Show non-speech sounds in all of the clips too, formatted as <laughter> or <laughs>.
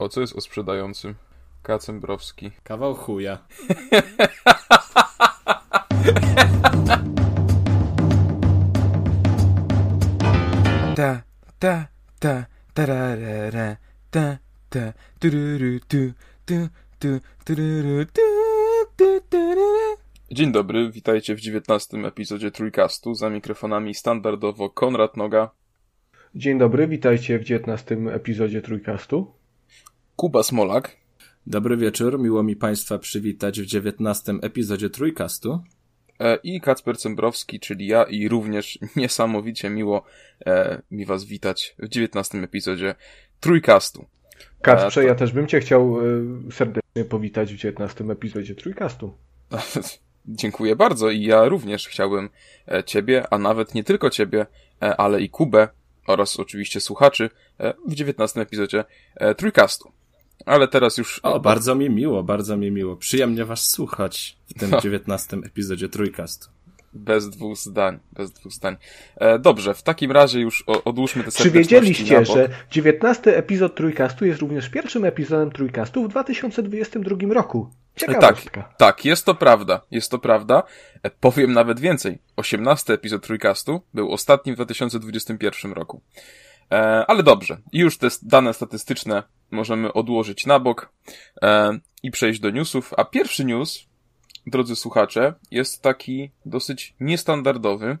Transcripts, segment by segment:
O, co jest o sprzedającym? Kacembrowski. Kawał chuja. Ta, ta, ta, tararara, ta, ta, tururu, tu, tu, tu, tururu, tu, tu, tururu. Dzień dobry, witajcie w dziewiętnastym epizodzie Trójkastu. Za mikrofonami standardowo Konrad Noga, Dzień dobry, witajcie w 19 epizodzie Trójkastu. Kuba Smolak Dobry wieczór, miło mi Państwa przywitać w dziewiętnastym epizodzie Trójkastu. e, i Kacper Cembrowski, czyli ja i również niesamowicie miło e, mi was witać w dziewiętnastym epizodzie Trójkastu. Kacprze, E, to- ja też bym cię chciał y, serdecznie powitać w 19 epizodzie Trójkastu. <laughs> Dziękuję bardzo i ja również chciałbym e, Ciebie, a nawet nie tylko Ciebie, e, ale i Kubę oraz oczywiście słuchaczy e, w dziewiętnastym epizodzie e, Trójkastu. Ale teraz już... O, bardzo mi miło, bardzo mi miło. Przyjemnie Was słuchać w tym dziewiętnastym epizodzie Trójkastu. Bez dwóch zdań, bez dwóch zdań. E, dobrze, w takim razie już o, odłóżmy te Czy wiedzieliście, bok. że 19 epizod Trójkastu jest również pierwszym epizodem Trójkastu w 2022 roku? Ciekawostka. Tak, jest to prawda, jest to prawda. E, Powiem nawet więcej. 18 epizod Trójkastu był ostatnim w 2021 roku. E, ale dobrze, już te dane statystyczne możemy odłożyć na bok e, i przejść do newsów. A pierwszy news, drodzy słuchacze, jest taki dosyć niestandardowy.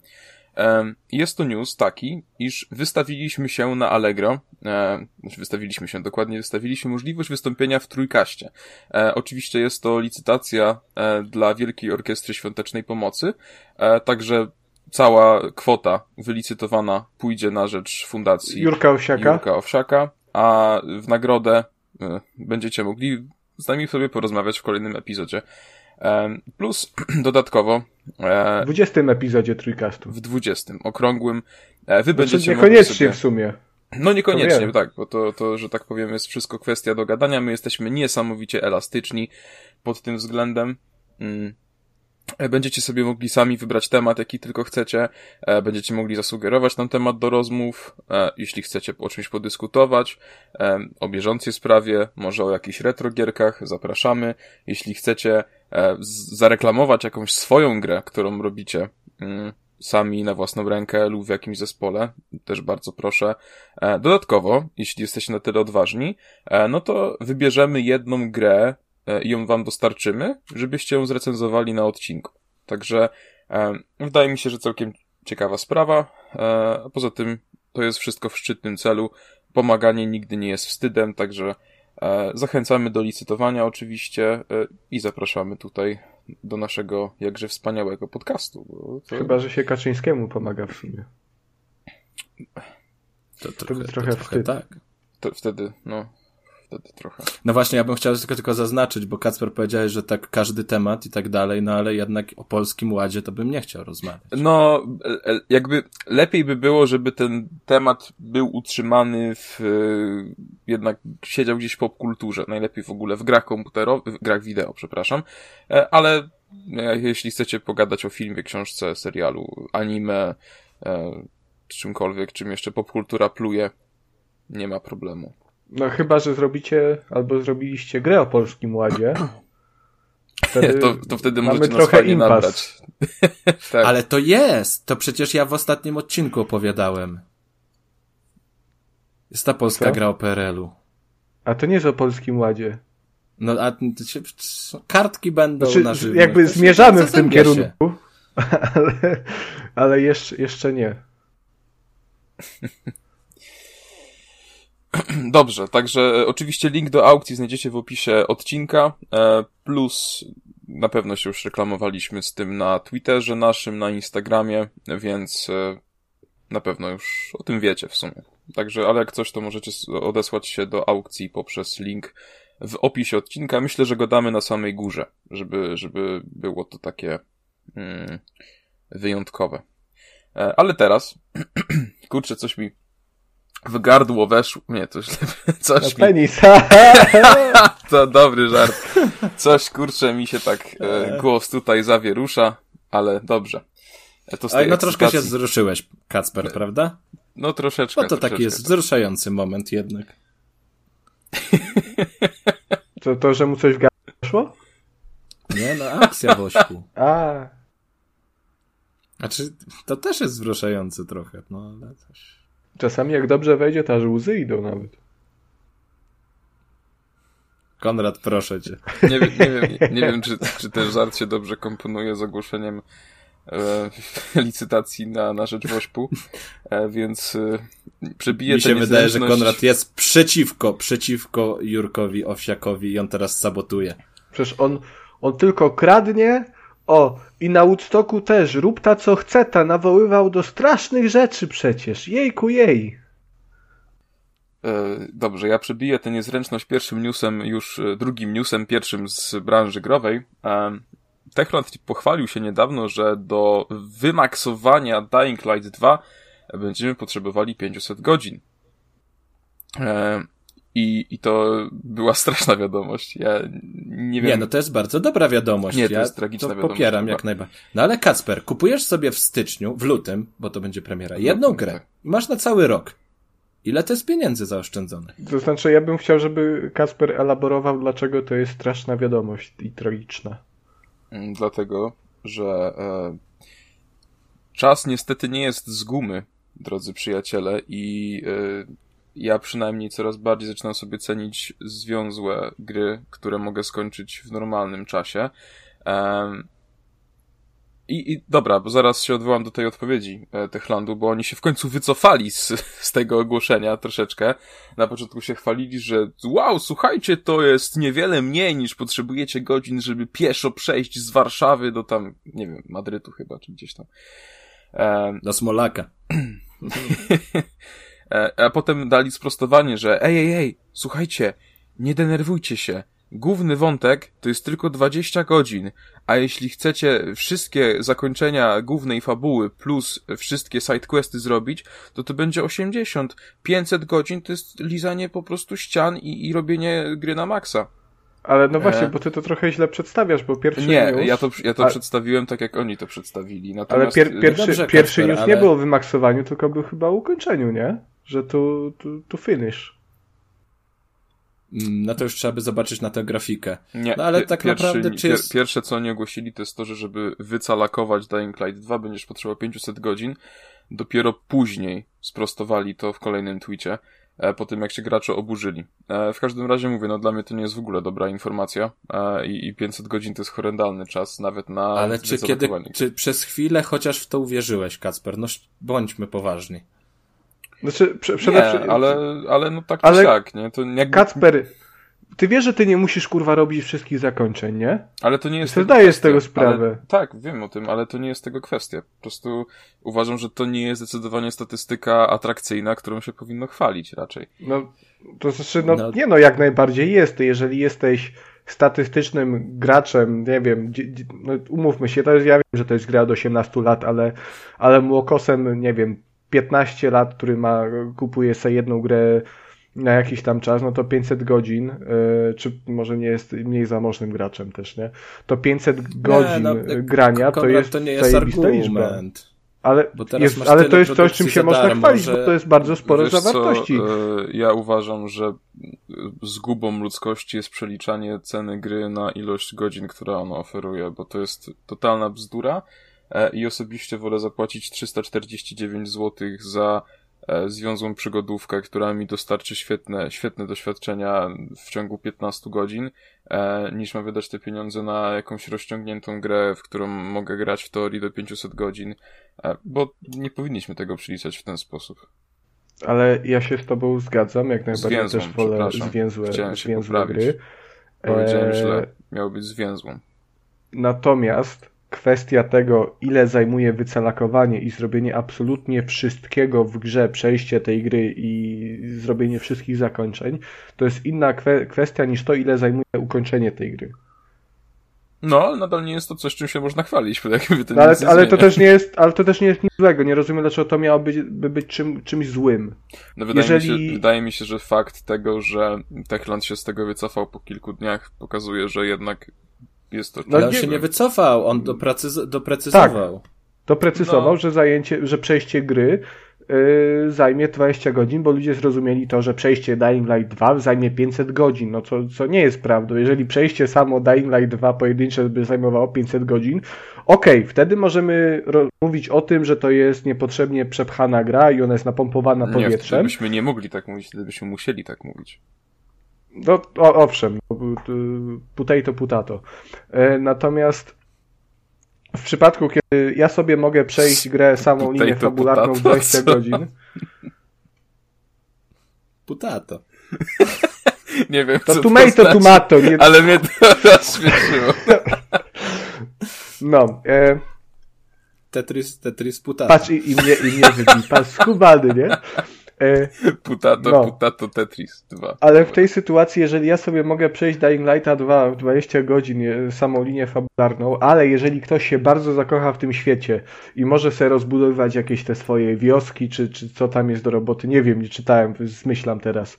E, Jest to news taki, iż wystawiliśmy się na Allegro, e, znaczy wystawiliśmy się, dokładnie wystawiliśmy możliwość wystąpienia w Trójkaście. E, oczywiście jest to licytacja e, dla Wielkiej Orkiestry Świątecznej Pomocy, e, także cała kwota wylicytowana pójdzie na rzecz Fundacji Jurka Owsiaka? Jurka Owsiaka, a w nagrodę e, będziecie mogli z nami sobie porozmawiać w kolejnym epizodzie. E, plus <clears throat> dodatkowo e, 20 epizodzie Trójkastu. w 20 okrągłym wy Znaczy, będziecie niekoniecznie sobie... w sumie. No niekoniecznie, tak, bo to, to, że tak powiem, jest wszystko kwestia dogadania. My jesteśmy niesamowicie elastyczni pod tym względem. E, Będziecie sobie mogli sami wybrać temat, jaki tylko chcecie. E, Będziecie mogli zasugerować nam temat do rozmów, e, jeśli chcecie o czymś podyskutować, o bieżącej sprawie, może o jakichś retrogierkach, zapraszamy. Jeśli chcecie zareklamować jakąś swoją grę, którą robicie mm, sami na własną rękę lub w jakimś zespole, też bardzo proszę. Dodatkowo, jeśli jesteście na tyle odważni, no to wybierzemy jedną grę ją wam dostarczymy, żebyście ją zrecenzowali na odcinku. Także e, wydaje mi się, że całkiem ciekawa sprawa. E, a Poza tym to jest wszystko w szczytnym celu. Pomaganie nigdy nie jest wstydem, także e, zachęcamy do licytowania oczywiście e, i zapraszamy tutaj do naszego jakże wspaniałego podcastu. bo To... Chyba, że się Kaczyńskiemu pomaga w sumie. To, To trochę, by trochę wstyd. tak. to wtedy, no, wtedy trochę. No właśnie, ja bym chciał tylko, tylko zaznaczyć, bo Kacper powiedziałeś, że tak każdy temat i tak dalej, no ale jednak o Polskim Ładzie to bym nie chciał rozmawiać. No, e, e, jakby lepiej by było, żeby ten temat był utrzymany w, e, jednak siedział gdzieś w popkulturze, najlepiej w ogóle w grach komputerowych, w grach wideo, przepraszam, ale jeśli chcecie pogadać o filmie, książce, serialu, anime, czymkolwiek, czym jeszcze popkultura pluje, nie ma problemu. No chyba, że zrobicie, albo zrobiliście grę o Polskim Ładzie. <clears throat> Wtedy To, to wtedy mamy możecie nas trochę fajnie impas. nabrać. <laughs> tak. Ale to jest! To przecież ja w ostatnim odcinku opowiadałem. Jest ta polska Co? gra o PRL-u. A to nie jest o Polskim Ładzie. No a się, kartki będą Znaczy, na żywo. jakby zmierzamy w tym kierunku, <laughs> ale, ale jeszcze, jeszcze nie. <laughs> <clears throat> Dobrze, także e, oczywiście link do aukcji znajdziecie w opisie odcinka, e, plus na pewno się już reklamowaliśmy z tym na Twitterze naszym, na Instagramie, więc e, na pewno już o tym wiecie w sumie. Także, ale jak coś, to możecie odesłać się do aukcji poprzez link w opisie odcinka. Myślę, że go damy na samej górze, żeby, żeby było to takie mm, wyjątkowe. Ale teraz, <clears throat> kurczę, coś mi w gardło weszło. Nie, to źle. <laughs> No, Coś mi. penis. <laughs> To dobry żart. Coś kurczę mi się tak e, głos tutaj zawierusza, ale dobrze. E, To Oj, no troszkę się wzruszyłeś, Kacper, prawda? No troszeczkę. No to taki troszeczkę. jest wzruszający moment jednak. <laughs> To, to że mu coś w szło? Nie, no akcja w ośku. A. Znaczy, to też jest wzruszające trochę, no ale coś... Czasami jak dobrze wejdzie, to aż łzy idą nawet. Konrad, proszę cię. Nie, wiem, nie wiem, nie wiem czy, czy ten żart się dobrze komponuje z ogłoszeniem e, licytacji na, na rzecz Wośpu, e, więc e, przebiję Mi się wydaje, że Konrad jest przeciwko, przeciwko Jurkowi Owsiakowi i on teraz sabotuje. Przecież on, on tylko kradnie, o, i na Woodstocku też, rób ta co chce ta, nawoływał do strasznych rzeczy przecież, jejku jej. E, dobrze, ja przebiję tę niezręczność pierwszym newsem, już e, drugim newsem, pierwszym z branży growej. E, Techland pochwalił się niedawno, że do wymaksowania Dying Light 2 będziemy potrzebowali 500 godzin. I, I to była straszna wiadomość. Ja nie wiem. Nie, no to jest bardzo dobra wiadomość. Nie, to ja jest tragiczna to wiadomość. popieram chyba. jak najbardziej. No ale Kacper, kupujesz sobie w styczniu, w lutym, bo to będzie premiera, jedną no, grę tak. i masz na cały rok. Ile to jest pieniędzy zaoszczędzone? To znaczy, ja bym chciał, żeby Kasper elaborował, dlaczego to jest straszna wiadomość i tragiczna. Mm, dlatego, że e, czas niestety nie jest z gumy, drodzy przyjaciele, i e, ja przynajmniej coraz bardziej zaczynam sobie cenić związłe gry, które mogę skończyć w normalnym czasie. E, i, I dobra, bo zaraz się odwołam do tej odpowiedzi e, Techlandu, bo oni się w końcu wycofali z, <laughs> z tego ogłoszenia troszeczkę. Na początku się chwalili, że wow, słuchajcie, to jest niewiele mniej niż potrzebujecie godzin, żeby pieszo przejść z Warszawy do tam, nie wiem, Madrytu chyba, czy gdzieś tam. E, do Smolaka. <laughs> e, a potem dali sprostowanie, że ej, ej, ej, słuchajcie, nie denerwujcie się Główny wątek to jest tylko 20 godzin, a jeśli chcecie wszystkie zakończenia głównej fabuły plus wszystkie sidequesty zrobić, to to będzie 80. 500 godzin to jest lizanie po prostu ścian i, i robienie gry na maksa. Ale no właśnie, e... bo ty to trochę źle przedstawiasz, bo pierwszy Nie, news... ja to, ja to a... przedstawiłem tak, jak oni to przedstawili. Natomiast... Ale pier pierwszy, Dobrze, pierwszy news ale... nie był o wymaksowaniu, tylko był chyba o ukończeniu, nie? Że tu, tu, tu finish. Mm, no to już trzeba by zobaczyć na tę grafikę. Nie, no ale tak pierwszy, naprawdę czy jest... Pierwsze co oni ogłosili to jest to, że żeby wycalakować Dying Light 2 będziesz potrzebował 500 godzin. Dopiero później sprostowali to w kolejnym tweetie, e, po tym jak się gracze oburzyli. E, w każdym razie mówię, no dla mnie to nie jest w ogóle dobra informacja e, i 500 godzin to jest horrendalny czas, nawet na Ale czy kiedy, czy przez chwilę chociaż w to uwierzyłeś, Kacper? No bądźmy poważni. Znaczy, prze, przede wszystkim. Ale, ale no tak ale jak, nie? To jakby... Kacper, ty wiesz, że ty nie musisz kurwa robić wszystkich zakończeń, nie? Ale to nie jest. Ty zdajesz z tego sprawę. Ale, tak, wiem o tym, ale to nie jest tego kwestia. Po prostu uważam, że to nie jest zdecydowanie statystyka atrakcyjna, którą się powinno chwalić raczej. No, to znaczy, no, no. nie no, jak najbardziej jest. Jeżeli jesteś statystycznym graczem, nie wiem, no, umówmy się, to jest, ja wiem, że to jest gra od 18 lat, ale, ale młokosem, nie wiem, 15 lat, który ma, kupuje sobie jedną grę na jakiś tam czas, no to 500 godzin, yy, czy może nie jest mniej zamożnym graczem też, nie? To 500 godzin nie, no, grania to jest to nie jest argument. Ale, jest, ale to jest coś, czym się można chwalić, że... bo to jest bardzo sporo Wiesz zawartości. Co, yy, ja uważam, że zgubą ludzkości jest przeliczanie ceny gry na ilość godzin, które ona oferuje, bo to jest totalna bzdura E, i osobiście wolę zapłacić 349 zł za e, związłą przygodówkę, która mi dostarczy świetne, świetne doświadczenia w ciągu 15 godzin, e, niż ma wydać te pieniądze na jakąś rozciągniętą grę, w którą mogę grać w teorii do 500 godzin, bo nie powinniśmy tego przyliczać w ten sposób. Ale ja się z tobą zgadzam, jak najbardziej zwięzłą, też wolę zwięzłe, zwięzłe gry. Powiedziałem źle, miało być zwięzłą. Natomiast kwestia tego, ile zajmuje wycalakowanie i zrobienie absolutnie wszystkiego w grze, przejście tej gry i zrobienie wszystkich zakończeń, to jest inna kwe kwestia niż to, ile zajmuje ukończenie tej gry. No, ale nadal nie jest to coś, czym się można chwalić. Jakby to no, ale, ale to też nie jest, ale to też nie jest nic złego. Nie rozumiem, dlaczego to miało być, by być czym, czymś złym. No, wydaje, Jeżeli... mi się, wydaje mi się, że fakt tego, że Techland się z tego wycofał po kilku dniach, pokazuje, że jednak jest to... No, ale on się nie wycofał, on doprecyz doprecyzował. Tak, doprecyzował, no. że zajęcie, że przejście gry yy, zajmie 20 godzin, bo ludzie zrozumieli to, że przejście Dying Light 2 zajmie 500 godzin, no co, co nie jest prawdą. Jeżeli przejście samo Dying Light 2 pojedyncze by zajmowało 500 godzin, okej, okay, wtedy możemy mówić o tym, że to jest niepotrzebnie przepchana gra i ona jest napompowana nie, powietrzem. Nie, byśmy nie mogli tak mówić, wtedy byśmy musieli tak mówić. No, o, owszem, putaj to putato. Natomiast w przypadku, kiedy ja sobie mogę przejść grę samą linię fabularną w 20 godzin. Putato. <laughs> nie wiem, to co tomato, to znaczy, tomato. Nie... Ale mnie to <laughs> rozśmieszyło. No. E... Tetris, Tetris putato. Patrz, i, i mnie, i mnie wybił. Patrz, skubany, nie? <laughs> E, putato, no. putato Tetris 2. Ale w tej sytuacji, jeżeli ja sobie mogę przejść Dying Lighta 2 w 20 godzin, samą linię fabularną, ale jeżeli ktoś się bardzo zakocha w tym świecie i może sobie rozbudowywać jakieś te swoje wioski, czy, czy co tam jest do roboty, nie wiem, nie czytałem, zmyślam teraz.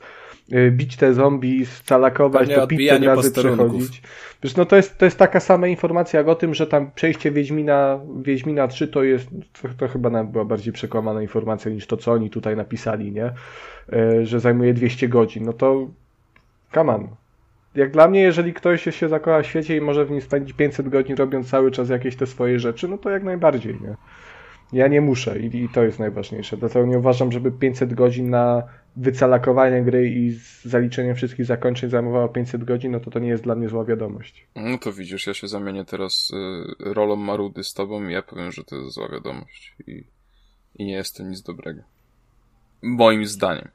Y, bić te zombie, scalakować, do pizzy razy przechodzić. Wiesz, no to jest, to jest taka sama informacja jak o tym, że tam przejście Wiedźmina, Wiedźmina 3 to jest, to, to chyba nam była bardziej przekłamana informacja niż to, co oni tutaj napisali, nie? Y, że zajmuje 200 godzin. No to, come on. Jak dla mnie, jeżeli ktoś się zakocha w świecie i może w nim spędzić 500 godzin robiąc cały czas jakieś te swoje rzeczy, no to jak najbardziej, nie? Ja nie muszę i, i to jest najważniejsze. Dlatego nie uważam, żeby 500 godzin na wycalakowanie gry i zaliczenie wszystkich zakończeń zajmowało 500 godzin, no to to nie jest dla mnie zła wiadomość. No to widzisz, ja się zamienię teraz y, rolą Marudy z tobą i ja powiem, że to jest zła wiadomość i, i nie jest to nic dobrego. Moim zdaniem.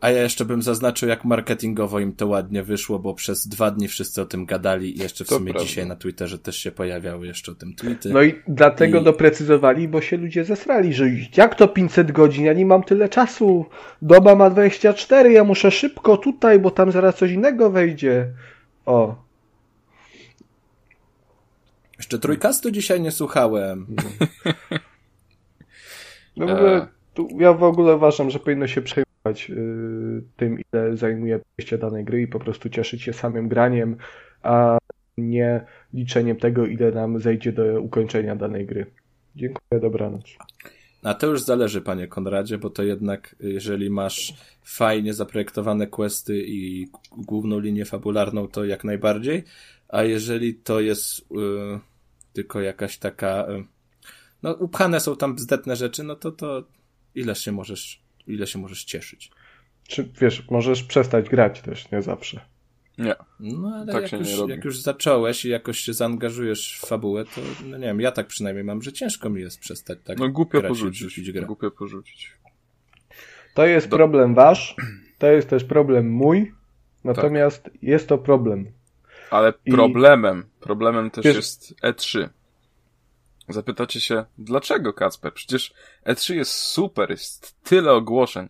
A ja jeszcze bym zaznaczył, jak marketingowo im to ładnie wyszło, bo przez dwa dni wszyscy o tym gadali i jeszcze w to sumie prawda. dzisiaj na Twitterze też się pojawiały jeszcze o tym tweety. No i dlatego I... doprecyzowali, bo się ludzie zesrali, że jak to 500 godzin, ja nie mam tyle czasu, doba ma 24, ja muszę szybko tutaj, bo tam zaraz coś innego wejdzie. O. Jeszcze trójkastu dzisiaj nie słuchałem. No <laughs> w ogóle, ja w ogóle uważam, że powinno się przejmować tym, ile zajmuje przejście danej gry i po prostu cieszyć się samym graniem, a nie liczeniem tego, ile nam zejdzie do ukończenia danej gry. Dziękuję, dobranoc. A to już zależy, panie Konradzie, bo to jednak, jeżeli masz fajnie zaprojektowane questy i główną linię fabularną, to jak najbardziej, a jeżeli to jest yy, tylko jakaś taka, yy, no upchane są tam bzdetne rzeczy, no to to ileż się możesz ile się możesz cieszyć. Czy wiesz, możesz przestać grać też, nie zawsze. Nie. No ale tak jak, już, jak już zacząłeś i jakoś się zaangażujesz w fabułę, to no nie wiem, ja tak przynajmniej mam, że ciężko mi jest przestać tak No głupio grać porzucić. Grę. Głupio porzucić. To jest Do... problem wasz, to jest też problem mój, natomiast tak. jest to problem. Ale problemem, I... problemem też wiesz, jest E3. Zapytacie się, dlaczego Kacper? Przecież E3 jest super, jest tyle ogłoszeń.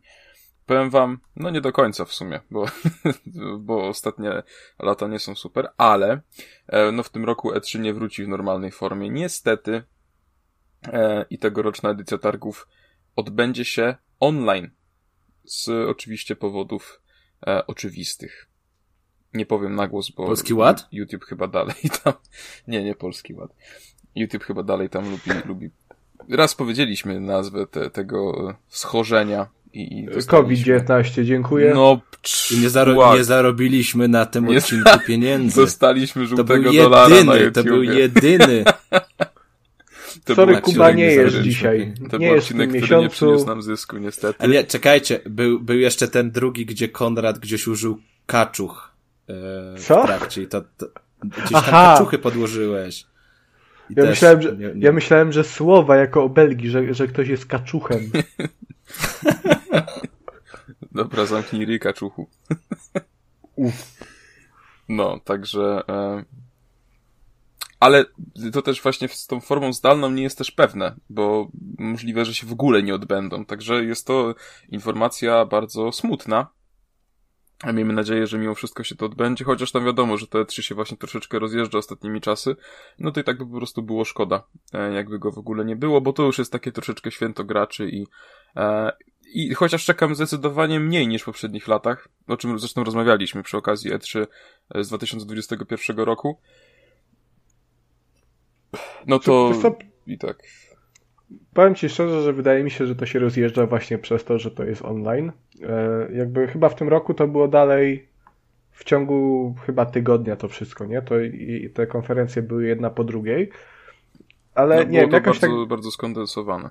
Powiem wam, no nie do końca w sumie, bo, <laughs> bo ostatnie lata nie są super, ale e, no w tym roku E3 nie wróci w normalnej formie. Niestety e, i tegoroczna edycja targów odbędzie się online. Z oczywiście powodów e, oczywistych. Nie powiem na głos, bo Polski Ład? YouTube chyba dalej <laughs> tam. Nie, nie Polski Ład. YouTube chyba dalej tam lubi, lubi. Raz powiedzieliśmy nazwę te, tego schorzenia i, i COVID-19, dziękuję. No, I nie, zaro nie zarobiliśmy na tym nie odcinku pieniędzy. Dostaliśmy żółtego to dolara jedyny, na YouTube. To był jedyny. <laughs> To Sorry, Kuba, nie jest dzisiaj. To nie był odcinek, który miesiącu. nie przyniósł nam zysku, niestety. Ale nie, czekajcie, był, był jeszcze ten drugi, gdzie Konrad gdzieś użył kaczuch e, w Co? trakcie i to, to gdzieś Aha. tam kaczuchy podłożyłeś. Ja myślałem, że, nie, nie... ja myślałem, że słowa jako obelgi, że, że ktoś jest kaczuchem. <laughs> Dobra, zamknij ryj kaczuchu. no, także... E... Ale to też właśnie z tą formą zdalną nie jest też pewne, bo możliwe, że się w ogóle nie odbędą. Także jest to informacja bardzo smutna, Miejmy nadzieję, że mimo wszystko się to odbędzie, chociaż tam wiadomo, że te 3 się właśnie troszeczkę rozjeżdża ostatnimi czasy. No to i tak by po prostu było szkoda, e, jakby go w ogóle nie było, bo to już jest takie troszeczkę święto graczy i, e, i chociaż czekam zdecydowanie mniej niż w poprzednich latach, o czym zresztą rozmawialiśmy przy okazji E3 z 2021 roku, no to i tak. Powiem Ci szczerze, że wydaje mi się, że to się rozjeżdża właśnie przez to, że to jest online. E, jakby chyba w tym roku to było dalej w ciągu chyba tygodnia to wszystko, nie? To i, te konferencje były jedna po drugiej. Ale no, nie wiem, jakoś bardzo, tak. bardzo skondensowane.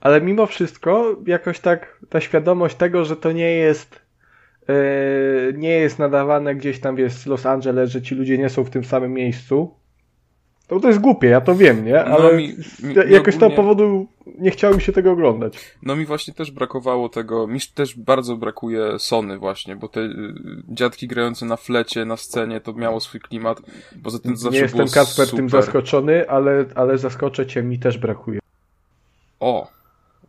Ale mimo wszystko, jakoś tak ta świadomość tego, że to nie jest yy, nie jest nadawane gdzieś tam wiesz, Los Angeles, że ci ludzie nie są w tym samym miejscu. To, to jest głupie, ja to wiem, nie? No Ale no, mi, mi, jakoś z tego powodu nie chciałem się tego oglądać. No mi właśnie też brakowało tego, mi też bardzo brakuje Sony właśnie, bo te y, dziadki grające na flecie, na scenie, to miało swój klimat. Poza tym zawsze Nie jestem Kasper tym zaskoczony, ale, ale zaskoczę cię, mi też brakuje. O,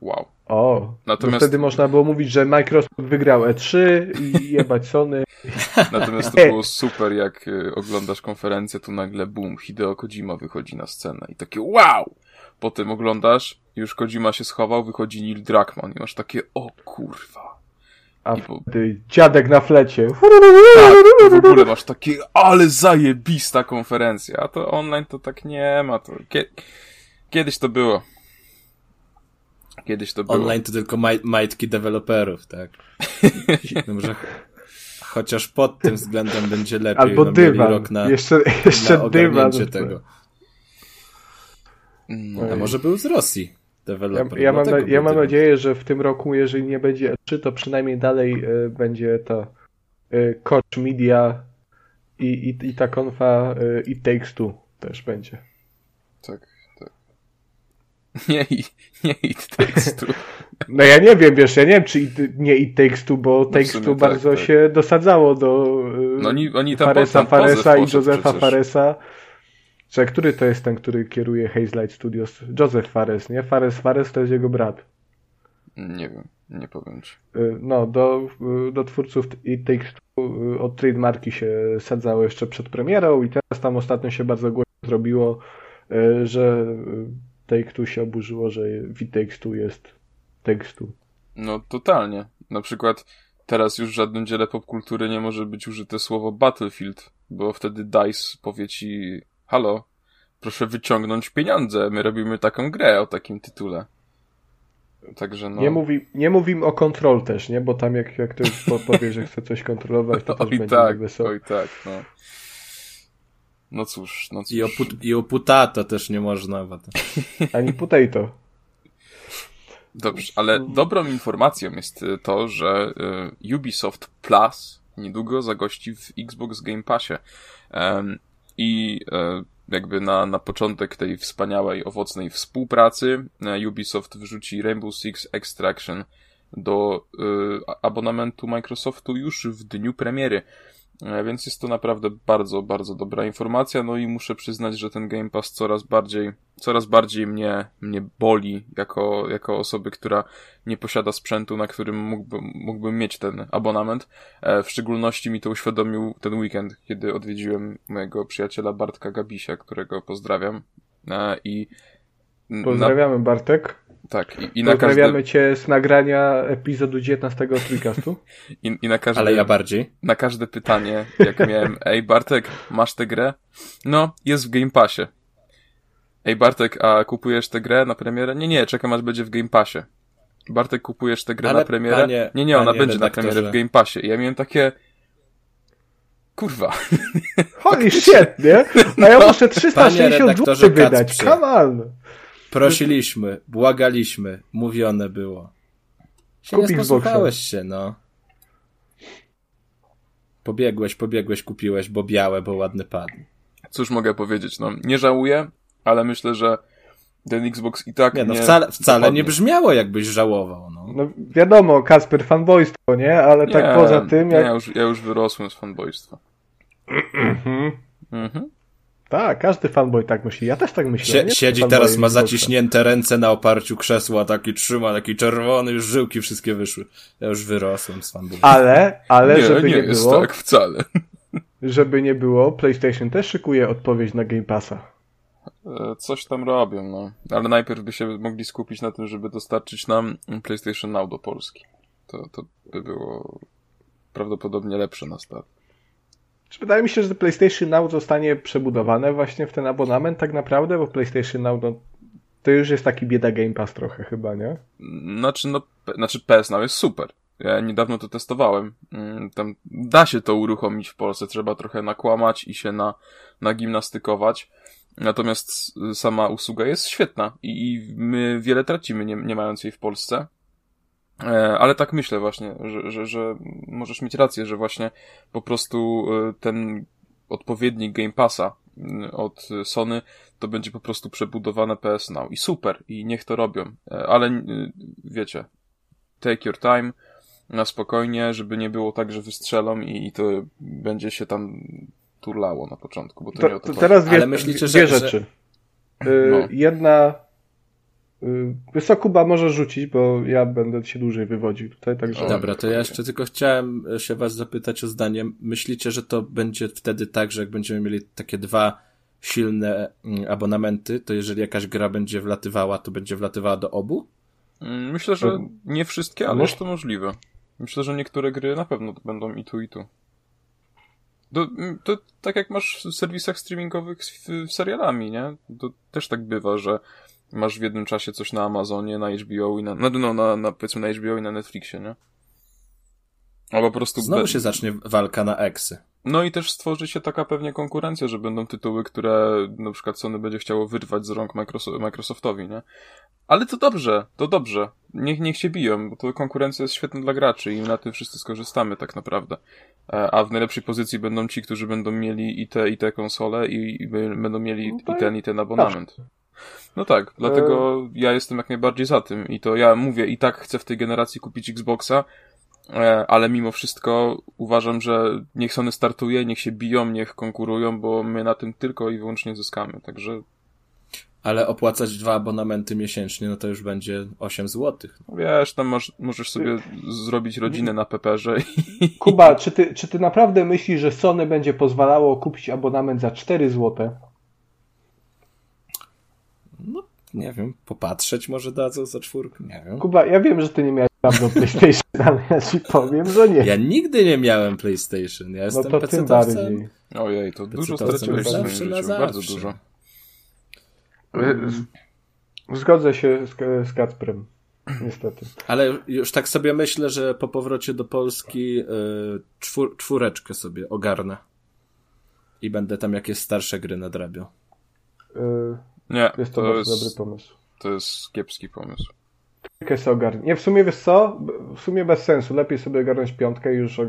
wow. O, Natomiast... wtedy można było mówić, że Microsoft wygrał E3 i jebać Sony. <laughs> Natomiast to było super, jak y, oglądasz konferencję, to nagle boom, Hideo Kojima wychodzi na scenę i takie wow! Potem oglądasz, już Kojima się schował, wychodzi Neil Druckmann i masz takie o kurwa. A bo... dziadek na flecie. Tak, w ogóle masz takie, ale zajebista konferencja. A to online to tak nie ma. To... Kiedyś to było. Kiedyś to było. Online to tylko maj majtki deweloperów, tak? <laughs> No może chociaż pod tym względem będzie lepiej. Albo no, dywan. Rok na, jeszcze jeszcze na dywan. tego. No, a może był z Rosji deweloper. Ja, ja, mam, na, ja mam nadzieję, że w tym roku, jeżeli nie będzie E3, to przynajmniej dalej y, będzie to y, Coach Media i, i, i ta konfa y, i Takes Two też będzie. Tak. <laughs> Nie, nie It Takes Two. No ja nie wiem, wiesz, ja nie wiem, czy it, nie It Takes Two, bo no Takes Two bardzo tak. się dosadzało do no oni, oni tam Faresa Faresa i Josefa Faresa. Czy który to jest ten, który kieruje Hazelight Studios? Joseph Fares, nie? Fares Fares to jest jego brat. Nie wiem, nie powiem ci. Y, no, do, y, do twórców Two y, od trademarki się sadzało jeszcze przed premierą i teraz tam ostatnio się bardzo głośno zrobiło, że Take-Two się oburzyło, że w Take-Two jest tekstu. No totalnie. Na przykład teraz już w żadnym dziele popkultury nie może być użyte słowo Battlefield, bo wtedy DICE powie ci halo, proszę wyciągnąć pieniądze, my robimy taką grę o takim tytule. Także no. Nie, mówi, nie mówimy o kontrol też, nie? Bo tam jak, jak ktoś powie, że chce coś kontrolować, to <laughs> też oj będzie tak, wesoło. Oj tak, no. No cóż, no cóż. I o, put, i o putato też nie można. Bo to... <laughs> Ani potato. Dobrze, ale dobrą informacją jest y, to, że y, Ubisoft Plus niedługo zagości w Xbox Game Passie. I y, jakby na, na początek tej wspaniałej, owocnej współpracy Ubisoft wrzuci Rainbow Six Extraction do abonamentu Microsoftu już w dniu premiery. E, więc jest to naprawdę bardzo, bardzo dobra informacja. No i muszę przyznać, że ten Game Pass coraz bardziej, coraz bardziej mnie, mnie boli jako, jako osoby, która nie posiada sprzętu, na którym mógłbym, mógłbym mieć ten abonament. E, w szczególności mi to uświadomił ten weekend, kiedy odwiedziłem mojego przyjaciela Bartka Gabisia, którego pozdrawiam. E, I Pozdrawiamy na... Bartek. Tak. I, i na każde... cię z nagrania epizodu 19 Tricastu. <laughs> I, I na każde... Ale ja bardziej. Na każde pytanie, jak miałem, <laughs> ej Bartek, masz tę grę? No, jest w Game Passie. Ej Bartek, a kupujesz tę grę na premierę? Nie, nie, czekam aż będzie w Game Passie. Bartek, kupujesz tę grę Ale na premierę? Panie, nie, nie, ona będzie na premierę w Game Passie. I ja miałem takie... Kurwa. Holy <laughs> shit, nie? A ja muszę 360 zł wydać. Come on. Prosiliśmy, błagaliśmy, mówione było. Się nie posłuchałeś się, no. Pobiegłeś, pobiegłeś, kupiłeś, bo białe, bo ładny padł. Cóż mogę powiedzieć, no. Nie żałuję, ale myślę, że ten Xbox i tak nie... No nie wcale, wcale nie brzmiało, jakbyś żałował, no. No wiadomo, Kasper, fanboystwo, nie? Ale tak nie, tak poza tym... Jak... Nie, ja już, ja już wyrosłem z fanboystwa. Mhm. mhm. Tak, każdy fanboy tak myśli. Ja też tak myślę. Sie, siedzi teraz, ma zaciśnięte ręce na oparciu krzesła, taki trzyma, taki czerwony, już żyłki wszystkie wyszły. Ja już wyrosłem z fanboy. Ale, ale nie, żeby nie, nie jest było... tak wcale. Żeby nie było, PlayStation też szykuje odpowiedź na Game Passa. E, coś tam robią, no. Ale najpierw by się mogli skupić na tym, żeby dostarczyć nam PlayStation Now do Polski. To, to by było prawdopodobnie lepsze na start. Wydaje mi się, że PlayStation Now zostanie przebudowane właśnie w ten abonament tak naprawdę, bo PlayStation Now no, to już jest taki bieda Game Pass trochę chyba, nie? Znaczy, no, znaczy PS Now jest super. Ja niedawno to testowałem. Mm, tam da się to uruchomić w Polsce, trzeba trochę nakłamać i się na, nagimnastykować. Natomiast sama usługa jest świetna i my wiele tracimy, nie, nie mając jej w Polsce. E, ale tak myślę właśnie, że, że, że możesz mieć rację, że właśnie po prostu e, ten odpowiednik Game Passa od Sony to będzie po prostu przebudowane PS Now. I super, i niech to robią. E, ale wiecie, take your time, na spokojnie, żeby nie było tak, że wystrzelą i, i to będzie się tam turlało na początku, bo to, to nie o to, to Teraz dwie, Ale myślicie, dwie że, rzeczy. Że... No. Jedna Wysokuba może rzucić, bo ja będę się dłużej wywodził tutaj, także... Dobra, to ja jeszcze tylko chciałem się was zapytać o zdanie. Myślicie, że to będzie wtedy tak, że jak będziemy mieli takie dwa silne mm, abonamenty, to jeżeli jakaś gra będzie wlatywała, to będzie wlatywała do obu? Mm, myślę, że nie wszystkie, ale jest to możliwe. Myślę, że niektóre gry na pewno będą i tu, i tu. To, mm, to tak jak masz w serwisach streamingowych z, z serialami, nie? To też tak bywa, że masz w jednym czasie coś na Amazonie, na HBO i na, no, no na, na, powiedzmy na HBO i na Netflixie, nie? Albo po prostu... Znowu be... się zacznie walka na eksy. No i też stworzy się taka pewnie konkurencja, że będą tytuły, które na przykład Sony będzie chciało wyrwać z rąk Microsoftowi, nie? Ale to dobrze, to dobrze. Niech, niech się biją, bo to konkurencja jest świetna dla graczy i na tym wszyscy skorzystamy tak naprawdę. E, a w najlepszej pozycji będą ci, którzy będą mieli i te, i te konsole i, i będą mieli no i ten, i ten abonament. No tak, dlatego e... ja jestem jak najbardziej za tym i to ja mówię i tak chcę w tej generacji kupić Xboxa, e, ale mimo wszystko uważam, że niech Sony startuje, niech się biją, niech konkurują, bo my na tym tylko i wyłącznie zyskamy, także ale opłacać dwa abonamenty miesięcznie, no to już będzie 8 zł. Wiesz, tam masz, możesz sobie zrobić rodzinę na peperze. I... Kuba, czy ty, czy ty naprawdę myślisz, że Sony będzie pozwalało kupić abonament za 4 zł? No, nie wiem, popatrzeć może dadzą za czwórkę, nie wiem. Kuba, ja wiem, że ty nie miałeś dawno PlayStation, ale ja ci powiem, że nie. Ja nigdy nie miałem PlayStation, ja no jestem no to tym bardziej. Ojej, to dużo straciłeś w życiu, bardzo dużo. Zgodzę się z, z Kacprem. Niestety. Ale już tak sobie myślę, że po powrocie do Polski y, czwór, czwóreczkę sobie ogarnę. I będę tam jakieś starsze gry nadrabiał. Yy, nie, jest to, to jest, dobry pomysł. To jest kiepski pomysł piątkę ogarnąć. Nie, w sumie wiesz co? W sumie bez sensu. Lepiej sobie ogarnąć piątkę i już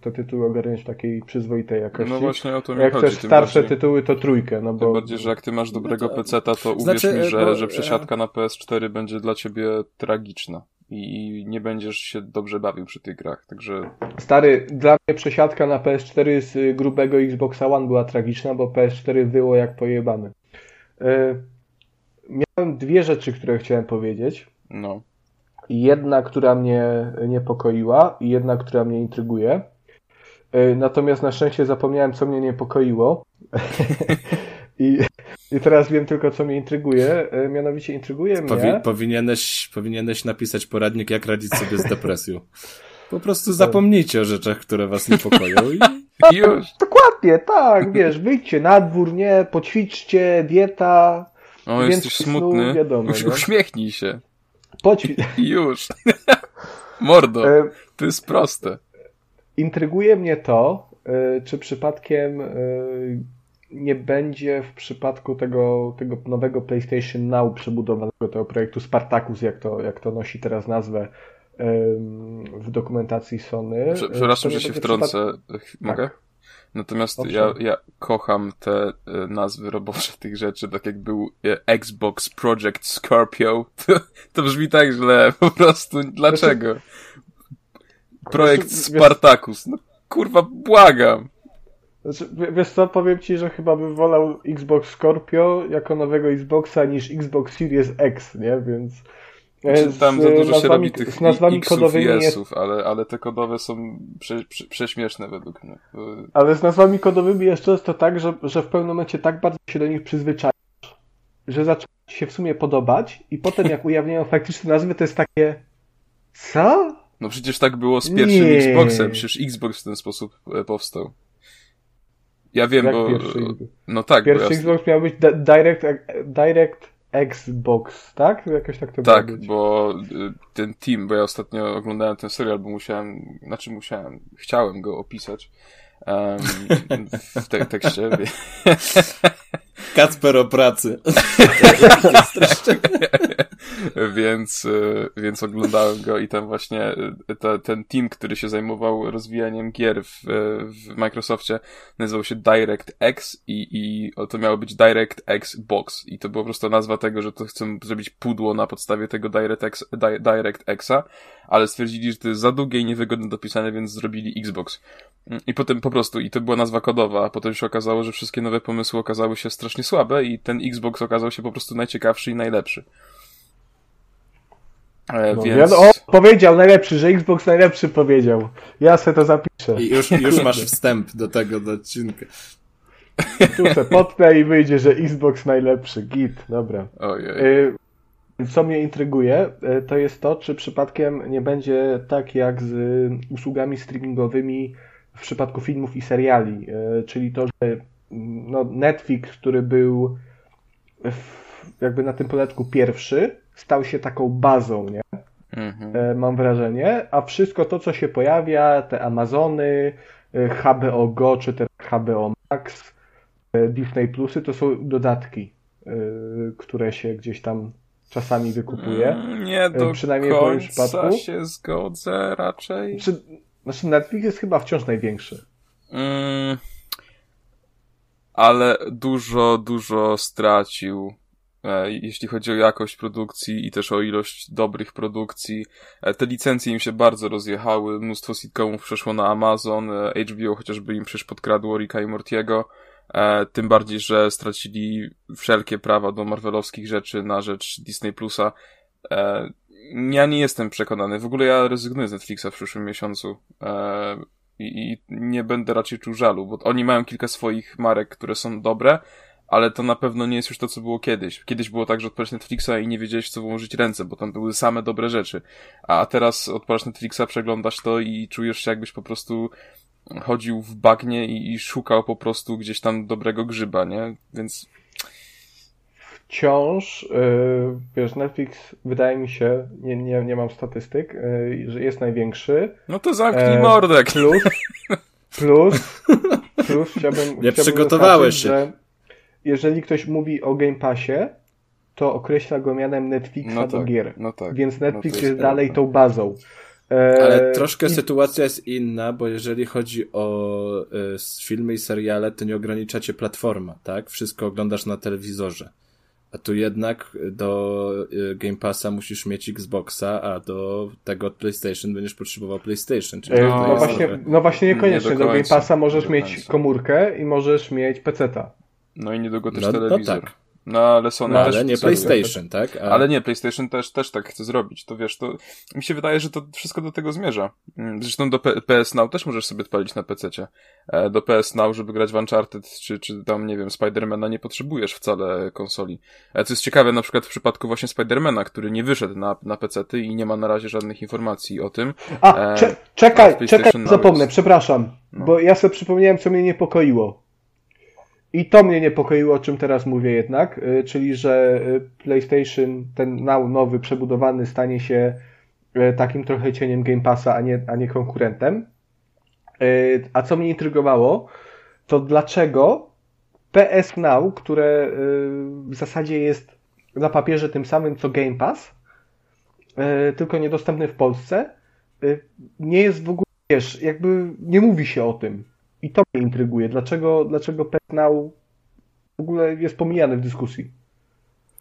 te tytuły ogarnąć w takiej przyzwoitej jakości. No właśnie o to mi Jak chodzi. Jak chcesz starsze bardziej, tytuły, to trójkę. No bo... Tym bardziej, że jak ty masz dobrego no to... peceta, to uwierz znaczy, mi, że, bo... że przesiadka na PS4 będzie dla ciebie tragiczna. I nie będziesz się dobrze bawił przy tych grach, także... Stary, dla mnie przesiadka na PS4 z grubego Xboxa One była tragiczna, bo PS4 było jak pojebane. Yy, miałem dwie rzeczy, które chciałem powiedzieć. No. Jedna, która mnie niepokoiła i jedna, która mnie intryguje. E, natomiast na szczęście zapomniałem, co mnie niepokoiło. <laughs> I, I teraz wiem tylko, co mnie intryguje. E, mianowicie intryguje Powi mnie... Powinieneś, powinieneś napisać poradnik, jak radzić sobie z depresją. Po prostu zapomnijcie o rzeczach, które was niepokoją i... <laughs> Już. Dokładnie, tak, wiesz, wyjdźcie na dwór, nie, poćwiczcie, dieta... O, jesteś smutny. Wiadomo, Uśmiechnij się. Poćwicz. Już. <laughs> Mordo, e, to jest proste. Intryguje mnie to, e, czy przypadkiem e, nie będzie w przypadku tego, tego nowego PlayStation Now przebudowanego tego projektu Spartacus, jak to, jak to nosi teraz nazwę w dokumentacji Sony. Przepraszam, że się wtrącę. Mogę? Tak. Natomiast ja, ja kocham te e, nazwy robocze tych rzeczy, tak jak był e, Xbox Project Scorpio. To, <laughs> to brzmi tak źle, <laughs> po prostu. Dlaczego? Projekt Spartacus. No kurwa, błagam. Znaczy, wiesz co, powiem ci, że chyba bym wolał Xbox Scorpio jako nowego Xboxa niż Xbox Series X, nie? Więc... Znaczy, tam za dużo nazwami, się robi tych z nazwami kodowymi jest... ale, ale te kodowe są prze, prze, prześmieszne według mnie. Ale z nazwami kodowymi jest często tak, że, że w pewnym momencie tak bardzo się do nich przyzwyczajasz, że zaczyna się w sumie podobać i potem jak ujawniają faktyczne nazwy, to jest takie co? No przecież tak było z pierwszym Nie. Xboxem, przecież Xbox w ten sposób e, powstał. Ja wiem, jak bo... Pierwszy... No tak. Pierwszy ja... Xbox miał być Direct, Direct Xbox, tak? Jakoś tak to Tak, być. bo y, ten team, bo ja ostatnio oglądałem ten serial, bo musiałem, znaczy musiałem, chciałem go opisać um, w te tekście. <laughs> Kacper o pracy. <laughs> więc, y, więc oglądałem go i tam właśnie y, te, ten team, który się zajmował rozwijaniem gier w, w Microsoftie, nazywał się DirectX i, i to miało być DirectX Box. I to była po prostu nazwa tego, że to chcą zrobić pudło na podstawie tego DirectX, Di, DirectXa, ale stwierdzili, że to jest za długie i niewygodne do pisania, więc zrobili Xbox. I potem po prostu, i to była nazwa kodowa, a potem się okazało, że wszystkie nowe pomysły okazały się strasznie słabe i ten Xbox okazał się po prostu najciekawszy i najlepszy. E, no, więc... O, powiedział najlepszy, że Xbox najlepszy powiedział. Ja sobie to zapiszę. I już, już <laughs> masz wstęp do tego do odcinka. Tu se potnę i wyjdzie, że Xbox najlepszy. Git, dobra. Ojej. E, co mnie intryguje, e, to jest to, czy przypadkiem nie będzie tak jak z usługami streamingowymi w przypadku filmów i seriali, czyli to, że no, Netflix, który był jakby na tym poletku pierwszy, stał się taką bazą, nie? Mhm. E, mam wrażenie, a wszystko to, co się pojawia, te Amazony, e, HBO Go, czy te HBO Max, e, Disney Plusy, to są dodatki, które się gdzieś tam czasami wykupuje. Mm, nie do Przynajmniej końca w moim przypadku. się zgodzę raczej. Znaczy, znaczy Netflix jest chyba wciąż największy. Mm, ale dużo, dużo stracił E, jeśli chodzi o jakość produkcji i też o ilość dobrych produkcji. E, te licencje im się bardzo rozjechały, mnóstwo sitcomów przeszło na Amazon, e, HBO chociażby im przecież podkradło Ricka i Mortiego, tym bardziej, że stracili wszelkie prawa do marvelowskich rzeczy na rzecz Disney Plusa. Ja nie jestem przekonany, w ogóle ja rezygnuję z Netflixa w przyszłym miesiącu i nie będę raczej czuł żalu, bo oni mają kilka swoich marek, które są dobre, ale to na pewno nie jest już to, co było kiedyś. Kiedyś było tak, że odpalasz Netflixa i nie wiedziałeś, co włożyć ręce, bo tam były same dobre rzeczy. A teraz odpalasz Netflixa, przeglądasz to i czujesz się jakbyś po prostu chodził w bagnie i, i szukał po prostu gdzieś tam dobrego grzyba, nie? Więc wciąż, yy, wiesz, Netflix wydaje mi się, nie, nie, nie mam statystyk, yy, że jest największy. No to zamknij yy, mordek. Plus, plus, plus chciałbym... Nie chciałbym przygotowałeś się. Że jeżeli ktoś mówi o Game Passie, to określa go mianem Netflixa no do tak, gier. No tak, Więc no Netflix no jest, jest dalej tą bazą. E, Ale troszkę I... sytuacja jest inna, bo jeżeli chodzi o y, filmy i seriale, to nie ograniczacie platforma, tak? Wszystko oglądasz na telewizorze. A tu jednak do y, Game Passa musisz mieć Xboxa, a do tego PlayStation będziesz potrzebował PlayStation. Czyli no, no właśnie, trochę... no właśnie niekoniecznie. Nie do, do Game Passa możesz mieć komórkę i możesz mieć PC-ta. No i niedługo też no, telewizor. No tak. No ale Sony no, też... Ale nie PlayStation, tak? A... Ale nie, PlayStation też, też tak chce zrobić. To wiesz, to mi się wydaje, że to wszystko do tego zmierza. Mm, zresztą do P PS Now też możesz sobie odpalić na PC-cie. E, do PS Now, żeby grać w Uncharted, czy, czy tam, nie wiem, Spidermana nie potrzebujesz wcale konsoli. E, co jest ciekawe, na przykład w przypadku właśnie Spidermana, który nie wyszedł na, na PC-ty i nie ma na razie żadnych informacji o tym. A, e, cze czekaj, czekaj, zapomnę, jest... przepraszam, no. bo ja sobie przypomniałem, co mnie niepokoiło. I to mnie niepokoiło, o czym teraz mówię jednak, y, czyli że y, PlayStation, ten now nowy, przebudowany, stanie się y, takim trochę cieniem Game Passa, a nie, a nie konkurentem. A co mnie intrygowało, to dlaczego PS Now, które w zasadzie jest na papierze tym samym co Game Pass, tylko niedostępny w Polsce, nie jest w ogóle, wiesz, jakby nie mówi się o tym. I to mnie intryguje. Dlaczego, dlaczego PetNow w ogóle jest pomijany w dyskusji?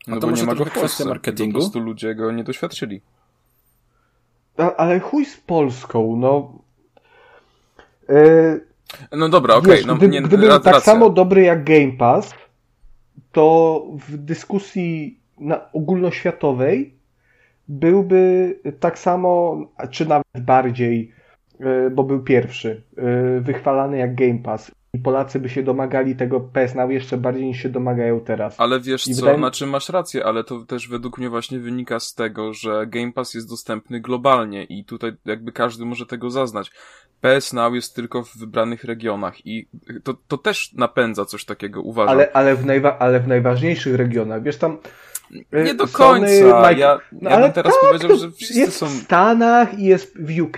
No to bo nie ma go w Polsce. marketingu? Po prostu ludzie go nie doświadczyli. A, ale chuj z Polską, no... Yy, no dobra, okej. Okay, no, gdy, nie, gdyby tak racja. samo dobry jak Game Pass, to w dyskusji na, ogólnoświatowej byłby tak samo, czy nawet bardziej bo był pierwszy, e, wychwalany jak Game Pass. I Polacy by się domagali tego PS Now jeszcze bardziej niż się domagają teraz. Ale wiesz I co, wydaje... znaczy masz rację, ale to też według mnie właśnie wynika z tego, że Game Pass jest dostępny globalnie i tutaj jakby każdy może tego zaznać. PS Now jest tylko w wybranych regionach i to, to też napędza coś takiego, uważam. Ale, ale, w najwa- ale w najważniejszych regionach, wiesz tam, Nie do końca. Sony, ja, no, ja bym teraz tak, powiedział, że wszyscy jest są... w Stanach, jest w UK,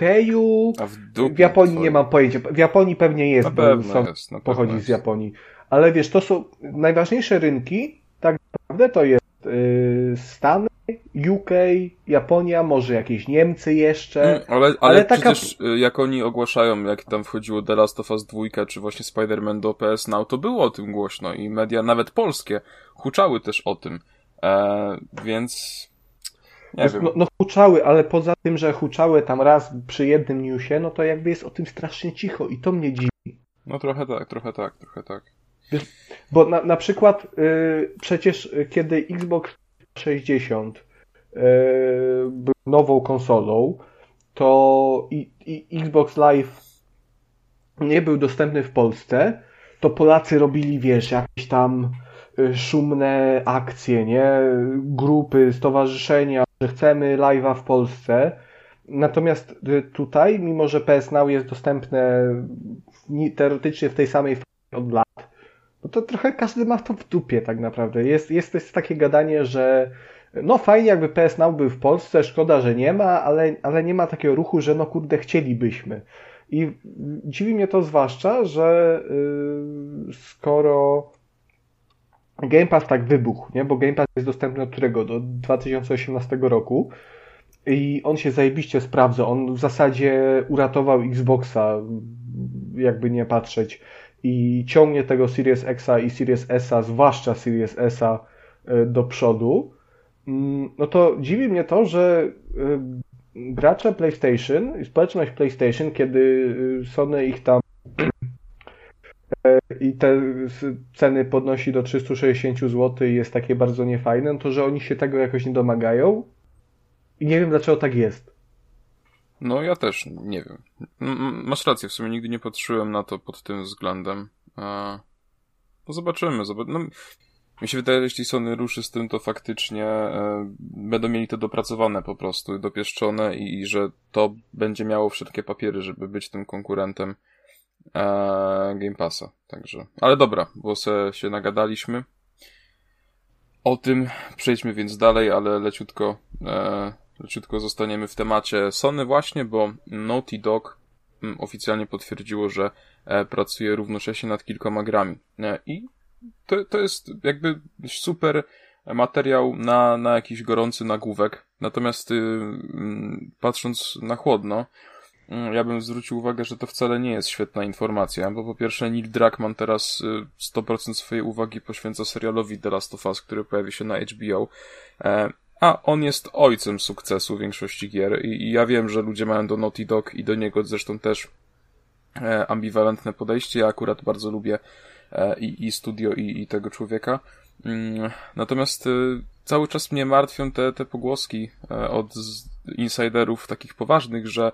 A w, dupie, w Japonii nie mam pojęcia. W Japonii pewnie jest, na pewno są, jest, na pochodzi z Japonii. Ale wiesz, to są najważniejsze rynki, tak naprawdę to jest yy, Stany, UK, Japonia, może jakieś Niemcy jeszcze. Mm, ale, ale, ale przecież taka... jak oni ogłaszają, jak tam wchodziło The Last of Us 2, czy właśnie Spider-Man do PS Now, to było o tym głośno i media, nawet polskie, huczały też o tym. E, więc nie wiem. No, no huczały, ale poza tym, że huczały tam raz przy jednym newsie, no to jakby jest o tym strasznie cicho i to mnie dziwi. No trochę tak, trochę tak, trochę tak. Bo na, na przykład yy, przecież kiedy Xbox 60 yy, był nową konsolą, to i, i Xbox Live nie był dostępny w Polsce, to Polacy robili, wiesz, jakieś tam y, szumne akcje, nie? Grupy, stowarzyszenia, że chcemy live'a w Polsce. Natomiast y, tutaj, mimo że PS Now jest dostępne teoretycznie w tej samej od lat, no to trochę każdy ma to w dupie tak naprawdę. Jest, jest, jest takie gadanie, że no fajnie jakby PS Now był w Polsce, szkoda, że nie ma, ale, ale nie ma takiego ruchu, że no kurde chcielibyśmy. I dziwi mnie to zwłaszcza, że yy, skoro Game Pass tak wybuchł, nie? bo Game Pass jest dostępny od którego? Do 2018 roku i on się zajebiście sprawdza. On w zasadzie uratował Xboxa, jakby nie patrzeć i ciągnie tego Series Xa i Series S'a, zwłaszcza Series S'a y, do przodu, mm, no to dziwi mnie to, że y, gracze PlayStation społeczność PlayStation, kiedy y, Sony ich tam i te ceny podnosi do 360 zł i jest takie bardzo niefajne, no to że oni się tego jakoś nie domagają i nie wiem dlaczego tak jest. No ja też nie wiem. Masz rację, w sumie nigdy nie patrzyłem na to pod tym względem. No zobaczymy. Zobac no, mi się wydaje, że jeśli Sony ruszy z tym, to faktycznie e, będą mieli to dopracowane po prostu, dopieszczone i, i że to będzie miało wszelkie papiery, żeby być tym konkurentem e, Game Passa. Także, ale dobra, bo se się nagadaliśmy. O tym przejdźmy więc dalej, ale leciutko e, Leciutko zostaniemy w temacie Sony właśnie, bo Naughty Dog mm, oficjalnie potwierdziło, że e, pracuje równocześnie nad kilkoma grami. E, I to, to jest jakby super materiał na, na jakiś gorący nagłówek. Natomiast y, mm, patrząc na chłodno, ja bym zwrócił uwagę, że to wcale nie jest świetna informacja, bo po pierwsze Neil Druckmann teraz 100% y, swojej uwagi poświęca serialowi The Last of Us, który pojawi się na HBO e, a on jest ojcem sukcesu większości gier I, ja wiem, że ludzie mają do Naughty Dog i do niego zresztą też e, ambiwalentne podejście. Ja akurat bardzo lubię e, i, studio i, tego człowieka. Mm, natomiast e, cały czas mnie martwią te, te pogłoski e, od insiderów takich poważnych, że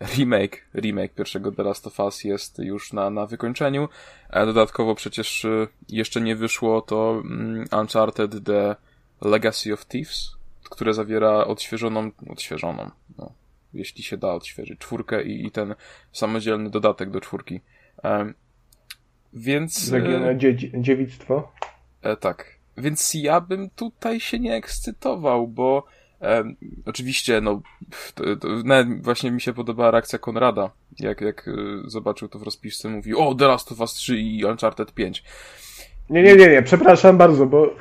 remake, remake pierwszego The Last of Us jest już na, na wykończeniu. Dodatkowo przecież e, jeszcze nie wyszło to mm, Uncharted The Legacy of Thieves, które zawiera odświeżoną, odświeżoną, no, jeśli się da odświeżyć, czwórkę i, i ten samodzielny dodatek do czwórki. E, więc... Zagione dzie dziewictwo? E, tak. Więc ja bym tutaj się nie ekscytował, bo oczywiście, no, to, to, właśnie mi się podobała reakcja Konrada, jak, jak e, zobaczył to w rozpisce, mówi, o, The Last of Us 3 i Uncharted 5. Nie, nie, nie, nie, przepraszam bardzo, bo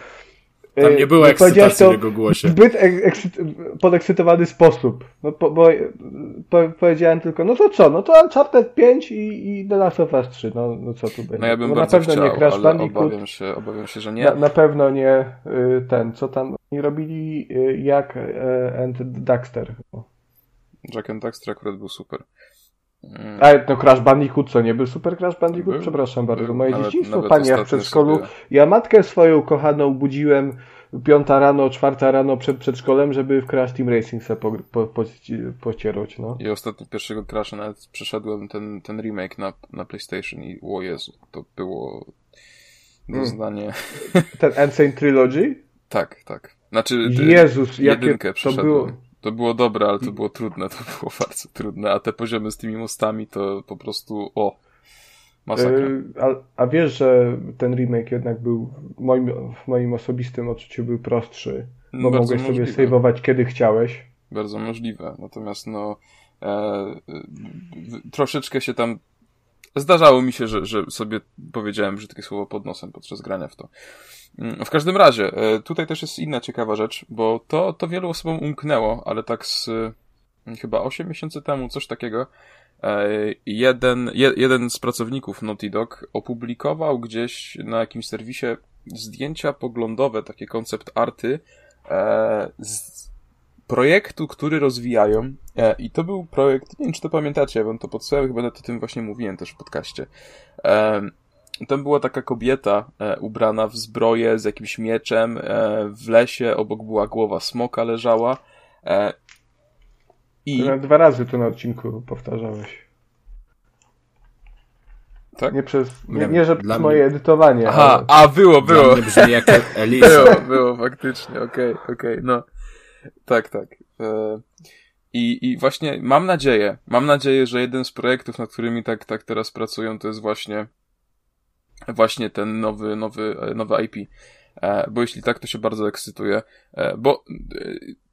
tam nie było ekscytacji w jego głosie. Zbyt podekscytowany sposób. No, po, bo po, powiedziałem tylko, no to co, no to Uncharted 5 i, i The Last of Us 3, no, no co tu będzie. No ja bym no, na pewno chciał, nie Crash Bandicoot. Obawiam się, obawiam się, że nie. Na, na pewno nie y, ten, co tam oni robili, y, jak y, and Daxter. Jack and Daxter akurat był super. Mm. A no Crash Bandicoot, co nie był Super Crash Bandicoot? Był, Przepraszam był, bardzo, moje nawet, dzieciństwo, nawet panie, ja w przedszkolu, sobie... ja matkę swoją kochaną budziłem piąta rano, czwarta rano przed przedszkolem, żeby w Crash Team Racing sobie po, po, po, pocierać, no. I ostatnio pierwszego Crasha nawet przeszedłem ten, ten remake na, na PlayStation i o Jezu, to było doznanie... Hmm. Ten Insane Trilogy? tak, tak. Znaczy, Jezus, jedynkę jakie to było... To było dobre, ale to było trudne, to <laughs> było bardzo trudne, a te poziomy z tymi mostami to po prostu, o, Masakra. Yy, a, a, wiesz, że ten remake jednak był w moim, w moim osobistym odczuciu był prostszy, bo Bardzo mogłeś możliwe. sobie saveować kiedy chciałeś. Bardzo możliwe. Natomiast no e, e, troszeczkę się tam zdarzało mi się, że, że sobie powiedziałem że takie słowo pod nosem podczas grania w to. Mm, w każdym razie, e, tutaj też jest inna ciekawa rzecz, bo to, to wielu osobom umknęło, ale tak z chyba 8 miesięcy temu, coś takiego, E, jeden, jeden z pracowników Naughty Dog opublikował gdzieś na jakimś serwisie zdjęcia poglądowe, takie koncept arty e, z projektu, który rozwijają i to był projekt, nie wiem czy to pamiętacie, ja wam to podsyłałem, chyba o tym właśnie mówiłem też w podcaście. Tam była taka kobieta ubrana w zbroję z jakimś mieczem w lesie, obok była głowa smoka leżała i... dwa razy to na odcinku powtarzałeś. Tak? Nie przez, nie, nie że przez moje mnie... edytowanie. Aha, ale... a było, było. Brzmi jak <laughs> Elisa. Było, było, faktycznie, okej, okay, okej, okay, no. Tak, tak. E, I, I właśnie mam nadzieję, mam nadzieję, że jeden z projektów, nad którymi tak, tak teraz pracują, to jest właśnie właśnie ten nowy, nowy, nowy IP. E, bo jeśli tak, to się bardzo ekscytuje. E, bo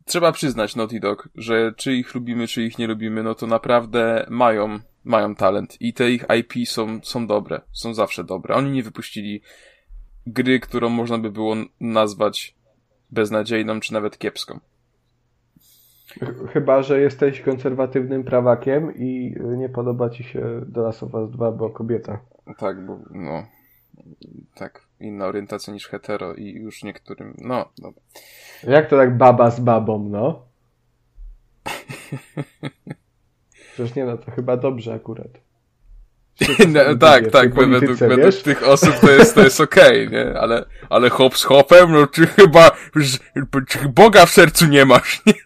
trzeba przyznać Naughty Dog, że czy ich lubimy, czy ich nie lubimy, no to naprawdę mają, mają talent i te ich IP są, są dobre, są zawsze dobre. Oni nie wypuścili gry, którą można by było nazwać beznadziejną, czy nawet kiepską. Chyba, że jesteś konserwatywnym prawakiem i nie podoba ci się The Last of Us 2, bo kobieta. Tak, bo no, tak, inna orientacja niż hetero i już niektórym, no, dobra. Jak to tak baba z babą, no? Przecież nie no, to chyba dobrze akurat. <laughs> No, tak, tak, według, według tych osób to jest, to jest okej, okay, nie? Ale, ale hop z hopem, no czy chyba, czy Boga w sercu nie masz, nie? <laughs>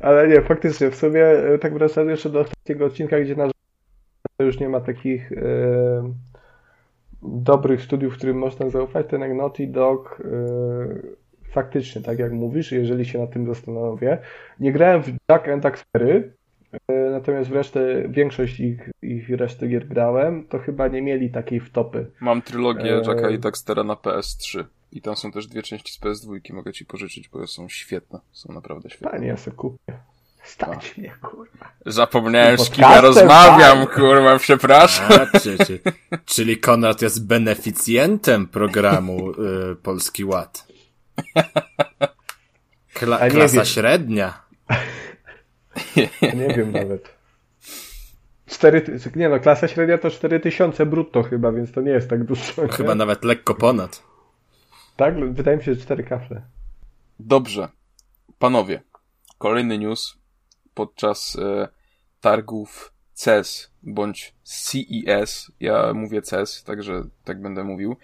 Ale nie, faktycznie, w sumie tak wracając jeszcze do takiego odcinka, gdzie na już nie ma takich yy, dobrych studiów, którym można zaufać, ten jak Naughty Dog yy, faktycznie, tak jak mówisz, jeżeli się na tym zastanowię. Nie grałem w Jack and Daxtery, yy, natomiast w resztę, większość ich, ich reszty gier grałem, to chyba nie mieli takiej wtopy. Mam trylogię Jacka i Daxtera na PS3. I tam są też dwie części z PS2, mogę ci pożyczyć, bo są świetne. Są naprawdę świetne. Panie, ja sobie kupię. Stać mnie, kurwa. Zapomniałem, z kim ja rozmawiam, kurwa, przepraszam. A, czy, czy, czyli Konrad jest beneficjentem programu y, Polski Ład. Kla klasa wiem. średnia. nie wiem nawet. 4, nie no, klasa średnia to 4000 brutto chyba, więc to nie jest tak dużo. Chyba nawet lekko ponad. Tak? Wydaje mi się, że 4 kafle. Dobrze. Panowie, kolejny news podczas e, targów CES bądź CES, ja mówię CES, także tak będę mówił.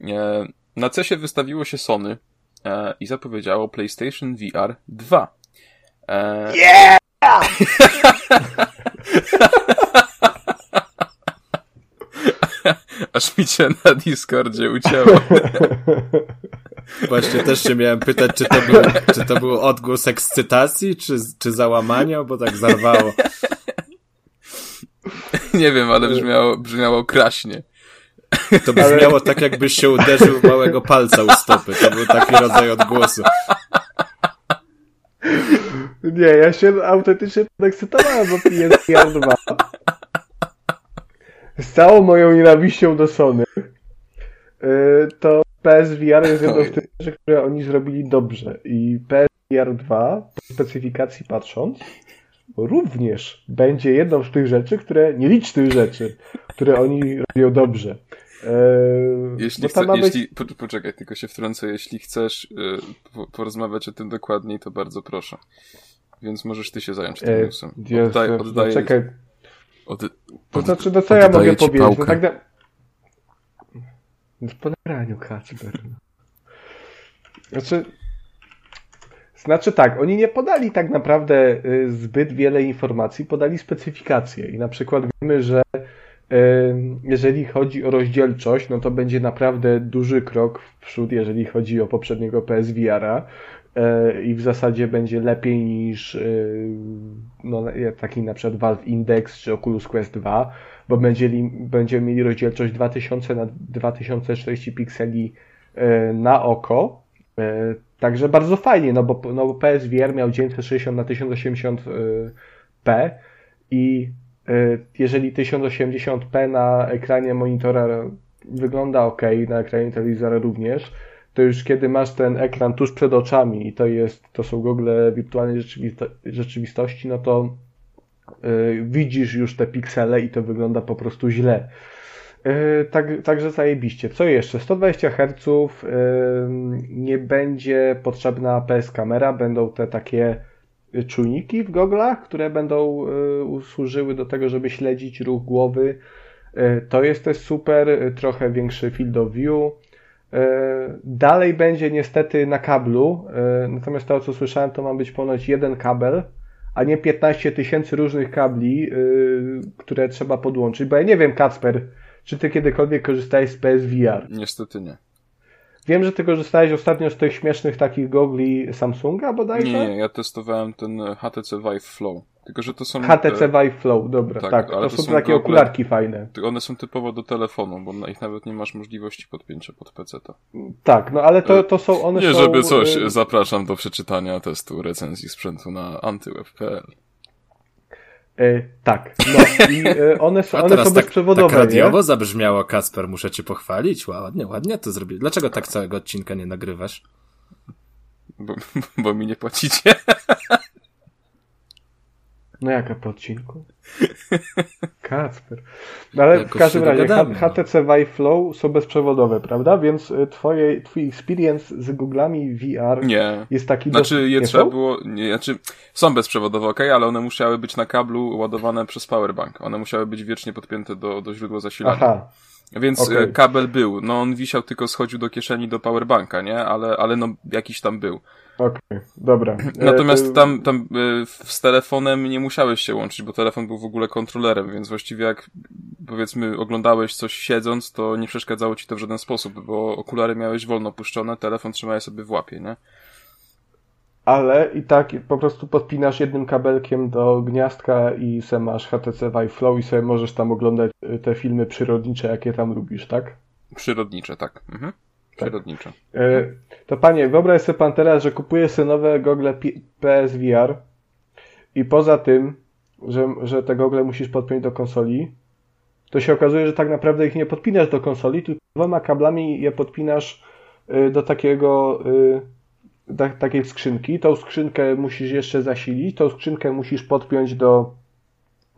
E, na CESie wystawiło się Sony e, i zapowiedziało PlayStation VR 2. E... Yeah! <laughs> <laughs> Aż mi cię na Discordzie ucięło. <laughs> Właśnie też się miałem pytać, czy to był, czy to był odgłos ekscytacji, czy, czy załamania, bo tak zarwało. <laughs> Nie wiem, ale brzmiało, brzmiało kraśnie. To brzmiało ale... tak, jakbyś się uderzył małego palca u stopy. To był taki rodzaj odgłosu. Nie, ja się autentycznie podekscytowałem do PSVR 2. Z całą moją nienawiścią do Sony, y, to PSVR jest jedną z tych rzeczy, które oni zrobili dobrze. I PSVR 2, po specyfikacji patrząc, również będzie jedną z tych rzeczy, które, nielicznych rzeczy, które oni robią dobrze. Eee, jeśli, chce, być... jeśli po, poczekaj, tylko się wtrącę, jeśli chcesz yy, porozmawiać o tym dokładniej, to bardzo proszę. Więc możesz ty się zająć tym eee, newsem. Oddaj, oddaję... Od, to znaczy, no co ja mogę powiedzieć? No tak na... Po nagraniu, Kacper. No. Znaczy, znaczy tak, oni nie podali tak naprawdę y, zbyt wiele informacji, podali specyfikacje i na przykład wiemy, że jeżeli chodzi o rozdzielczość, no to będzie naprawdę duży krok w przód, jeżeli chodzi o poprzedniego PSVR-a, i w zasadzie będzie lepiej niż e, no, taki na przykład Valve Index czy Oculus Quest 2, bo będziemy, będziemy mieli rozdzielczość 2000 na 2040 pikseli na oko. Także bardzo fajnie, no bo, no bo PSVR miał 960 na 1080p i jeżeli 1080p na ekranie monitora wygląda ok, na ekranie telewizora również, to już kiedy masz ten ekran tuż przed oczami i to jest, to są gogle wirtualnej rzeczywistości, no to yy, widzisz już te piksele i to wygląda po prostu źle. Yy, tak, także zajebiście. Co jeszcze? 120 Hz, yy, nie będzie potrzebna APS kamera, będą te takie czujniki w goglach, które będą yy, służyły do tego, żeby śledzić ruch głowy. Yy, to jest też super, trochę większy field of view. E, dalej będzie niestety na kablu, e, natomiast to, co słyszałem, to ma być ponoć jeden kabel, a nie 15 tysięcy różnych kabli, e, które trzeba podłączyć. Bo ja nie wiem, Kacper, czy ty kiedykolwiek korzystałeś z PSVR? Niestety nie. Wiem, że ty korzystałeś ostatnio z tych śmiesznych takich gogli Samsunga bodajże? Nie, nie, ja testowałem ten HTC Vive Flow. Tylko, że to są... HTC Vive Flow, dobra, tak. tak. To, są, są takie okularki fajne. One są typowo do telefonu, bo na ich nawet nie masz możliwości podpięcia pod PC. -ta. Tak, no ale to, to są one Nie, są... żeby coś, y- zapraszam do przeczytania testu recenzji sprzętu na antyweb.pl. E, tak, no i e, one, są, <laughs> one są tak, bezprzewodowe. Tak radiowo nie? zabrzmiało, Kasper, muszę cię pochwalić. Ładnie, ładnie to zrobić. Dlaczego tak całego odcinka nie nagrywasz? Bo, <laughs> bo mi nie płacicie. <laughs> No jaka po odcinku? <laughs> Kacper. No ale w każdym razie HTC Vive Flow są bezprzewodowe, prawda? Więc y, twoje, twój experience z Googlami VR nie. jest taki Znaczy dos... je nie trzeba są? było, nie, znaczy są bezprzewodowe, ok, ale one musiały być na kablu ładowane przez powerbank. One musiały być wiecznie podpięte do, do źródła zasilania. Aha. Więc okay. kabel był. No on wisiał tylko schodził do kieszeni do powerbanka, nie? Ale, ale no jakiś tam był. Okej, okay, dobra. <clears throat> Natomiast e, tam, tam e, z telefonem nie musiałeś się łączyć, bo telefon był w ogóle kontrolerem, więc właściwie jak powiedzmy oglądałeś coś siedząc, to nie przeszkadzało ci to w żaden sposób, bo okulary miałeś wolno puszczone, telefon trzymałeś sobie w łapie, nie? Ale i tak po prostu podpinasz jednym kabelkiem do gniazdka i se masz HTC Vive Flow i sobie możesz tam oglądać e, te filmy przyrodnicze, jakie tam lubisz, tak? Przyrodnicze, tak. Mhm. Tak. Przyrodnicze. E, to panie, wyobraź sobie pan teraz, że kupuje sobie nowe gogle PSVR i poza tym, że, że te gogle musisz podpiąć do konsoli, to się okazuje, że tak naprawdę ich nie podpinasz do konsoli, tylko dwoma kablami je podpinasz e, do takiego e, takiej skrzynki. Tą skrzynkę musisz jeszcze zasilić, tą skrzynkę musisz podpiąć do,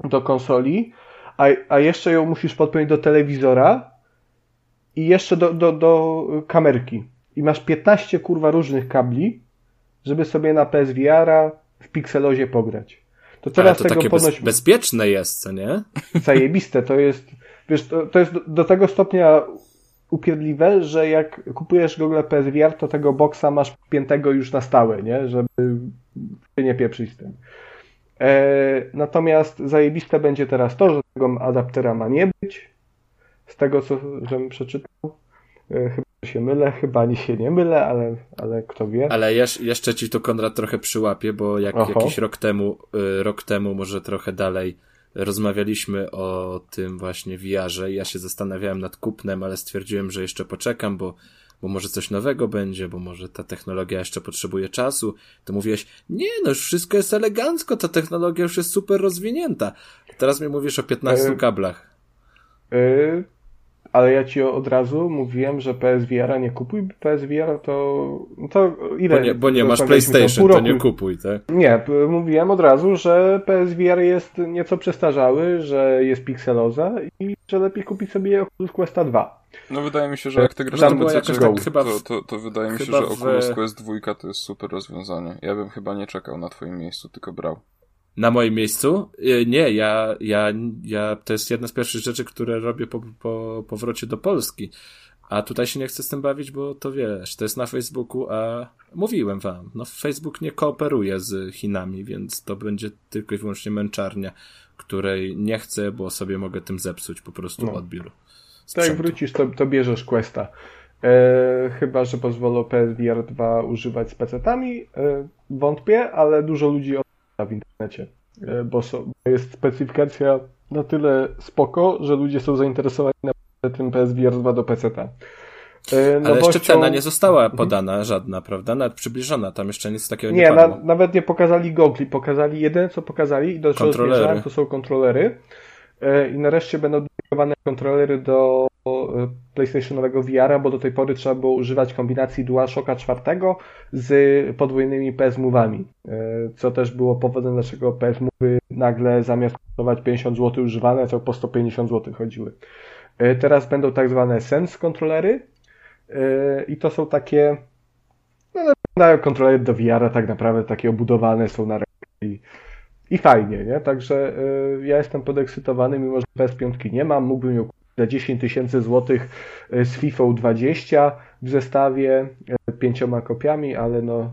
do konsoli, a, a jeszcze ją musisz podpiąć do telewizora i jeszcze do, do, do kamerki. I masz 15 kurwa różnych kabli, żeby sobie na PSVR-a w Pixelozie pograć. To teraz Ale to tego ponoć... bez, bezpieczne jest, co nie? Zajebiste, to jest, wiesz, to, to jest do, do, tego stopnia upierdliwe, że jak kupujesz Google PSVR, to tego boxa masz piętego już na stałe, nie? Żeby się nie pieprzyć z tym. E, natomiast zajebiste będzie teraz to, że tego adaptera ma nie być, z tego, co żebym przeczytał. E, chyba się mylę, chyba ani się nie mylę, ale, ale kto wie. Ale jeszcze ci to Konrad trochę przyłapie, bo jak Oho. jakiś rok temu, e, rok temu, może trochę dalej, rozmawialiśmy o tym właśnie i ja się zastanawiałem nad kupnem, ale stwierdziłem, że jeszcze poczekam, bo, bo może coś nowego będzie, bo może ta technologia jeszcze potrzebuje czasu. To mówiłeś, nie no, już wszystko jest elegancko, ta technologia już jest super rozwinięta. Teraz mi mówisz o 15 yy, kablach. Yy, ale ja ci od razu mówiłem, że PSVR-a nie kupuj, PSVR to, to ile? Bo nie, bo nie masz PlayStation, to nie kupuj, tak? Nie, mówiłem od razu, że PSVR jest nieco przestarzały, że jest pikseloza i że lepiej kupić sobie Oculus Questa 2. No wydaje mi się, że jak te grasz na PC, tak, chyba w, to, to, to, wydaje mi się, że Oculus w... Quest 2 to jest super rozwiązanie. Ja bym chyba nie czekał na twoim miejscu, tylko brał. Na moim miejscu? Y, nie, ja, ja, ja, to jest jedna z pierwszych rzeczy, które robię po, po powrocie do Polski. A tutaj się nie chcę z tym bawić, bo to wiesz, to jest na Facebooku, a mówiłem wam, no Facebook nie kooperuje z Chinami, więc to będzie tylko i wyłącznie męczarnia, której nie chcę, bo sobie mogę tym zepsuć po prostu no. odbiór. Tak jak wrócisz, to, to bierzesz Questa. E, chyba, że pozwolą PSVR 2 używać z PC-tami. E, wątpię, ale dużo ludzi w internecie, e, bo, jest specyfikacja na tyle spoko, że ludzie są zainteresowani na tym PSVR 2 do PC-ta. E, Ale jeszcze cena nie została mhm. podana żadna, prawda? Nawet przybliżona, tam jeszcze nic takiego nie, nie na, nawet nie pokazali gogli, pokazali jedyne co pokazali i do czego to są kontrolery i nareszcie będą dedykowane kontrolery do e, PlayStationowego VR-a, bo do tej pory trzeba było używać kombinacji DualShocka 4 z podwójnymi PS Move'ami, co też było powodem, dlaczego PS Move'y nagle zamiast kosztować 50 zł używane, to po 150 zł chodziły. Teraz będą tak zwane Sense kontrolery, I to są takie, no wyglądają kontrolery do VR, tak naprawdę takie obudowane są na rękę i fajnie, nie? Także yy, ja jestem podekscytowany, mimo że PS5 nie mam, mógłbym ją kupić za 10 tysięcy złotych yy, z FIFA 20 w zestawie pięcioma kopiami, ale no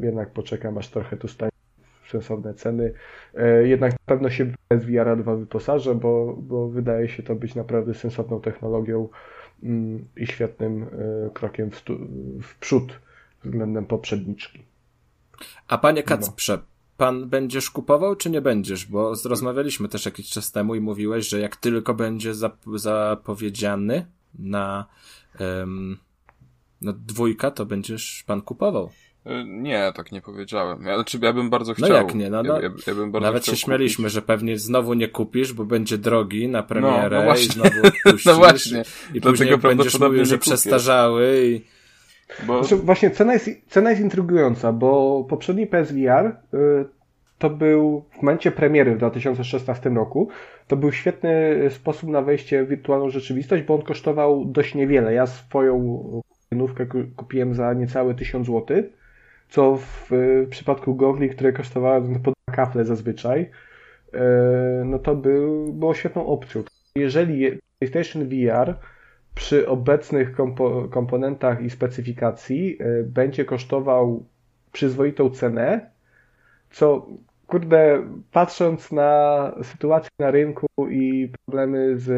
jednak poczekam aż trochę tu stanie sensowne ceny. Jednak na pewno się z VR 2 wyposażę, bo, bo wydaje się to być naprawdę sensowną technologią Mm, i świetnym e, krokiem w, w przód względem poprzedniczki. A panie no. Pan będziesz kupował, czy nie będziesz? Bo rozmawialiśmy też jakiś czas temu i mówiłeś, że jak tylko będzie zapowiedziany na, um, na dwójka, to będziesz pan kupował. E, nie, tak nie powiedziałem. Ja, znaczy, ja bym bardzo no chciał. No jak nie? No, no, ja, ja bym bardzo nawet się śmialiśmy, kupić. że pewnie znowu nie kupisz, bo będzie drogi na premierę no, no i znowu <laughs> puścisz. no właśnie. I później będziesz mówił, że przestarzały i... Bo... Znaczy, właśnie cena jest, cena jest intrygująca, bo poprzedni PSVR y, to był w momencie premiery w 2016 roku, to był świetny sposób na wejście w wirtualną rzeczywistość, bo on kosztował dość niewiele. Ja swoją nówkę kupiłem za niecałe 1000 złotych co w, w przypadku gogli, które kosztowały no, po kafle zazwyczaj, e, no to był, było świetną opcją. Jeżeli PlayStation VR przy obecnych kompo komponentach i specyfikacji e, będzie kosztował przyzwoitą cenę, co kurde, patrząc na sytuację na rynku i problemy z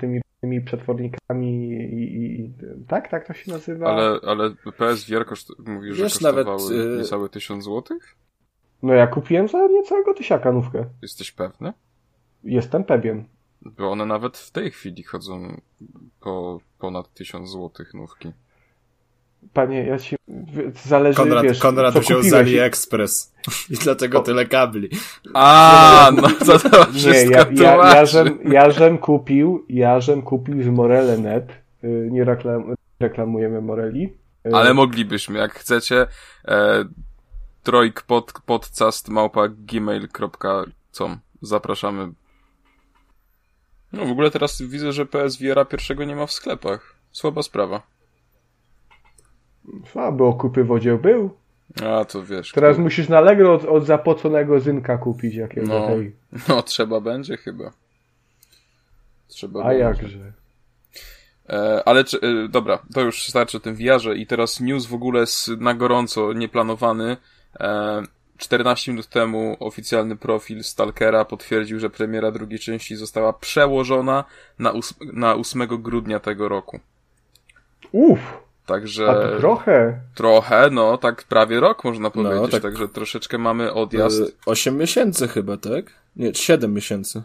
tymi tymi przetwornikami i, i, tak, tak to się nazywa. Ale, ale PSVR koszt, mówisz, Wiesz, że kosztowały nawet, niecałe 1000 złotych? No ja kupiłem za niecałego tysiaka nówkę. Jesteś pewny? Jestem pewien. Bo one nawet w tej chwili chodzą po ponad 1000 złotych nówki. Panie, ja ci zależy, Konrad, wiesz, Konrad wziął z AliExpress <laughs> i dlatego o. tyle kabli. A, <laughs> no to to Nie, ja, ja, ja, żem, ja żem kupił, ja żem kupił z Morele.net, y, nie reklam, reklamujemy Moreli. Y, Ale moglibyśmy, jak chcecie, e, trojk pod, podcast małpa gmail.com. Zapraszamy. No w ogóle teraz widzę, że PSVR pierwszego nie ma w sklepach. Słaba sprawa. A, bo kupy wodzie był. A, to wiesz. Teraz musisz na Allegro od, od zapoconego zynka kupić jakiegoś. No, <laughs> no, trzeba będzie chyba. Trzeba A będzie. jakże. E, ale e, dobra, to już starczy o tym wiarze i teraz news w ogóle z, na gorąco, nieplanowany. E, 14 minut temu oficjalny profil Stalkera potwierdził, że premiera drugiej części została przełożona na, ós na 8 grudnia tego roku. Uff! Także. Trochę. Trochę, no, tak prawie rok można no, powiedzieć. No, tak... Także troszeczkę mamy odjazd. 8 miesięcy chyba, tak? Nie, 7 miesięcy.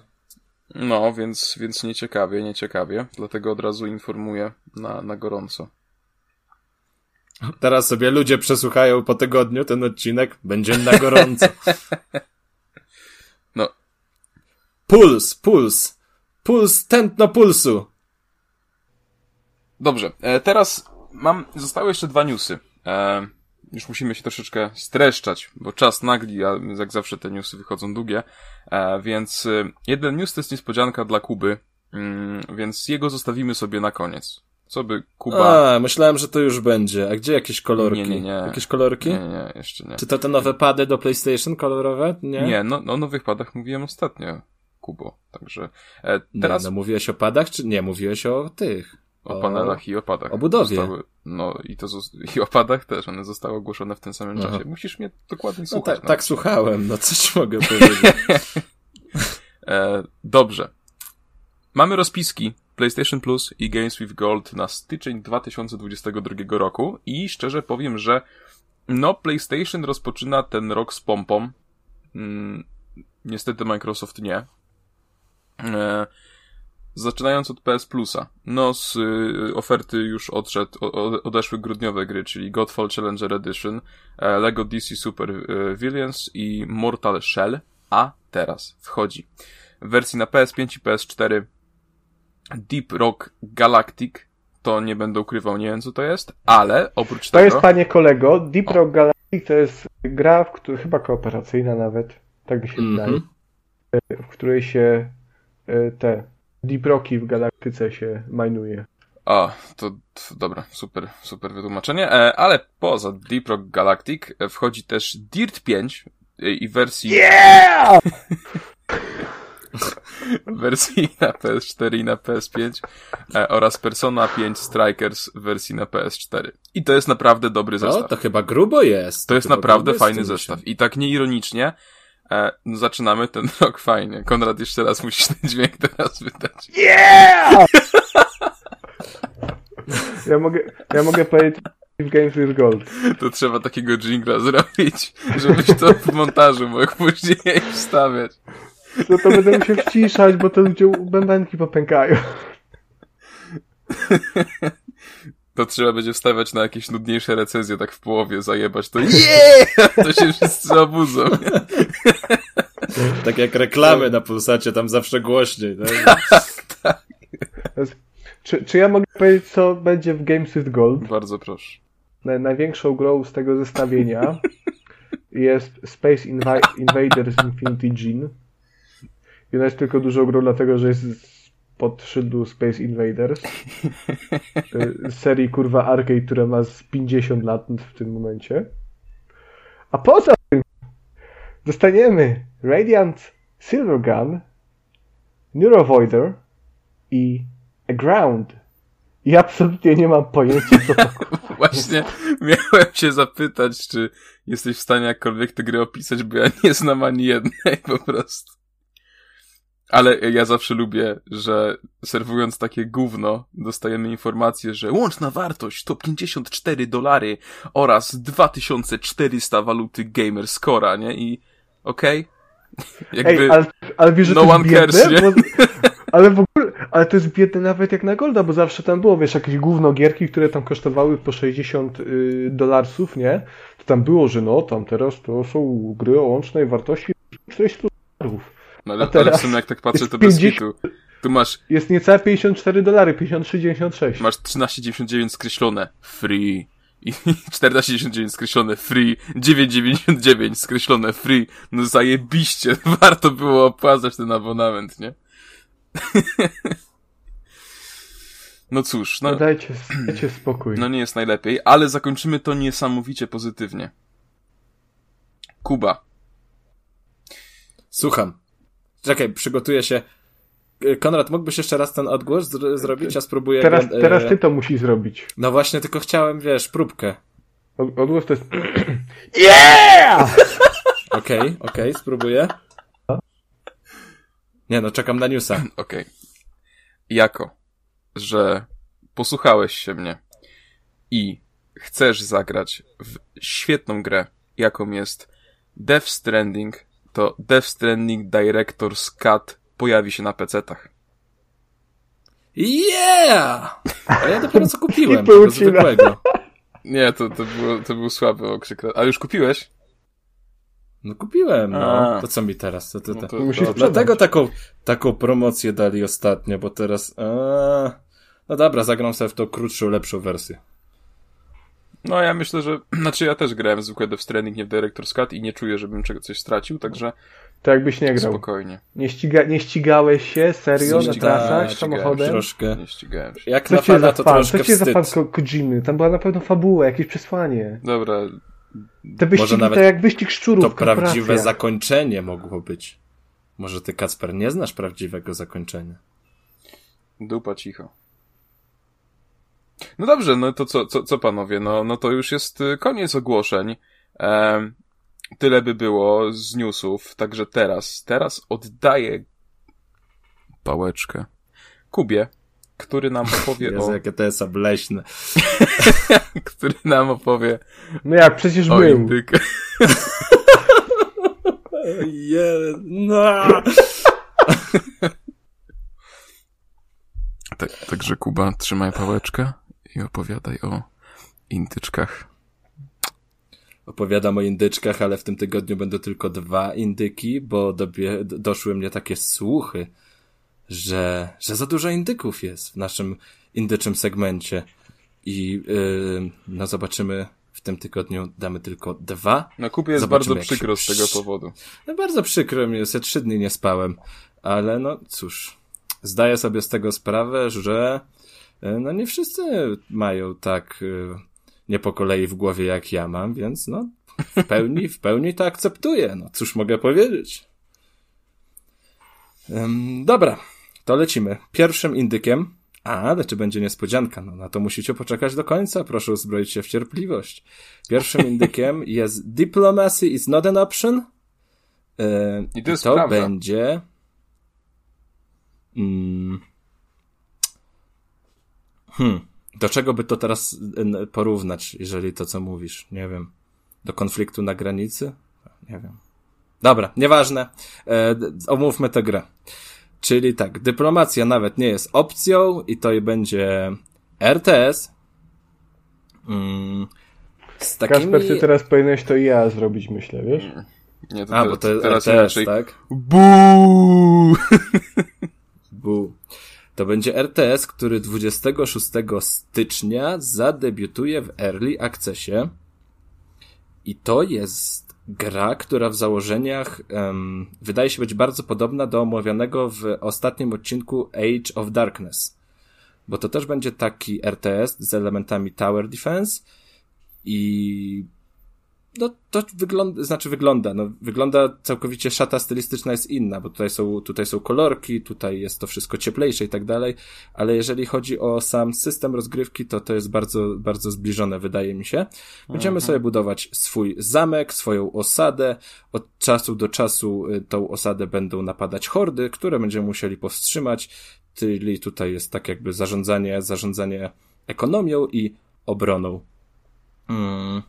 No, więc, więc nieciekawie, nieciekawie. Dlatego od razu informuję na, na gorąco. Teraz sobie ludzie przesłuchają po tygodniu ten odcinek. Będzie na gorąco. no. Puls, puls. Puls, tętno pulsu. Dobrze, e, teraz mam, zostały jeszcze dwa newsy. E, już musimy się troszeczkę streszczać, bo czas nagli, a jak zawsze te newsy wychodzą długie. E, więc e, jeden news to jest niespodzianka dla Kuby, mm, więc jego zostawimy sobie na koniec. Co by Kuba... A, myślałem, że to już będzie. A gdzie jakieś kolorki? Nie, nie, nie. Jakieś kolorki? Nie, nie, jeszcze nie. Czy to te nowe pady do PlayStation kolorowe? Nie? Nie, no, o nowych padach mówiłem ostatnio, Kubo. Także e, teraz... No mówiłeś o padach, czy nie? Mówiłeś o tych. O, o panelach i opadach. O budowie. Zostały, no i to i opadach też, one zostały ogłoszone w tym samym Aha. czasie. Musisz mnie dokładnie no słuchać. No, ta, tak słuchałem, no co ci mogę <laughs> powiedzieć. e, dobrze. Mamy rozpiski PlayStation Plus i Games with Gold na styczeń 2022 roku i szczerze powiem, że no PlayStation rozpoczyna ten rok z pompą. Mm, niestety Microsoft nie. E, zaczynając od PS Plusa. No z y, oferty już odszedł, o, odeszły grudniowe gry, czyli Godfall Challenger Edition, e, Lego DC Super y, Villains i Mortal Shell, a teraz wchodzi w wersji na PS5 i PS4 Deep Rock Galactic, to nie będę ukrywał, nie wiem co to jest, ale oprócz To tego... jest, panie kolego, Deep Rock Galactic to jest gra, w której, chyba kooperacyjna nawet, tak mi się Mhm. wydaje, w której się e, te Deep Rocki w galaktyce się majnuje. A, to, to dobra, super, super wytłumaczenie, e, ale poza Deep Rock Galactic e, wchodzi też Dirt 5 e, i wersji... Yeah! <laughs> w <laughs> wersji na PS4 i na PS5 e, oraz Persona 5 Strikers w wersji na PS4. I to jest naprawdę dobry No, zestaw. to chyba grubo jest. To jest chyba naprawdę fajny zestaw. I tak nieironicznie e, no zaczynamy ten <laughs> rok fajnie. Konrad, jeszcze raz musisz ten dźwięk teraz wydać. Yeah! Ja mogę, ja mogę powiedzieć w Games with Gold. To trzeba takiego jingla zrobić, żebyś to w montażu mógł później wstawiać. No to będę musiał wciszać, bo to ludzie bębenki popękają. To trzeba będzie wstawiać na jakieś nudniejsze recenzje, tak w połowie zajebać to yeah! To się wszyscy obudzą. nie? Tak jak reklamy na pulsacie, tam zawsze głośniej. Tak? Czy, czy ja mogę powiedzieć, co będzie w Games with Gold? Bardzo proszę. Naj, największą grą z tego zestawienia jest Space Invi- Invaders Infinity Gene. Jest tylko dużą grą, dlatego że jest pod szyldu Space Invaders. <laughs> Serii kurwa arcade, która ma z 50 lat w tym momencie. A poza tym dostaniemy Radiant Silvergun, Neurovoider i Aground. I absolutnie nie mam pojęcia, co to <laughs> Właśnie miałem się zapytać, czy jesteś w stanie jakkolwiek tę grę opisać, bo ja nie znam ani jednej po prostu. Ale ja zawsze lubię, że serwując takie gówno, dostajemy informację, że łączna wartość to 54 dolary oraz 2400 waluty gamer scora, nie? I okej. <laughs> Jakby... Ej, ale, ale wiesz, że no to one biedne? cares, nie? Bo, <laughs> ale w ogóle, ale to jest biedne nawet jak na Golda, bo zawsze tam było, wiesz, jakieś gówno gierki, które tam kosztowały po 60 y, dolarsów, nie? To tam było, że no, tam teraz to są gry o łącznej wartości 400 dolarów. No ale, ale w sumie jak tak patrzę, jest to bez 50 kitu. Tu masz Jest niecałe 54 dolary, 53,96. Masz 13,99 skreślone free. I <laughs> 14,99 skreślone free. 9,99 skreślone free. No zajebiście. <laughs> Warto było opłacać ten abonament, nie? <laughs> No cóż, No no, dajcie, dajcie spokój. no nie jest najlepiej, ale zakończymy to niesamowicie pozytywnie. Kuba. Słucham. Czekaj, przygotuję się. E, Konrad, mógłbyś jeszcze raz ten odgłos zr- zrobić? Ja spróbuję. Teraz, e, teraz ty to musisz zrobić. No właśnie, tylko chciałem, wiesz, próbkę. Od- Odgłos to jest <clears throat> Yeah! <laughs> Okej, okej, spróbuję. Nie no, czekam na newsa. <clears throat> Okej. Jako, że posłuchałeś się mnie i chcesz zagrać w świetną grę, jaką jest Death Stranding, to Death Stranding Director's Cut pojawi się na PC-tach. Yeah! A ja dopiero co <laughs> kupiłem, tego zwykłego. Nie, to, to, było, to był słaby okrzyk. A już kupiłeś? No kupiłem, no. A. To co mi teraz? To, to, No to. to, Musisz to. Dlatego taką, taką promocję dali ostatnio, bo teraz... A... No dobra, zagram sobie w tą krótszą, lepszą wersję. No ja myślę, że... <clears throat> Znaczy ja też grałem w zwykłe Death Stranding, nie w Director's Cut i nie czuję, żebym czego coś stracił, także To jakbyś nie grał. spokojnie. Nie, ściga, nie ścigałeś się serio na trasach samochodem? Troszkę. Nie ścigałem się. Jak Co na cię fana za to fan? troszkę Co cię za fan. Ko- Kojimy? Tam była na pewno fabuła, jakieś przesłanie. Dobra, Te wyścigi nawet to jak wyścig szczurów. To prawdziwe zakończenie mogło być. Może ty, Kacper, nie znasz prawdziwego zakończenia? Dupa cicho. No dobrze, no to co, co, co panowie, no, no to już jest y, koniec ogłoszeń. Em, tyle by było z newsów, także teraz, teraz oddaję pałeczkę Kubie który nam opowie <laughs> Jezu, o... jakie to jest obleśne. <laughs> który nam opowie No jak, przecież o był. indyk. <laughs> Je, no. Tak, także Kuba, trzymaj pałeczkę i opowiadaj o indyczkach. Opowiadam o indyczkach, ale w tym tygodniu będą tylko dwa indyki, bo dobie, doszły mnie takie słuchy, że, że za dużo indyków jest w naszym indyczym segmencie. I yy, no zobaczymy, w tym tygodniu damy tylko dwa. No Kubie jest Zobaczymy, bardzo jak się przykro z tego powodu. No, bardzo przykro mi jest, ja trzy dni nie spałem, ale no cóż, zdaję sobie z tego sprawę, że no nie wszyscy mają tak e, nie po kolei w głowie jak ja mam, więc no w pełni, w pełni to akceptuję, no cóż mogę powiedzieć. Dobra, to lecimy. Pierwszym indykiem, a, ale czy będzie niespodzianka? No na to musicie poczekać do końca, proszę uzbroić się w cierpliwość. Pierwszym indykiem <laughs> jest Diplomacy is not an option. Yy, I to to będzie. Mm, hmm. Do czego by to teraz porównać, jeżeli to, co mówisz? Nie wiem. Do konfliktu na granicy? Nie wiem. Dobra, nieważne. E, omówmy tę grę. Czyli tak, dyplomacja nawet nie jest opcją i to będzie RTS. Mm, z takimi... Kasper, ty teraz powinieneś to i ja zrobić, myślę, wiesz? Nie, to, A, te- bo to jest teraz RTS, inaczej. tak? Buu! Bu. To będzie RTS, który 26 stycznia zadebiutuje w Early Accessie. I to jest gra, która w założeniach em, wydaje się być bardzo podobna do omawianego w ostatnim odcinku Age of Darkness. Bo to też będzie taki RTS z elementami Tower Defense i no to wygląda, znaczy wygląda, no wygląda całkowicie szata stylistyczna jest inna, bo tutaj są, tutaj są kolorki, tutaj jest to wszystko cieplejsze i tak dalej, ale jeżeli chodzi o sam system rozgrywki, to to jest bardzo, bardzo zbliżone, wydaje mi się. Będziemy sobie budować swój zamek, swoją osadę, od czasu do czasu y, tą osadę będą napadać hordy, które będziemy musieli powstrzymać, czyli tutaj jest tak jakby zarządzanie, zarządzanie ekonomią i obroną. Mm.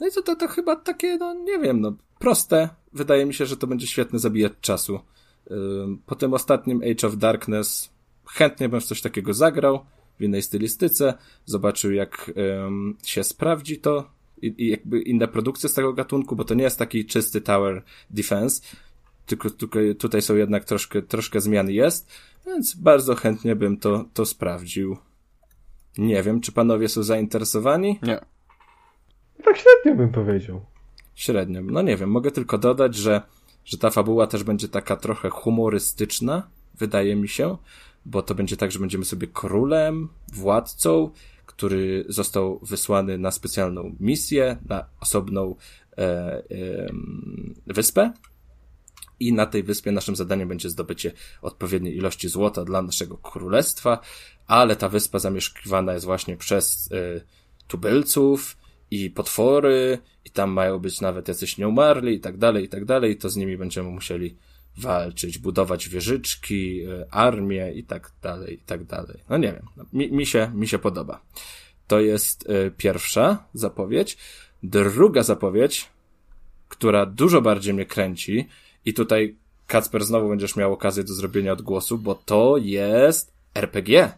No i to, to, to chyba takie, no nie wiem, no proste. Wydaje mi się, że to będzie świetny zabijać czasu. Po tym ostatnim Age of Darkness chętnie bym w coś takiego zagrał, w innej stylistyce, zobaczył jak ym, się sprawdzi to i, i jakby inne produkcje z tego gatunku, bo to nie jest taki czysty tower defense, tylko, tylko tutaj są jednak troszkę, troszkę zmian jest, więc bardzo chętnie bym to, to sprawdził. Nie wiem, czy panowie są zainteresowani? Nie. Tak średnio bym powiedział. Średnio. No nie wiem, mogę tylko dodać, że, że ta fabuła też będzie taka trochę humorystyczna, wydaje mi się, bo to będzie tak, że będziemy sobie królem, władcą, który został wysłany na specjalną misję, na osobną e, e, wyspę. I na tej wyspie naszym zadaniem będzie zdobycie odpowiedniej ilości złota dla naszego królestwa, ale ta wyspa zamieszkiwana jest właśnie przez e, tubylców i potwory, i tam mają być nawet jacyś nieumarli i tak dalej, i tak dalej, to z nimi będziemy musieli walczyć, budować wieżyczki, e, armię i tak dalej, i tak dalej. No nie wiem, no, mi, mi, się, mi się podoba. To jest e, pierwsza zapowiedź. Druga zapowiedź, która dużo bardziej mnie kręci i tutaj Kacper znowu będziesz miał okazję do zrobienia odgłosu, bo to jest RPG.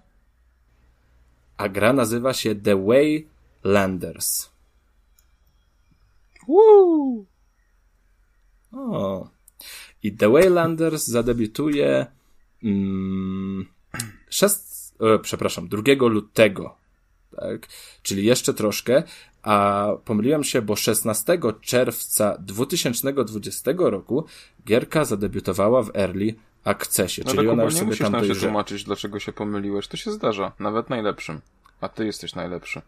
A gra nazywa się The Waylanders. Woo! O. I The Waylanders zadebiutuje mm, szest, e, przepraszam, 2 lutego. Tak? Czyli jeszcze troszkę, a pomyliłem się, bo 16 czerwca 2020 roku gierka zadebiutowała w Early Accessie, No czyli to ona już sobie musisz tam nam się tłumaczyć, dlaczego się pomyliłeś. To się zdarza, nawet najlepszym. A ty jesteś najlepszy.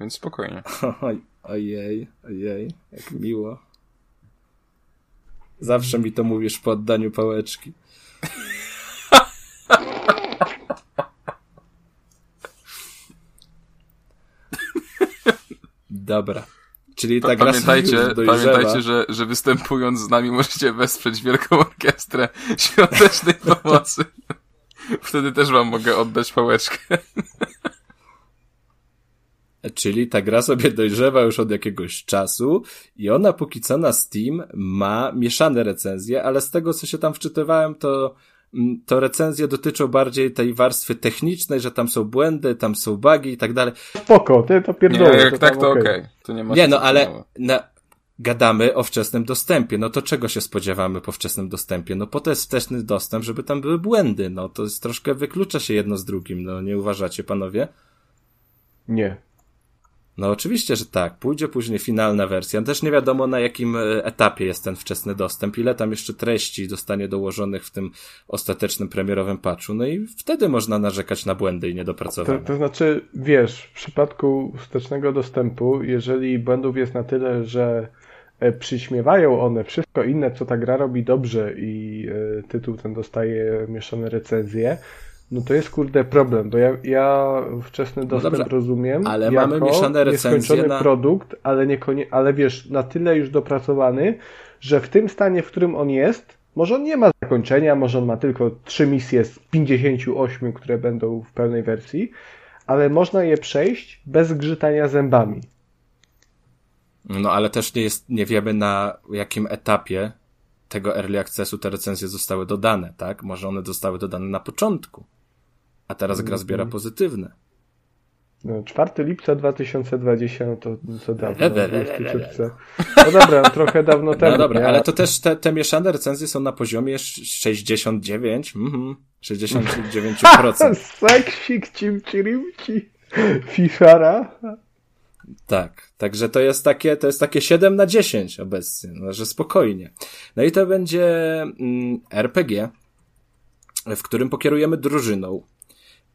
Więc spokojnie. <laughs> Oj, ojej, ojej, jak miło. Zawsze mi to mówisz po oddaniu pałeczki. Dobra. Czyli ta gra Pamiętajcie, pamiętajcie że, że występując z nami możecie wesprzeć Wielką Orkiestrę Świątecznej Pomocy. <laughs> Wtedy też wam mogę oddać pałeczkę. Czyli ta gra sobie dojrzewa już od jakiegoś czasu i ona póki co na Steam ma mieszane recenzje, ale z tego co się tam wczytywałem, to, mm, to recenzje dotyczą bardziej tej warstwy technicznej, że tam są błędy, tam są bugi i tak dalej. Spoko, ty to pierdolę. Nie, jak to tak to okej. Okay. To nie, ma nie no, ale na, gadamy o wczesnym dostępie. No to czego się spodziewamy po wczesnym dostępie? No po to jest wczesny dostęp, żeby tam były błędy. No to jest troszkę wyklucza się jedno z drugim. No nie uważacie, panowie? Nie. No oczywiście, że tak. Pójdzie później finalna wersja. Też nie wiadomo na jakim e, etapie jest ten wczesny dostęp, ile tam jeszcze treści zostanie dołożonych w tym ostatecznym premierowym patchu. No i wtedy można narzekać na błędy i niedopracowania. To, to znaczy, wiesz, w przypadku wstecznego dostępu, jeżeli błędów jest na tyle, że e, przyśmiewają one wszystko inne, co ta gra robi dobrze i e, tytuł ten dostaje mieszane recenzje, no to jest kurde problem, bo ja, ja wczesny no dostęp no dobrze, rozumiem. Ale mamy mieszane recenzje na... produkt, ale, niekonie, ale wiesz, na tyle już dopracowany, że w tym stanie, w którym on jest, może on nie ma zakończenia, może on ma tylko trzy misje z 58, które będą w pełnej wersji, ale można je przejść bez grzytania zębami. No ale też nie, jest, nie wiemy na jakim etapie tego early accessu te recenzje zostały dodane, tak? Może one zostały dodane na początku a teraz gra zbiera mhm. pozytywne. No, 4 lipca 2020, no to co dawno, 20 No dobra, trochę dawno <laughs> temu. No dobra, ale to też te, te mieszane recenzje są na poziomie 69, mhm, 69%. <laughs> Seksik cimcirimci, fiszara. Tak, także to jest takie, to jest takie 7 na 10 obecnie, no, że spokojnie. No i to będzie mm, RPG, w którym pokierujemy drużyną.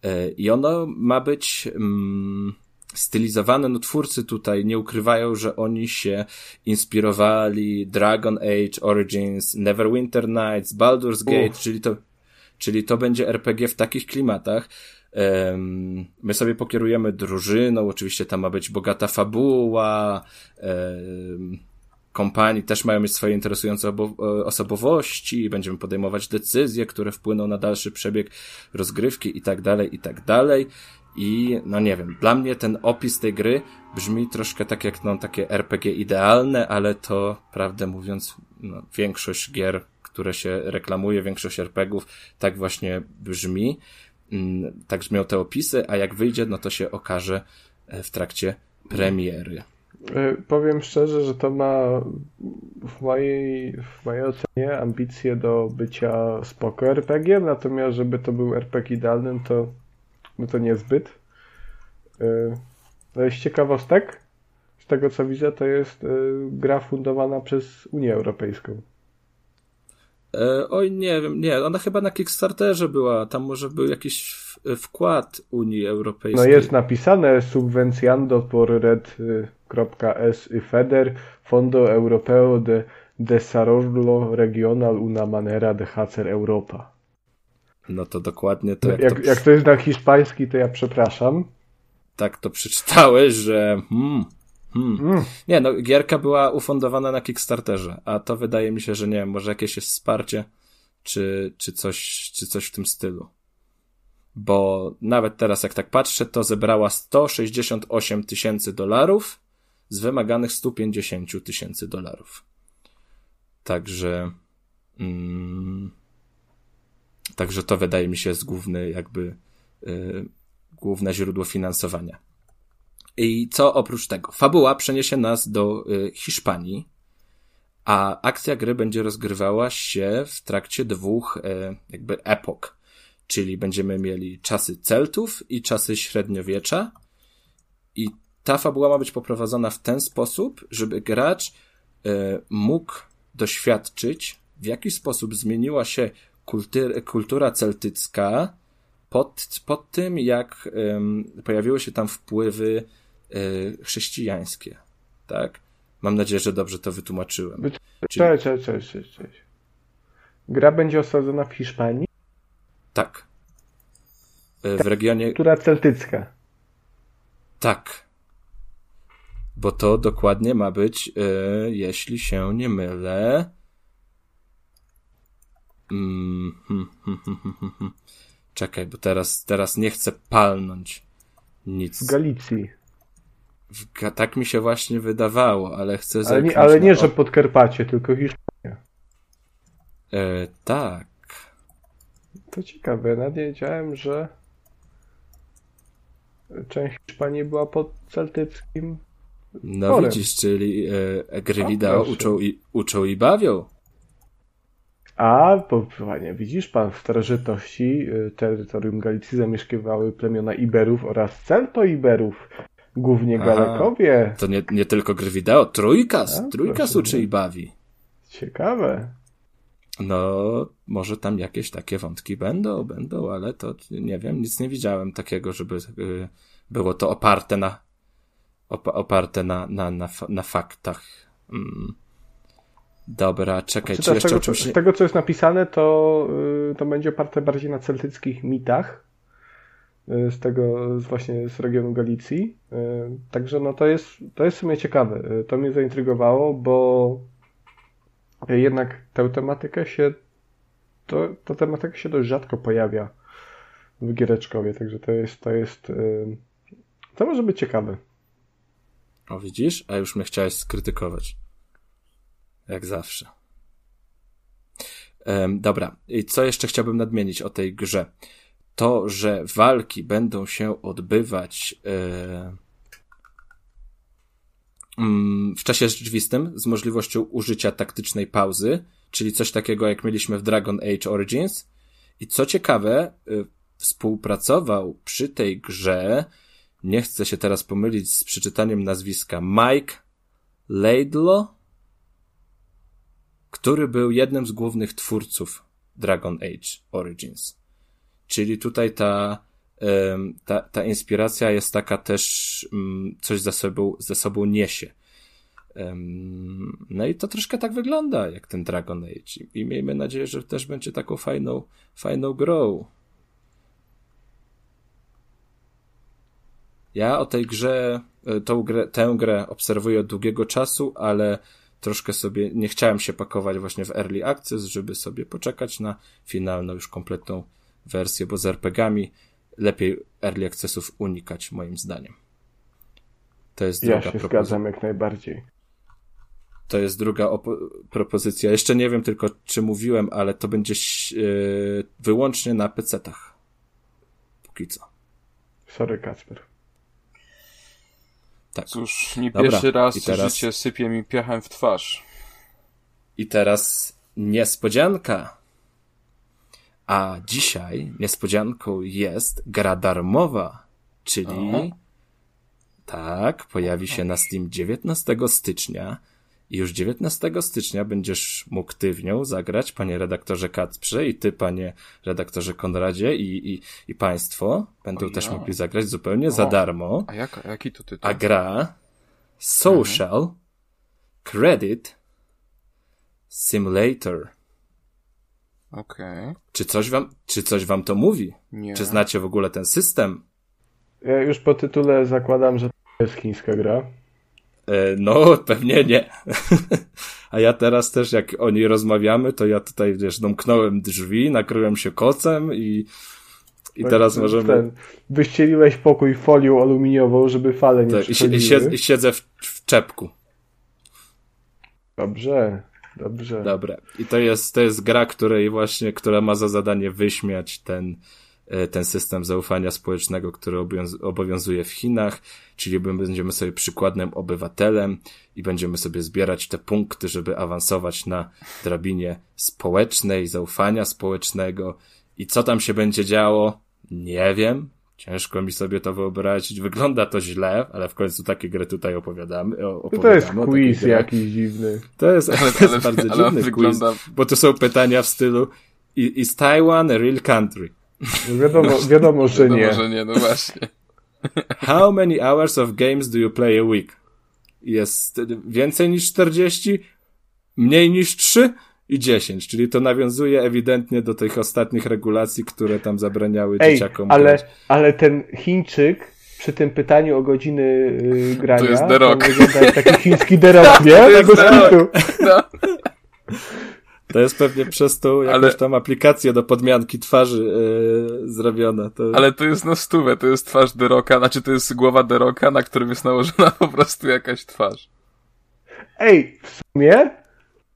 E, I ono ma być mm, stylizowane, no twórcy tutaj nie ukrywają, że oni się inspirowali Dragon Age Origins, Neverwinter Nights, Baldur's Gate, czyli to, czyli to będzie RPG w takich klimatach. My sobie pokierujemy drużyną, oczywiście tam ma być bogata fabuła, kompanii też mają mieć swoje interesujące osobowości, będziemy podejmować decyzje, które wpłyną na dalszy przebieg rozgrywki i tak dalej, i tak dalej. I no nie wiem, dla mnie ten opis tej gry brzmi troszkę tak jak no takie RPG idealne, ale to prawdę mówiąc, no, większość gier, które się reklamuje, większość RPGów tak właśnie brzmi. Mm, tak brzmią te opisy, a jak wyjdzie, no to się okaże e, w trakcie premiery. E, powiem szczerze, że to ma w mojej, w mojej ocenie ambicje do bycia spoko RPG, natomiast żeby to był RPG idealnym, to, no to niezbyt. No jest ciekawostek. Z tego co widzę, to jest e, gra fundowana przez Unię Europejską. E, oj, nie wiem, nie, ona chyba na Kickstarterze była, tam może był jakiś wkład Unii Europejskiej. No jest napisane subvencjando por red.s y FEDER Fondo Europeo de Desarrollo Regional una manera de hacer Europa. No to dokładnie to. Jak, jak, to... jak to jest na hiszpański, to ja przepraszam. Tak to przeczytałeś, że hmm, Hmm. Mm. Nie, no, gierka była ufundowana na Kickstarterze, a to wydaje mi się, że nie wiem, może jakieś jest wsparcie, czy, czy, coś, czy coś w tym stylu. Bo nawet teraz, jak tak patrzę, to zebrała 168 tysięcy dolarów z wymaganych 150 tysięcy dolarów. Także, mm, także to wydaje mi się jest główny, jakby, yy, główne źródło finansowania. I co oprócz tego? Fabuła przeniesie nas do y, Hiszpanii, a akcja gry będzie rozgrywała się w trakcie dwóch y, jakby epok. Czyli będziemy mieli czasy Celtów i czasy średniowiecza. I ta fabuła ma być poprowadzona w ten sposób, żeby gracz y, mógł doświadczyć, w jaki sposób zmieniła się kultur, kultura celtycka pod, pod tym, jak pojawiły się tam wpływy Y, chrześcijańskie, tak? Mam nadzieję, że dobrze to wytłumaczyłem. Cześć, cześć, cześć, cześć, cześć. Gra będzie osadzona w Hiszpanii? Tak. Y, w regionie... Która celtycka. Tak. Bo to dokładnie ma być, yy, jeśli się nie mylę... Mm, hmm, hmm, hmm, Czekaj, bo teraz, teraz nie chcę palnąć nic. W Galicji. W, tak mi się właśnie wydawało, ale chcę Ale nie, ale nie że Podkarpacie, tylko Hiszpania. E, tak. To ciekawe, nawet nie wiedziałem, że część Hiszpanii była pod celtyckim No widzisz, czyli e, gry wideo uczą i, uczą i bawią. A, bo panie, widzisz pan, w starożytności y, terytorium Galicji zamieszkiwały plemiona Iberów oraz Celto-Iberów, głównie Aha, Galekowie. To nie, nie tylko gry wideo, trójkas, A, trójkas uczy i bawi. Ciekawe. No, może tam jakieś takie wątki będą, będą, ale to nie wiem, nic nie widziałem takiego, żeby y, było to oparte na oparte na, na, na, na faktach. Mm. Dobra, czekaj, czy jeszcze tego, czymś... Z tego, co jest napisane, to, y, to będzie oparte bardziej na celtyckich mitach, y, z tego z właśnie z regionu Galicji. Y, także no to jest, to jest w sumie ciekawe. To mnie zaintrygowało, bo jednak tę tematykę się to, ta tematyka się dość rzadko pojawia w Giereczkowie, także to jest, to jest to może być ciekawe. O widzisz? A już mnie chciałeś skrytykować. Jak zawsze. Um, dobra, i co jeszcze chciałbym nadmienić o tej grze? To, że walki będą się odbywać mm, w czasie rzeczywistym z możliwością użycia taktycznej pauzy, czyli coś takiego jak mieliśmy w Dragon Age Origins. I co ciekawe, e, współpracował przy tej grze, nie chcę się teraz pomylić z przeczytaniem nazwiska, Mike Laidlaw, który był jednym z głównych twórców Dragon Age Origins. Czyli tutaj ta, ta, ta inspiracja jest taka też, mm, coś ze sobą, ze sobą niesie. No i to troszkę tak wygląda, jak ten Dragon Age. I miejmy nadzieję, że też będzie taką fajną, fajną grą. Ja o tej grze, e, tą grę, tę grę obserwuję od długiego czasu, ale troszkę sobie nie chciałem się pakować właśnie w Early Access, żeby sobie poczekać na finalną już kompletną wersję, bo z RPGami lepiej Early Accessów unikać moim zdaniem. To jest druga ja się zgadzam jak najbardziej. To jest druga propozycja. Jeszcze nie wiem tylko, czy mówiłem, ale to będzie yy, wyłącznie na PC-tach. Póki co. Sorry, Kacper. Tak. Cóż, nie Dobra. pierwszy raz I teraz... życie sypie mi piachem w twarz. I teraz niespodzianka. A dzisiaj niespodzianką jest gra darmowa, czyli Aha. tak, pojawi się na Steam 19 stycznia i już 19 stycznia będziesz mógł ty w nią zagrać, panie redaktorze Kacprze i ty, panie redaktorze Konradzie i, i, i państwo będą też mogli zagrać zupełnie o. za darmo. A jak, jaki to tytuł? A gra Social mhm. Credit Simulator. Okej. Okay. Czy coś wam, czy coś wam to mówi? Nie. Czy znacie w ogóle ten system? Ja już po tytule zakładam, że to jest chińska gra. E, no, <laughs> pewnie nie. A ja teraz też, jak o niej rozmawiamy, to ja tutaj, wiesz, domknąłem drzwi, nakryłem się kocem i, i tak, teraz możemy... Ten, wyścieliłeś pokój folią aluminiową, żeby fale nie tak, i, i, siedzę w, w czepku. Dobrze, dobrze. Dobra. I to jest, to jest gra, której właśnie, która ma za zadanie wyśmiać ten, ten system zaufania społecznego, który obowiązuje w Chinach, czyli będziemy sobie przykładnym obywatelem i będziemy sobie zbierać te punkty, żeby awansować na drabinie społecznej, zaufania społecznego. I co tam się będzie działo? Nie wiem. Ciężko mi sobie to wyobrazić. Wygląda to źle, ale w końcu takie gry tutaj opowiadamy. opowiadamy to jest quiz jakiś dziwny. To jest, to jest ale, bardzo ale dziwny quiz, wygląda... bo to są pytania w stylu Is Taiwan a real country? Wiadomo, no, <laughs> wiadomo, że wiadomo, nie. że nie, no właśnie. <laughs> How many hours of games do you play a week? Jest więcej niż 40? Mniej niż 3? I 10, czyli to nawiązuje ewidentnie do tych ostatnich regulacji, które tam zabraniały Ej, dzieciakom ale, grać. ale ten Chińczyk przy tym pytaniu o godziny yy, grania to jest The Rock. wygląda jak taki chiński The Rock, <laughs> nie? To jest The Rock. No. To jest pewnie przez tą jakąś ale... tam aplikację do podmianki twarzy yy, zrobione. To... Ale to jest na stówę, to jest twarz Deroka, znaczy to jest głowa Deroka, na którym jest nałożona <laughs> po prostu jakaś twarz. Ej, w sumie?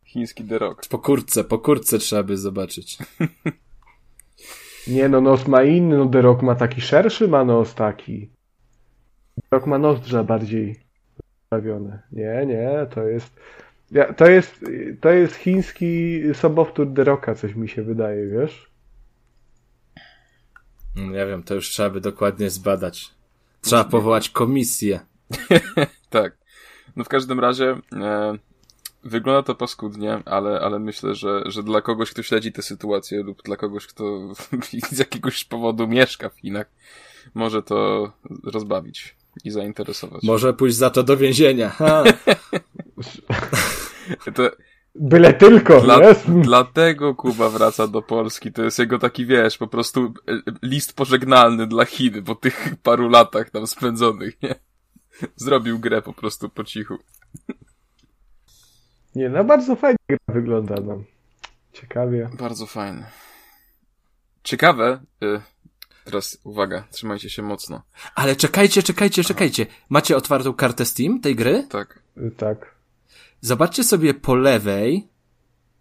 Chiński Derok. Po kurce, po kurce trzeba by zobaczyć. <laughs> Nie no, nos ma inny, no Derok ma taki szerszy ma nos taki. Derok ma nozdrza bardziej ustawione. Nie, nie, to jest... Ja, to jest, to jest chiński sobowtór Deroka, coś mi się wydaje, wiesz? Nie wiem, to już trzeba by dokładnie zbadać. Trzeba powołać komisję. <laughs> tak. No w każdym razie e, wygląda to paskudnie, ale, ale myślę, że, że dla kogoś, kto śledzi tę sytuację lub dla kogoś, kto <laughs> z jakiegoś powodu mieszka w Chinach, może to rozbawić i zainteresować. Może pójść za to do więzienia. <laughs> <laughs> to... Byle tylko, Dla, Dlatego Kuba wraca do Polski. To jest jego taki, wiesz, po prostu e, list pożegnalny dla Chin po tych paru latach tam spędzonych, nie? Zrobił grę po prostu po cichu. Nie, no bardzo fajnie gra wygląda, no. Ciekawie. Bardzo fajne. Ciekawe, y Teraz uwaga, trzymajcie się mocno. Ale czekajcie, czekajcie, czekajcie. Macie otwartą kartę Steam tej gry? Tak. Tak. Zobaczcie sobie po lewej.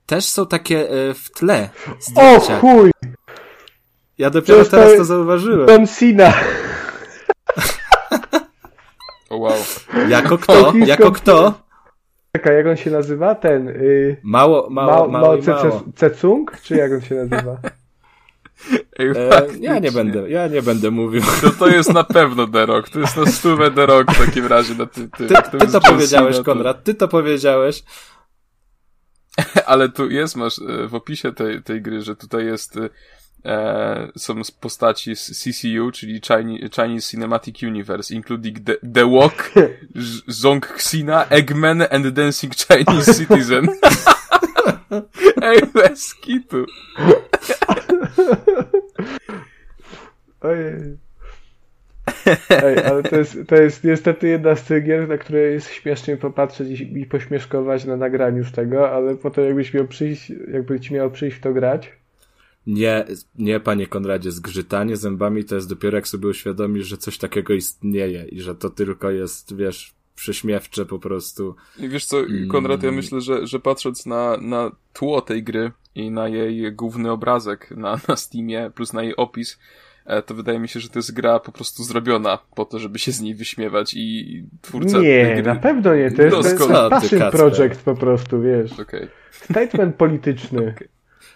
Też są takie e, w tle zdjęcia. O chuj! Ja dopiero to teraz to zauważyłem. John Cena. Wow. Jako kto? Jako kto? Czekaj, jak on się nazywa? Ten. Yy... Mało, mało, mało, mało, mało. Cecung? Czy jak on się nazywa? <laughs> E, ja nie będę, ja nie będę mówił. To to jest na pewno Derok. To jest na stówę Derok w takim razie. Na ty, ty, ty, ty to powiedziałeś, Konrad, ty to powiedziałeś. <laughs> Ale tu jest, masz e, w opisie tej, tej gry, że tutaj jest e, są postaci z CCU, czyli Chinese, Chinese Cinematic Universe, including The, The Walk, <laughs> Zong Xina, Eggman and Dancing Chinese Citizen. <laughs> Ej, bez kitu. Ojej. Ej, ale to jest, to jest niestety jedna z tych gier, na które jest śmiesznie popatrzeć i, i pośmieszkować na nagraniu z tego, ale potem jakbyś miał przyjść, jakby ci miał przyjść w to grać. Nie, nie, panie Konradzie, zgrzytanie zębami to jest dopiero jak sobie uświadomisz, że coś takiego istnieje i że to tylko jest, wiesz, prześmiewcze po prostu. I wiesz co, Konrad, ja mm. myślę, że, że patrząc na, na tło tej gry i na jej główny obrazek na, na Steamie, plus na jej opis, e, to wydaje mi się, że to jest gra po prostu zrobiona po to, żeby się z niej wyśmiewać i twórca Nie, na pewno nie, to jest, to jest passion project po prostu, wiesz. Okay. Statement <laughs> polityczny. Okay.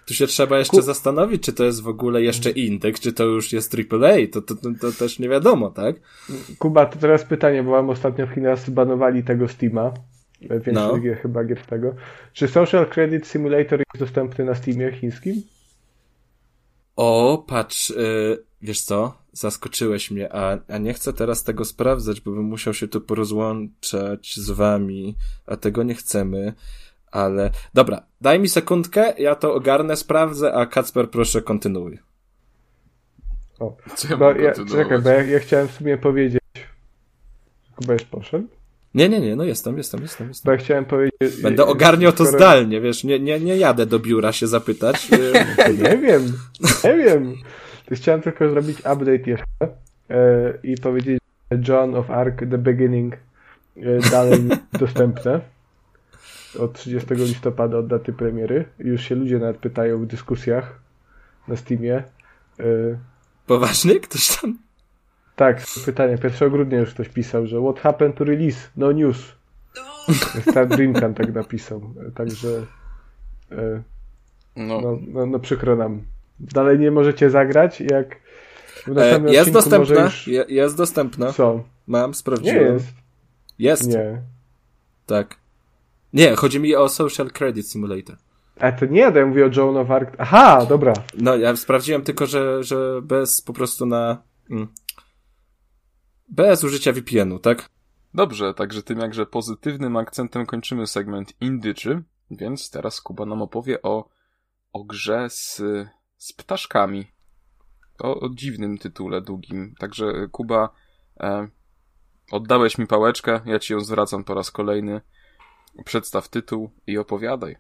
Tu się trzeba jeszcze Ku... zastanowić, czy to jest w ogóle jeszcze indeks, czy to już jest AAA, to, to, to, to też nie wiadomo, tak? Kuba, to teraz pytanie, bo mam ostatnio w Chinach zbanowali tego Steama, większość no. gier, chyba gier tego. Czy Social Credit Simulator jest dostępny na Steamie chińskim? O, patrz, yy, wiesz co? Zaskoczyłeś mnie, a, a nie chcę teraz tego sprawdzać, bo bym musiał się tu porozłączać z wami, a tego nie chcemy. Ale dobra, daj mi sekundkę, ja to ogarnę, sprawdzę, a Kacper proszę kontynuuj. O, bo ja, czekaj, bo ja, ja, chciałem w sumie powiedzieć. Chyba już poszedł? Nie, nie, nie, no jestem, jestem, jestem. jestem. Bo ja chciałem powiedzieć. Będę ogarniał to skoro... zdalnie, wiesz, nie, nie, nie jadę do biura się zapytać. <laughs> nie wiem, nie wiem. Chciałem tylko zrobić update jeszcze yy, i powiedzieć, że John of Arc The Beginning yy, dalej <laughs> dostępne od 30 listopada, od daty premiery. Już się ludzie nawet pytają w dyskusjach na Steamie. Yy... Poważnie? Ktoś tam? Tak, pytanie. 1 grudnia już ktoś pisał, że what happened to release? No news. Star Dreamcam tak napisał. Także yy... no. No, no, no przykro nam. Dalej nie możecie zagrać, jak w e, jest dostępna. Już... jest dostępna. Co? Mam, sprawdziłem. Nie jest. Jest. Nie. Tak. Nie, chodzi mi o Social Credit Simulator. A to nie, to ja mówię o Joan of Arc. Aha, dobra. No, ja sprawdziłem tylko, że, że bez po prostu na... Mm, bez użycia VPN-u, tak? Dobrze, także tym jakże pozytywnym akcentem kończymy segment indyczy, więc teraz Kuba nam opowie o, o grze z, z ptaszkami. O, o dziwnym tytule, długim. Także Kuba, e, oddałeś mi pałeczkę, ja ci ją zwracam po raz kolejny. Przedstaw tytuł i opowiadaj.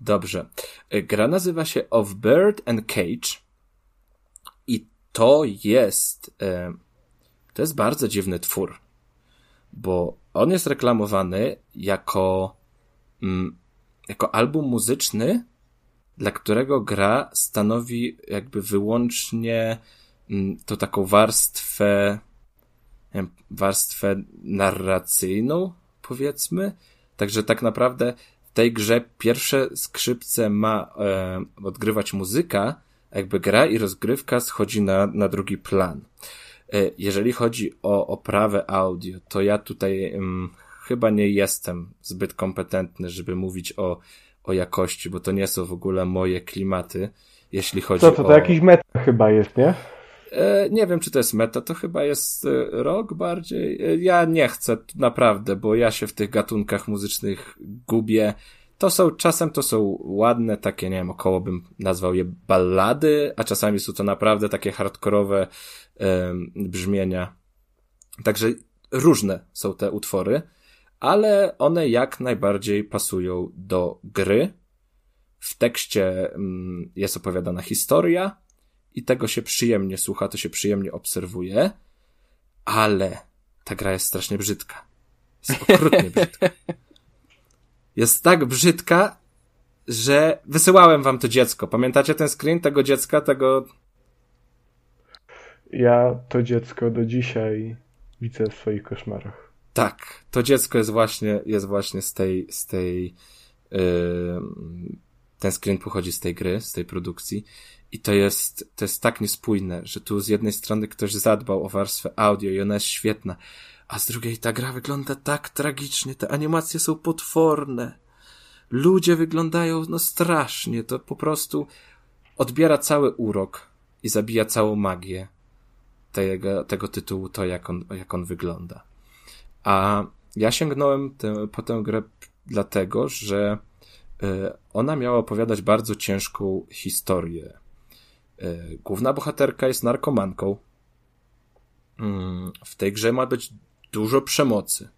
Dobrze. E, gra nazywa się Of Bird and Cage to jest e, to jest bardzo dziwny twór, bo on jest reklamowany jako mm, jako album muzyczny, dla którego gra stanowi jakby wyłącznie mm, to taką warstwę warstwę narracyjną, powiedzmy. Także tak naprawdę w tej grze pierwsze skrzypce ma e, odgrywać muzyka, jakby gra i rozgrywka schodzi na, na drugi plan. E, jeżeli chodzi o oprawę audio, to ja tutaj um, chyba nie jestem zbyt kompetentny, żeby mówić o, o jakości, bo to nie są w ogóle moje klimaty, jeśli chodzi Co, to, to o... jakiś meta chyba jest, nie? E, nie wiem, czy to jest meta, to chyba jest e, rok bardziej. Ja nie chcę, naprawdę, bo ja się w tych gatunkach muzycznych gubię. To są, czasem to są ładne, takie, nie wiem, około bym nazwał je ballady, a czasami są to naprawdę takie hardkorowe um, brzmienia. Także różne są te utwory, ale one jak najbardziej pasują do gry. W tekście um, jest opowiadana historia, i tego się przyjemnie słucha, to się przyjemnie obserwuje, ale ta gra jest strasznie brzydka. Jest <laughs> okrutnie brzydka. Jest tak brzydka, że wysyłałem wam to dziecko. Pamiętacie ten screen tego dziecka, tego... Ja to dziecko do dzisiaj widzę w swoich koszmarach. Tak, to dziecko jest właśnie, jest właśnie z tej, z tej, yy, ten screen pochodzi z tej gry, z tej produkcji i to jest, to jest tak niespójne, że tu z jednej strony ktoś zadbał o warstwę audio i ona jest świetna, a z drugiej ta gra wygląda tak tragicznie, te animacje są potworne. Ludzie wyglądają no strasznie, to po prostu odbiera cały urok i zabija całą magię tego, tego tytułu, to jak on, jak on wygląda. A ja sięgnąłem po tę grę dlatego, że y, ona miała opowiadać bardzo ciężką historię E, główna bohaterka jest narkomanką. Mm, w tej grze ma być dużo przemocy.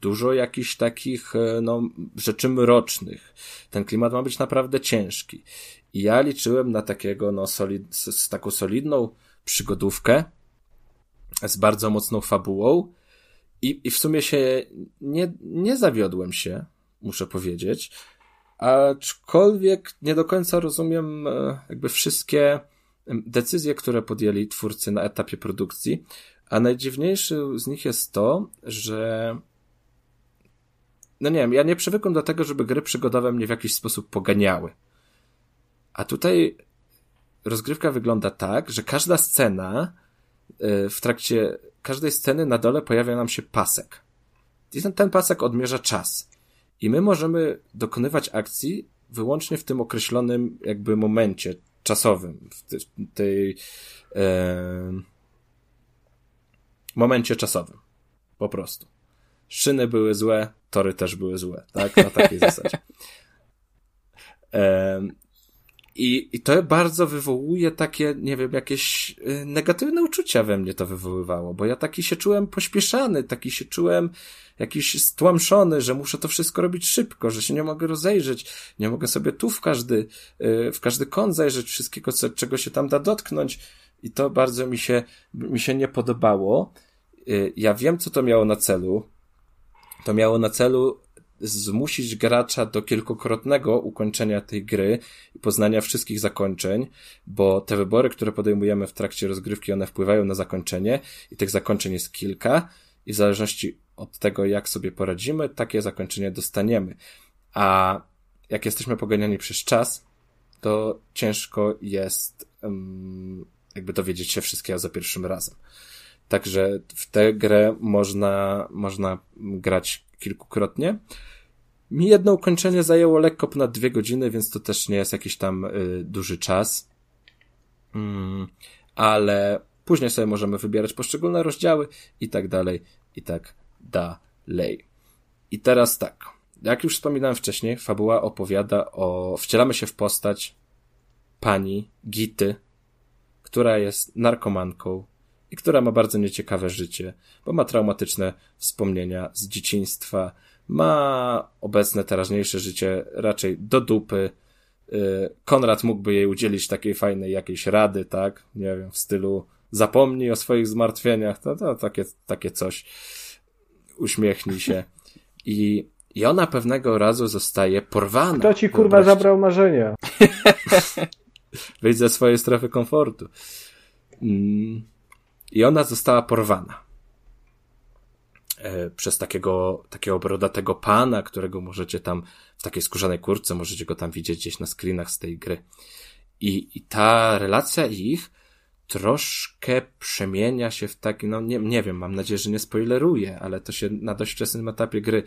Dużo jakichś takich, e, no, rzeczy mrocznych. Ten klimat ma być naprawdę ciężki. I ja liczyłem na takiego, no, solid, z, taką solidną przygodówkę, z bardzo mocną fabułą. I, i w sumie się nie, nie zawiodłem się, muszę powiedzieć. Aczkolwiek nie do końca rozumiem e, jakby wszystkie decyzje, które podjęli twórcy na etapie produkcji, a najdziwniejszy z nich jest to, że no nie wiem, ja nie przywykłem do tego, żeby gry przygodowe mnie w jakiś sposób poganiały. A tutaj rozgrywka wygląda tak, że każda scena e, w trakcie każdej sceny na dole pojawia nam się pasek. I ten, ten pasek odmierza czas. I my możemy dokonywać akcji wyłącznie w tym określonym jakby momencie czasowym, w tej, tej e, momencie czasowym. Po prostu. Szyny były złe, tory też były złe, tak? Na takiej <laughs> zasadzie. E, i, I to bardzo wywołuje takie, nie wiem, jakieś y, negatywne uczucia we mnie to wywoływało, bo ja taki się czułem pośpieszany, taki się czułem jakiś stłamszony, że muszę to wszystko robić szybko, że się nie mogę rozejrzeć, nie mogę sobie tu w każdy, y, w każdy kąt zajrzeć wszystkiego, co, czego się tam da dotknąć. I to bardzo mi się, mi się nie podobało. Y, ja wiem, co to miało na celu. To miało na celu zmusić gracza do kilkukrotnego ukończenia tej gry i poznania wszystkich zakończeń, bo te wybory, które podejmujemy w trakcie rozgrywki, one wpływają na zakończenie i tych zakończeń jest kilka i w zależności od tego, jak sobie poradzimy, takie zakończenie dostaniemy. A jak jesteśmy poganiani przez czas, to ciężko jest um, jakby dowiedzieć się wszystkiego za pierwszym razem. Także w tę grę można, można grać kilkukrotnie. Mi jedno ukończenie zajęło lekko ponad dwie godziny, więc to też nie jest jakiś tam y, duży czas. Mm, ale później sobie możemy wybierać poszczególne rozdziały i tak dalej, i tak dalej. I teraz tak. Jak już wspominałem wcześniej, fabuła opowiada o. Wcielamy się w postać pani Gity, która jest narkomanką i która ma bardzo nieciekawe życie, bo ma traumatyczne wspomnienia z dzieciństwa, ma obecne, teraźniejsze życie raczej do dupy. Y, Konrad mógłby jej udzielić takiej fajnej jakiejś rady, tak? Nie wiem, w stylu zapomnij o swoich zmartwieniach, to, to takie, takie coś. Uśmiechnij się. I, I ona pewnego razu zostaje porwana. Kto ci kurwa zabrał marzenia? <laughs> Wyjdź ze swojej strefy komfortu. Mm. I ona została porwana. E, przez takiego, takiego brodatego pana, którego możecie tam w takiej skórzanej kurce, możecie go tam widzieć gdzieś na screenach z tej gry. I, i ta relacja ich troszkę przemienia się w taki, no nie, nie wiem, mam nadzieję, że nie spoileruję, ale to się na dość wczesnym etapie gry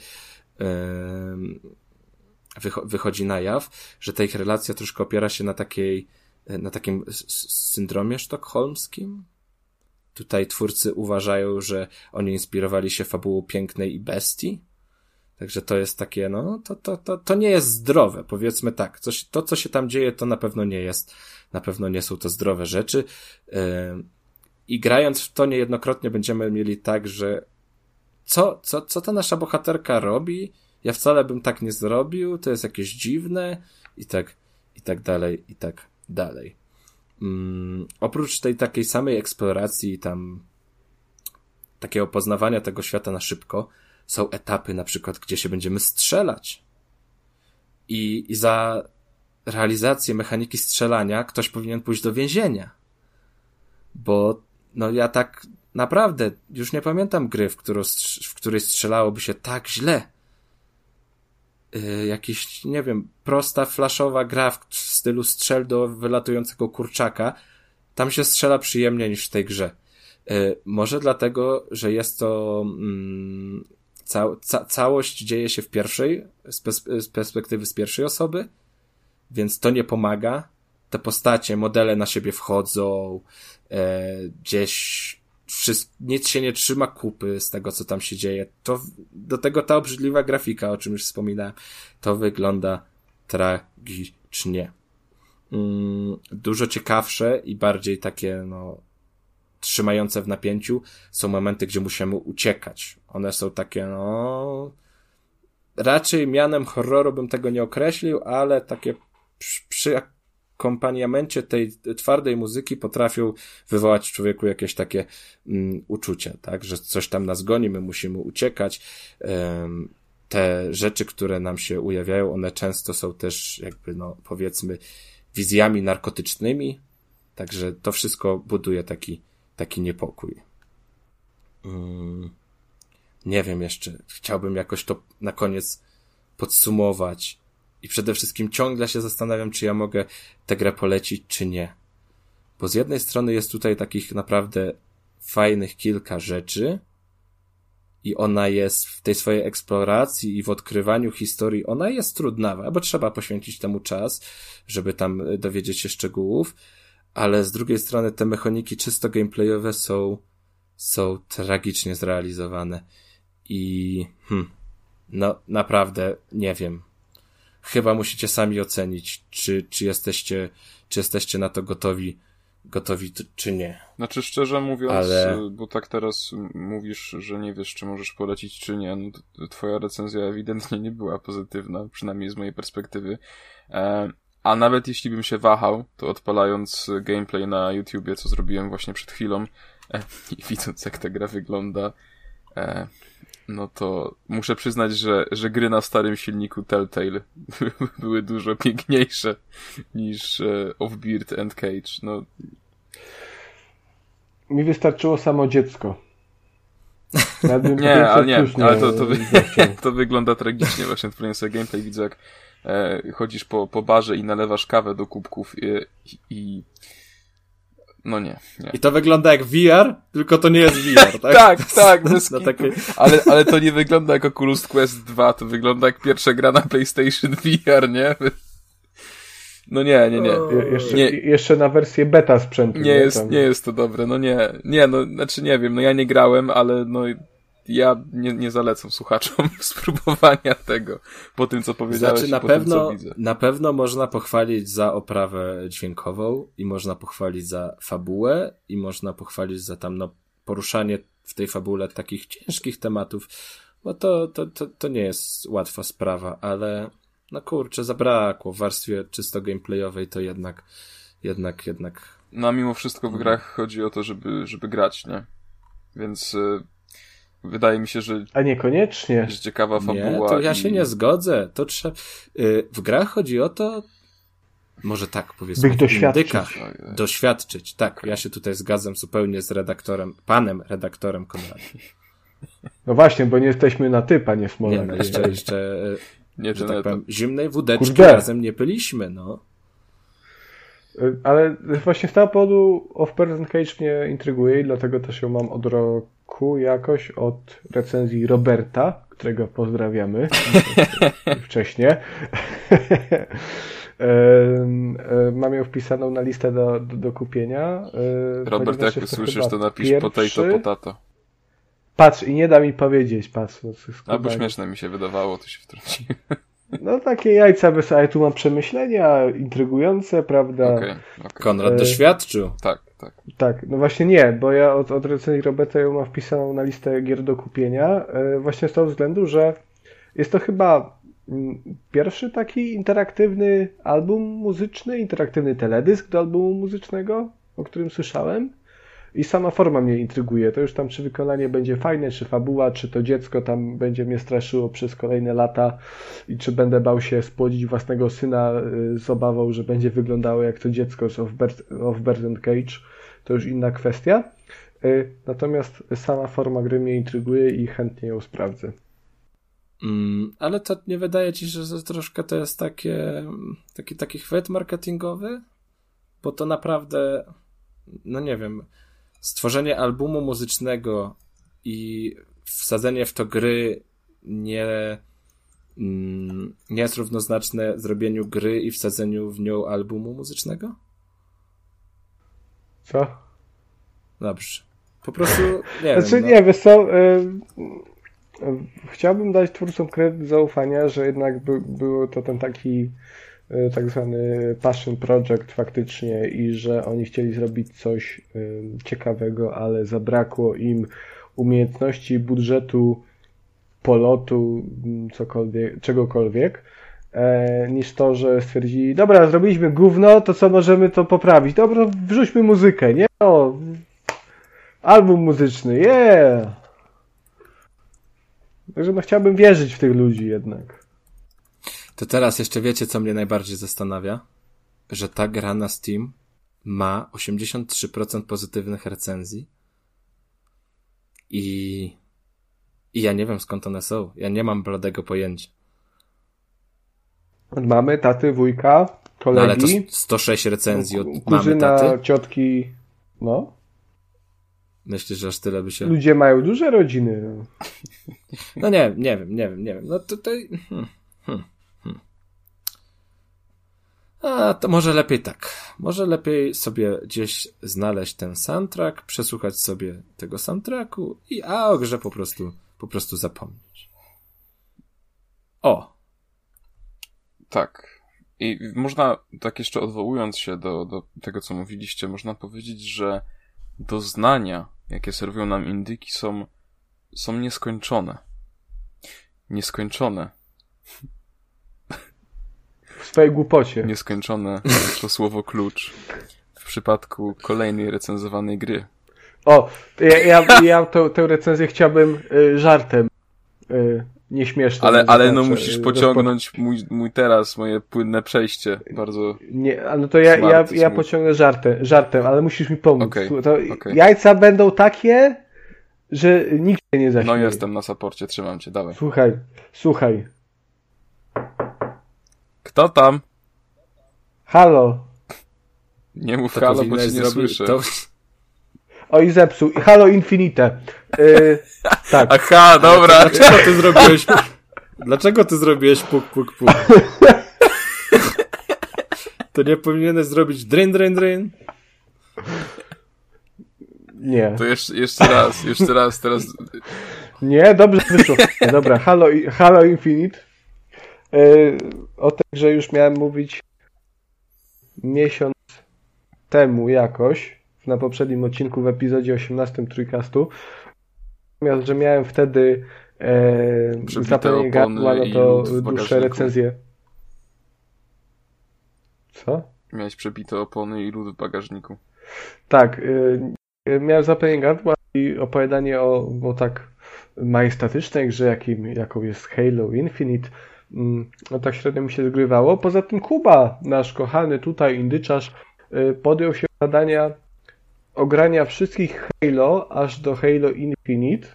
yy, wychodzi na jaw, że ta ich relacja troszkę opiera się na takiej, na takim syndromie sztokholmskim, Tutaj twórcy uważają, że oni inspirowali się fabułą Pięknej i Bestii. Także to jest takie, no, to, to, to, to nie jest zdrowe, powiedzmy tak. Coś, to, co się tam dzieje, to na pewno nie jest, na pewno nie są to zdrowe rzeczy. I grając w to niejednokrotnie będziemy mieli tak, że co, co, co ta nasza bohaterka robi? Ja wcale bym tak nie zrobił, to jest jakieś dziwne i tak, i tak dalej, i tak dalej. Mm, oprócz tej takiej samej eksploracji, tam takiego poznawania tego świata na szybko, są etapy na przykład, gdzie się będziemy strzelać. I, i za realizację mechaniki strzelania ktoś powinien pójść do więzienia. Bo, no ja tak naprawdę już nie pamiętam gry, w, którą, w której strzelałoby się tak źle jakiś, nie wiem, prosta flashowa gra w stylu strzel do wylatującego kurczaka, tam się strzela przyjemniej niż w tej grze. Y, może dlatego, że jest to mm, ca ca całość dzieje się w pierwszej, z, z perspektywy z pierwszej osoby, więc to nie pomaga. Te postacie, modele na siebie wchodzą, e, gdzieś wszystko, nic się nie trzyma kupy z tego, co tam się dzieje. To, do tego ta obrzydliwa grafika, o czym już wspominałem, to wygląda tragicznie. Mm, dużo ciekawsze i bardziej takie, no, trzymające w napięciu są momenty, gdzie musimy uciekać. One są takie, no, raczej mianem horroru bym tego nie określił, ale takie przy, przy akompaniamencie tej twardej muzyki potrafią wywołać w człowieku jakieś takie um, uczucie, tak, że coś tam nas goni, my musimy uciekać. Um, te rzeczy, które nam się ujawiają, one często są też jakby, no, powiedzmy, wizjami narkotycznymi, także to wszystko buduje taki, taki niepokój. Um, nie wiem jeszcze, chciałbym jakoś to na koniec podsumować. I przede wszystkim ciągle się zastanawiam, czy ja mogę tę grę polecić, czy nie. Bo z jednej strony jest tutaj takich naprawdę fajnych kilka rzeczy i ona jest w tej swojej eksploracji i w odkrywaniu historii, ona jest trudnawa, bo trzeba poświęcić temu czas, żeby tam dowiedzieć się szczegółów, ale z drugiej strony te mechaniki czysto gameplayowe są, są tragicznie zrealizowane i hmm, no naprawdę nie wiem chyba musicie sami ocenić, czy, czy jesteście, czy jesteście na to gotowi, gotowi, czy nie. Znaczy, szczerze mówiąc, Ale... bo tak teraz mówisz, że nie wiesz, czy możesz polecić, czy nie, no twoja recenzja ewidentnie nie była pozytywna, przynajmniej z mojej perspektywy. E, a nawet jeśli bym się wahał, to odpalając gameplay na YouTubie, co zrobiłem właśnie przed chwilą, e, <laughs> i widząc jak ta gra wygląda, e, no to muszę przyznać, że, że gry na starym silniku Telltale <laughs> były dużo piękniejsze niż e, Offbeard and Cage. No. Mi wystarczyło samo dziecko. <laughs> nie, ale nie, ale to, to, wy, <laughs> to wygląda tragicznie. Właśnie odpaliłem sobie gameplay, widzę jak e, chodzisz po, po barze i nalewasz kawę do kubków i, i no nie, nie. I to wygląda jak VR, tylko to nie jest VR, <laughs> tak? tak, tak, bez takiej... ale, ale to nie wygląda jak Oculus Quest 2, to wygląda jak pierwsza gra na PlayStation <laughs> VR, nie? No nie, nie, nie. Je, jeszcze, nie. jeszcze na wersję beta sprzętu. Nie, nie jest, nie jest to dobre, no nie. Nie, no, znaczy nie wiem, no ja nie grałem, ale no ja nie, nie zalecam słuchaczom <laughs> spróbowania tego po tym, co powiedziałeś znaczy, na pewno, tym. Na pewno można pochwalić za oprawę dźwiękową i można pochwalić za fabułę i można pochwalić za tam no, poruszanie w tej fabule takich ciężkich tematów. bo to, to, to, to nie jest łatwa sprawa, ale no kurczę, zabrakło w warstwie czysto gameplayowej to jednak, jednak, jednak. No a mimo wszystko w grach chodzi o to, żeby, żeby grać, nie? Więc y, wydaje mi się, że. A niekoniecznie. Że ciekawa fabuła. Nie, to ja i... się nie zgodzę. To trzeba. Y, w grach chodzi o to, może tak powiedzmy, Bych doświadczyć. doświadczyć. Tak, ja się tutaj zgadzam zupełnie z redaktorem, panem redaktorem Konradem. No właśnie, bo nie jesteśmy na ty, panie Smolak. Nie, no jeszcze, jeszcze nie, że tak powiem, zimnej wódeczki Kurde. razem nie pyliśmy, no. Ale właśnie z tego powodu Off-Person Cage mnie intryguje i dlatego też ją mam od roku jakoś, od recenzji Roberta, którego pozdrawiamy <laughs> wcześniej. <laughs> Mam ją wpisaną na listę do, do, do kupienia. Robert, jak usłyszysz, to napisz pierwszy... potato, potato. Patrz, i nie da mi powiedzieć, patrz. No, Albo śmieszne mi się wydawało, to się wtrąciłem. No takie jajca bez, ale tu mam przemyślenia intrygujące, prawda? Okay, okay. Konrad e... doświadczył. Tak, tak. Tak, no właśnie nie, bo ja od, od recenzji Roberta ją mam wpisaną na listę gier do kupienia, e, właśnie z tego względu, że jest to chyba mm, pierwszy taki interaktywny album muzyczny, interaktywny teledysk do albumu muzycznego, o którym słyszałem. I sama forma mnie intryguje. To już tam, czy wykonanie będzie fajne, czy fabuła, czy to dziecko tam będzie mnie straszyło przez kolejne lata i czy będę bał się spłodzić własnego syna y, z obawą, że będzie wyglądało jak to dziecko z Of Bird and Cage. To już inna kwestia. Y, natomiast sama forma gry mnie intryguje i chętnie ją sprawdzę. Mm, ale to nie wydaje ci się, że troszkę to jest takie, taki, taki chwyt marketingowy? Bo to naprawdę, no nie wiem, stworzenie albumu muzycznego i wsadzenie w to gry nie, mm, nie jest równoznaczne zrobieniu gry i wsadzeniu w nią albumu muzycznego? Co? Dobrze. Po prostu nie znaczy, wiem. No. nie, wiesz co, y, chciałbym dać twórcom kredyt zaufania, że jednak by, było to ten taki Y, tak zwany passion project faktycznie i że oni chcieli zrobić coś y, ciekawego, ale zabrakło im umiejętności, budżetu, polotu, cokolwiek, czegokolwiek, e, niż to, że stwierdzili, dobra, zrobiliśmy gówno, to co możemy to poprawić? Dobra, wrzućmy muzykę, nie? O, album muzyczny, yeah! Także no chciałbym wierzyć w tych ludzi jednak. To teraz jeszcze wiecie, co mnie najbardziej zastanawia? Że ta gra na Steam ma 83% pozytywnych recenzji i, i ja nie wiem skąd one są. Ja nie mam bladego pojęcia. mamy taty, wujka, kolegi. No ale to 106 recenzji od mamy taty. ciotki, no. Myślisz, że aż tyle by się... Ludzie mają duże rodziny. No nie, nie wiem, nie wiem, nie wiem. No tutaj... Hmm, hmm. A to może lepiej tak. Może lepiej sobie gdzieś znaleźć ten soundtrack, przesłuchać sobie tego soundtracku i a o grze po prostu, po prostu zapomnieć. O! Tak. I można, tak jeszcze odwołując się do, do tego, co mówiliście, można powiedzieć, że doznania, jakie serwują nam indyki, są, są nieskończone. Nieskończone w swojej głupocie. Nieskończone to słowo klucz w przypadku kolejnej recenzowanej gry. O, ja, ja, ja tę, tę recenzję chciałbym y, żartem y, nieśmiesznym. Ale, ale no musisz pociągnąć mój, mój teraz, moje płynne przejście. Bardzo. Nie, no to ja, ja, ja pociągnę żartem, żartem, ale musisz mi pomóc. Okay, to okay. Jajca będą takie, że nikt się nie zaśmieje. No jestem na saporcie, trzymam cię, dawaj. Słuchaj, słuchaj. Kto tam? Halo. Nie mów to halo, bo cię nie słyszę. To... O i zepsuł. Halo Infinite. Yy, <laughs> tak. Aha, dobra. Dlaczego ty zrobiłeś... Dlaczego ty zrobiłeś puk, puk, puk? To nie powinieneś zrobić drain, drain, drain? Nie. To jeszcze, jeszcze raz, jeszcze raz, teraz... Nie, dobrze wyszło. Dobra, Halo, Halo Infinite. Yy, o tej grze już miałem mówić miesiąc temu jakoś, na poprzednim odcinku w epizodzie 18 Trójkastu. Natomiast, że miałem wtedy E, zapalenie gardła, no to dłuższe recenzje. Co? Miałeś przebite opony i lód w bagażniku. Tak. E, miałem zapalenie gardła i opowiadanie o, o tak majestatycznej grze, jakim, jaką jest Halo Infinite. Mm, no tak średnio mi się zgrywało. Poza tym Kuba, nasz kochany tutaj indyczarz, y, podjął się zadania ogrania wszystkich Halo aż do Halo Infinite.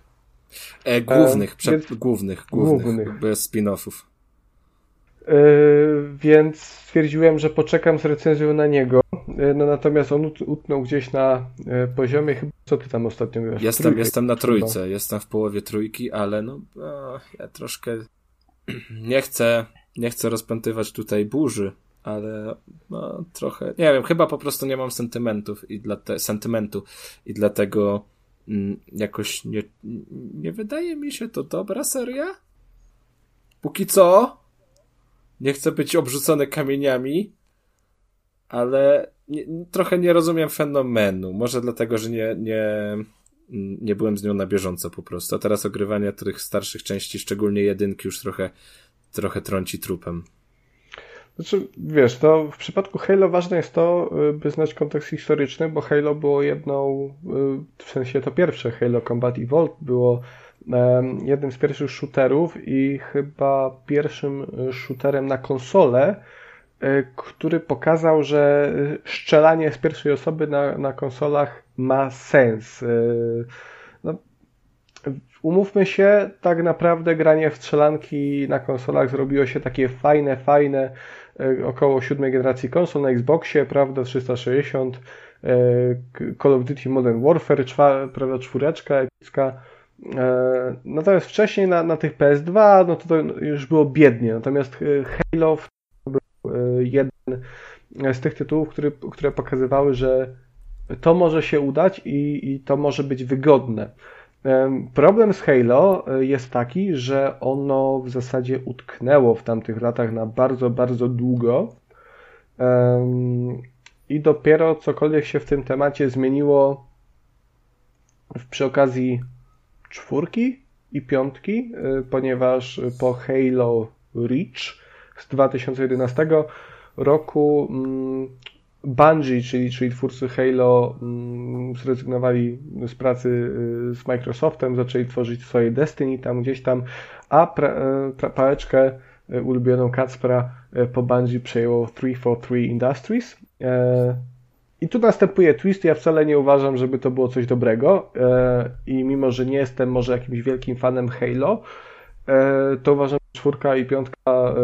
E, głównych, e, przed, więc, głównych, głównych, głównych, bez spin-offów. E, więc stwierdziłem, że poczekam z recenzją na niego. E, no natomiast on utnął gdzieś na e, poziomie, chyba co ty tam ostatnio grasz? Jestem, Trójkę, jestem na trójce, chyba. jestem w połowie trójki, ale no ja troszkę <clears throat> nie chcę, nie chcę rozpętywać tutaj burzy, ale no, trochę, nie wiem, chyba po prostu nie mam sentymentów i dla te, sentymentu i dlatego mm, jakoś nie, nie wydaje mi się to dobra seria. Póki co nie chcę być obrzucony kamieniami, ale nie, trochę nie rozumiem fenomenu. Może dlatego, że nie, nie, nie byłem z nią na bieżąco po prostu. A teraz ogrywanie tych starszych części, szczególnie jedynki, już trochę, trochę trąci trupem. Znaczy, wiesz, to w przypadku Halo ważne jest to, y, by znać kontekst historyczny, bo Halo było jedną, y, w sensie to pierwsze Halo Combat Evolved było jednym z pierwszych shooterów i chyba pierwszym y, shooterem na konsolę, który pokazał, że strzelanie z pierwszej osoby na, na konsolach ma sens. No, umówmy się, tak naprawdę granie w strzelanki na konsolach zrobiło się takie fajne, fajne, E, około siódmej generacji konsol na Xboxie, prawda, 360, e, Call of Duty Modern Warfare, czwa, prawda, czwóreczka epicka. E, natomiast wcześniej na, na tych PS2, no to, to już było biednie, natomiast Halo był jeden z tych tytułów, który, które pokazywały, że to może się udać i, i to może być wygodne. Problem z Halo e, jest taki, że ono w zasadzie utknęło w tamtych latach na bardzo, bardzo długo. I dopiero cokolwiek się w tym temacie zmieniło przy okazji czwórki i piątki, e, ponieważ po Halo Reach z 2011 roku mm, Bungie, czyli, czyli twórcy Halo, mm, zrezygnowali z pracy y, z Microsoftem, zaczęli tworzyć swoje Destiny tam gdzieś tam, a pra, e, pra, pałeczkę e, ulubioną Kacpra e, po Bungie przejęło 343 Industries. I tu następuje twist, ja wcale nie uważam, żeby to było coś dobrego i mimo, że nie jestem może jakimś wielkim fanem Halo, to uważam, czwórka i piątka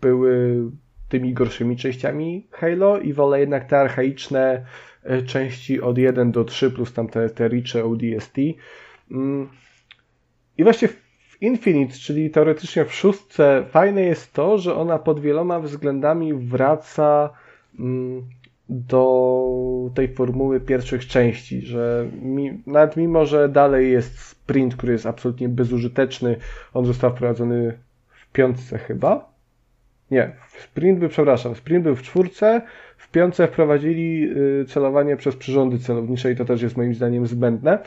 były tymi gorszymi częściami Halo i wolę jednak te archaiczne e, części od 1 do 3 plus tam te, te ODST. Mm. I właśnie w Infinite, czyli teoretycznie w szóstce, fajne jest to, że ona pod wieloma względami wraca mm, do tej formuły pierwszych części, że mi, nawet mimo, że dalej jest sprint, który jest absolutnie bezużyteczny, on został wprowadzony w piątce chyba, nie, sprint był, przepraszam, sprint był w czwórce, w piątce wprowadzili y, celowanie przez przyrządy celownicze i to też jest moim zdaniem zbędne.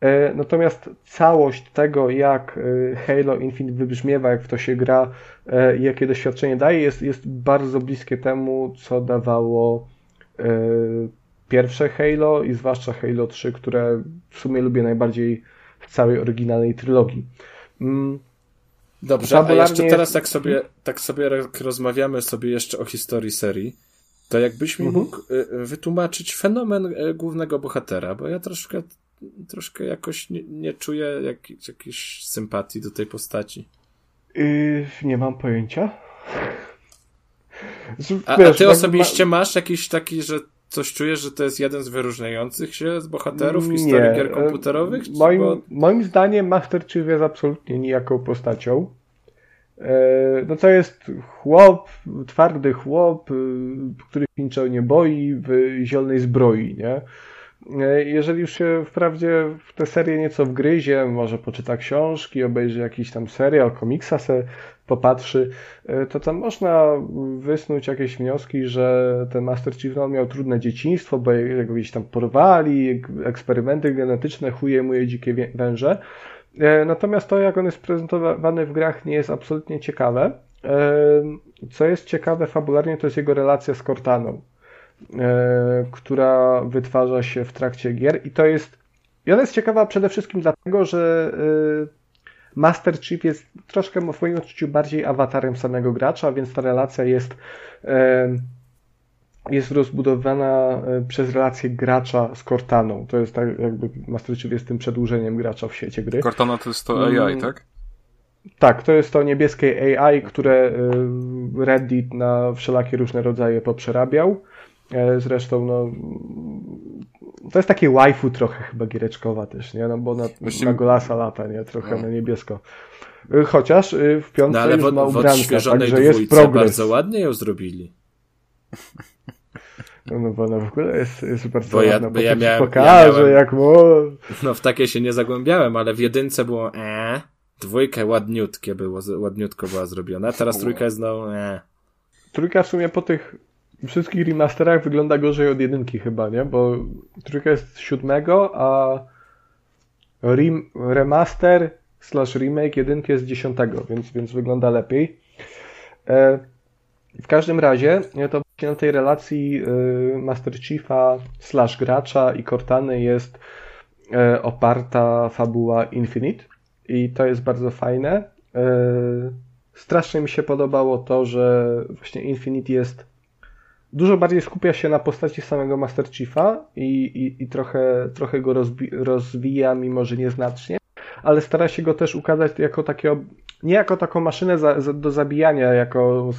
E, natomiast całość tego, jak y, Halo Infinite wybrzmiewa, jak w to się gra e, jakie doświadczenie daje, jest, jest bardzo bliskie temu, co dawało pierwsze Halo i zwłaszcza Halo 3, które w sumie lubię najbardziej w całej oryginalnej trylogii. Mm, Dobrze, a jeszcze teraz tak sobie, tak sobie rozmawiamy sobie jeszcze o historii serii, to jakbyś mi mhm. mógł y, wytłumaczyć fenomen y, głównego bohatera, bo ja troszkę, troszkę jakoś nie, nie czuję jak, jakiejś sympatii do tej postaci. Yy, nie mam pojęcia. A, Wiesz, a ty osobiście ma... masz jakiś taki, że coś czujesz, że to jest jeden z wyróżniających się z bohaterów nie, historii gier komputerowych? Moim, bo... moim zdaniem Master Chief jest absolutnie nijaką postacią. E, no to jest chłop, twardy chłop, y, który niczego nie boi, w zielonej zbroi, nie? E, jeżeli już się wprawdzie w tę serię nieco wgryzie, może poczyta książki, obejrzy jakiś tam serial, komiksa se popatrzy, e, to tam można wysnuć jakieś wnioski, że ten Master Chief no, miał trudne dzieciństwo, bo jego gdzieś tam porwali, eksperymenty genetyczne, chuje mu je dzikie węże. Natomiast to, jak on jest prezentowany w grach, nie jest absolutnie ciekawe. Co jest ciekawe fabularnie, to jest jego relacja z Cortaną, która wytwarza się w trakcie gier i to jest i ona jest ciekawa przede wszystkim dlatego, że Master Chief jest troszkę w moim odczuciu bardziej awatarem samego gracza, więc ta relacja jest jest rozbudowana e, przez relację gracza z Cortaną. To jest tak, jakby Master Chief jest tym przedłużeniem gracza w świecie gry. Cortana to jest to AI, mm. tak? Tak, to jest to niebieskie AI, które e, Reddit na wszelakie różne rodzaje poprzerabiał. E, zresztą, no, to jest takie waifu trochę chyba giereczkowa też, nie? No bo na, Właśnie... na golasa lata, nie? Trochę no. na niebiesko. Chociaż w piątce no, ale już w, ma ubranka, także jest progres. bardzo ładnie ją zrobili. No bo ona w ogóle jest, jest bardzo bo ja, ładna, bo ja miałem, pokażę, ja miałem, jak mu... No w takie się nie zagłębiałem, ale w jedynce było e, dwójka ładniutkie było, ładniutko była zrobiona, teraz trójka jest znowu e. Trójka w sumie po tych wszystkich remasterach wygląda gorzej od jedynki chyba, nie? Bo trójka jest siódmego, a rem, remaster slash remake jedynki jest dziesiątego, więc, więc wygląda lepiej. E, w każdym razie to na tej relacji y, Master Chiefa slash gracza i Cortany jest y, oparta fabuła Infinite i to jest bardzo fajne. Y, strasznie mi się podobało to, że właśnie Infinite jest dużo bardziej skupia się na postaci samego Master Chiefa i, i, i trochę, trochę go rozwija, mimo że nieznacznie, ale stara się go też ukazać jako takiego nie jako taką maszynę za, za, do zabijania, jako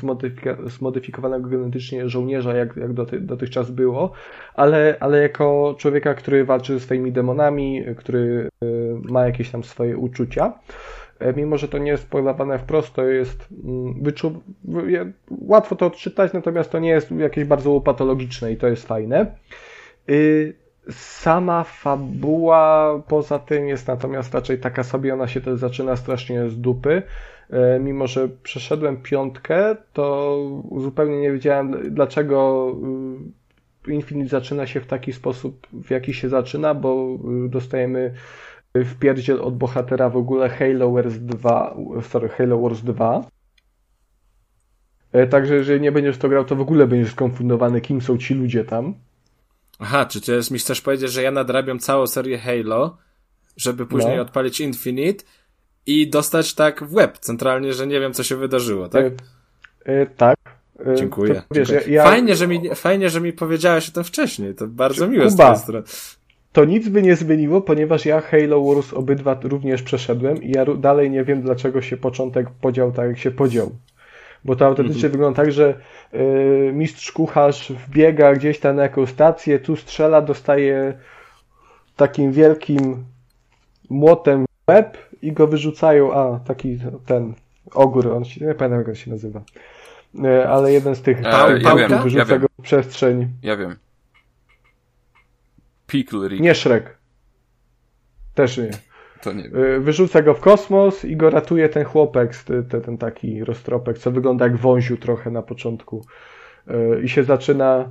zmodyfikowanego genetycznie żołnierza, jak, jak doty, dotychczas było, ale, ale jako człowieka, który walczy ze swoimi demonami, który y, ma jakieś tam swoje uczucia. E, mimo, że to nie jest podawane wprost, to jest mm, wyczu... łatwo to odczytać, natomiast to nie jest jakieś bardzo patologiczne i to jest fajne. Y, sama fabuła poza tym jest natomiast raczej taka sobie, ona się też zaczyna strasznie z dupy. E, mimo, że przeszedłem piątkę, to zupełnie nie wiedziałem, dlaczego y, Infinite zaczyna się w taki sposób, w jaki się zaczyna, bo y, dostajemy w pierdziel od bohatera w ogóle Halo Wars 2, sorry, Halo Wars 2. E, także jeżeli nie będziesz to grał, to w ogóle będziesz skonfundowany, kim są ci ludzie tam. Aha, czy ty mi chcesz powiedzieć, że ja nadrabiam całą serię Halo, żeby później no. odpalić Infinite i dostać tak w web centralnie, że nie wiem, co się wydarzyło, tak? E, e, tak. E, dziękuję. To, wiesz, dziękuję. Ja, fajnie, że mi, fajnie, że mi powiedziałeś o tym wcześniej. To bardzo miłe Kuba, z twojej strony. To nic by nie zmieniło, ponieważ ja Halo Wars obydwa również przeszedłem i ja dalej nie wiem, dlaczego się początek podział tak, jak się podział. Bo to autentycznie mm -hmm. wygląda tak, że y, mistrz kucharz wbiega gdzieś tam na jakąś stację, tu strzela, dostaje takim wielkim młotem w łeb i go wyrzucają, a taki ten ogór, on się, nie pamiętam jak on się nazywa, y, ale jeden z tych e, ja wiem, wyrzuca ja go w przestrzeń. Ja wiem. Pickle Nie Shrek. Też nie. To nie y, Wyrzuca go w kosmos i go ratuje ten chłopek, ten, ten taki roztropek, co wygląda jak wąziu trochę na początku. Y, I się zaczyna,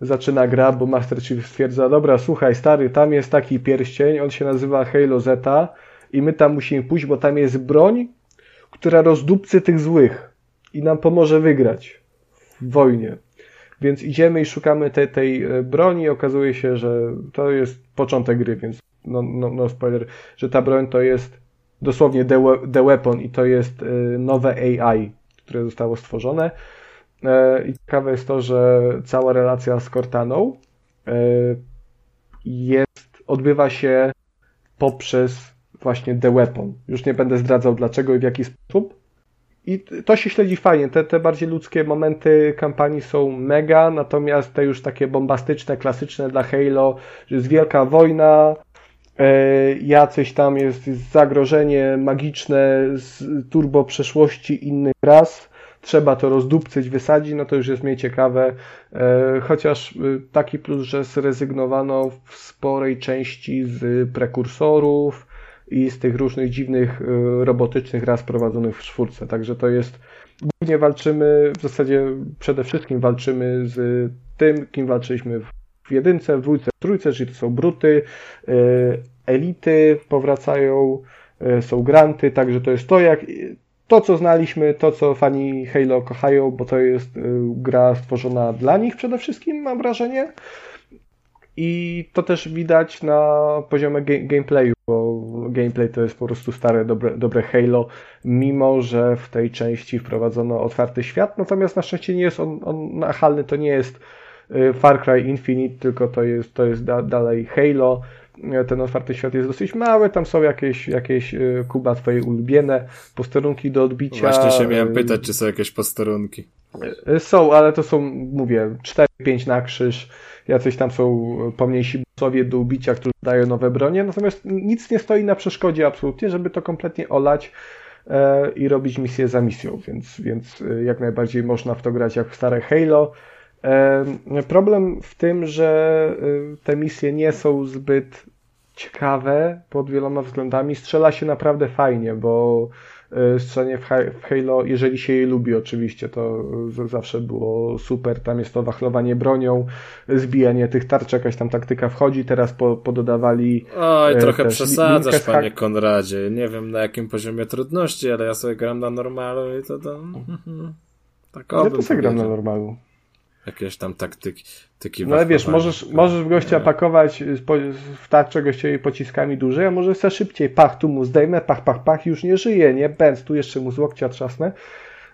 zaczyna gra, bo Master Chief stwierdza, dobra, słuchaj stary, tam jest taki pierścień, on się nazywa Halo Zeta i my tam musimy pójść, bo tam jest broń, która rozdupcy tych złych i nam pomoże wygrać w wojnie. Więc idziemy i szukamy te, tej e, broni. Okazuje się, że to jest początek gry, więc no, no, no spoiler, że ta broń to jest dosłownie the, the weapon i to jest e, nowe AI, które zostało stworzone. E, I ciekawe jest to, że cała relacja z Cortaną jest, odbywa się poprzez właśnie The Weapon. Już nie będę zdradzał dlaczego i w jaki sposób, i to się śledzi fajnie. Te, te bardziej ludzkie momenty kampanii są mega, natomiast te już takie bombastyczne, klasyczne dla Halo, że jest wielka wojna, e, jacyś tam jest zagrożenie magiczne z turbo przeszłości innych ras, trzeba to rozdupcyć, wysadzić, no to już jest mniej ciekawe. E, chociaż e, taki plus, że zrezygnowano w sporej części z prekursorów, i z tych różnych dziwnych y, robotycznych ras prowadzonych w czwórce. Także to jest, głównie walczymy, w zasadzie przede wszystkim walczymy z tym, kim walczyliśmy w jedynce, w dwójce, w trójce, czyli to są bruty, y, elity powracają, są granty, także to jest to, jak to, co znaliśmy, to, co fani Halo kochają, bo to jest gra stworzona dla nich przede wszystkim, mam wrażenie. I to też widać na poziomie gameplayu, bo gameplay to jest po prostu stare, dobre, dobre Halo, mimo że w tej części wprowadzono otwarty świat, natomiast na szczęście nie jest on, on nachalny, to nie jest y, Far Cry Infinite, tylko to jest, to jest da, dalej Halo. Ten otwarty świat jest dosyć mały, tam są jakieś, jakieś y, Kuba twoje ulubione posterunki do odbicia. Właśnie się miałem y, pytać, czy są jakieś posterunki. Są, ale to są, mówię, 4-5 na krzyż jacyś tam są pomniejsi bossowie do ubicia, którzy dają nowe bronie, natomiast nic nie stoi na przeszkodzie absolutnie, żeby to kompletnie olać e, i robić misję za misją, więc, więc e, jak najbardziej można w to grać jak w stare Halo. E, problem w tym, że te misje nie są zbyt ciekawe pod wieloma względami. Strzela się naprawdę fajnie, bo E, strzelanie w Halo, jeżeli się jej lubi oczywiście, to zawsze było super. Tam jest to wachlowanie bronią, zbijanie tych tarcz, jakaś tam taktyka wchodzi. Teraz po, pododawali. Oj, e, trochę przesadzasz, panie Konradzie. Nie wiem na jakim poziomie trudności, ale ja sobie gram na normalu i to. to... <laughs> Tak ja to sobie gram na normalu jakieś tam taktyki. Tyki no ale wiesz, możesz, możesz gościa nie. pakować w tarczę gościowi pociskami dłużej, a może chce szybciej. Pach, tu mu zdejmę, pach, pach, pach, już nie żyje, nie? Bęc, tu jeszcze mu z łokcia trzasnę.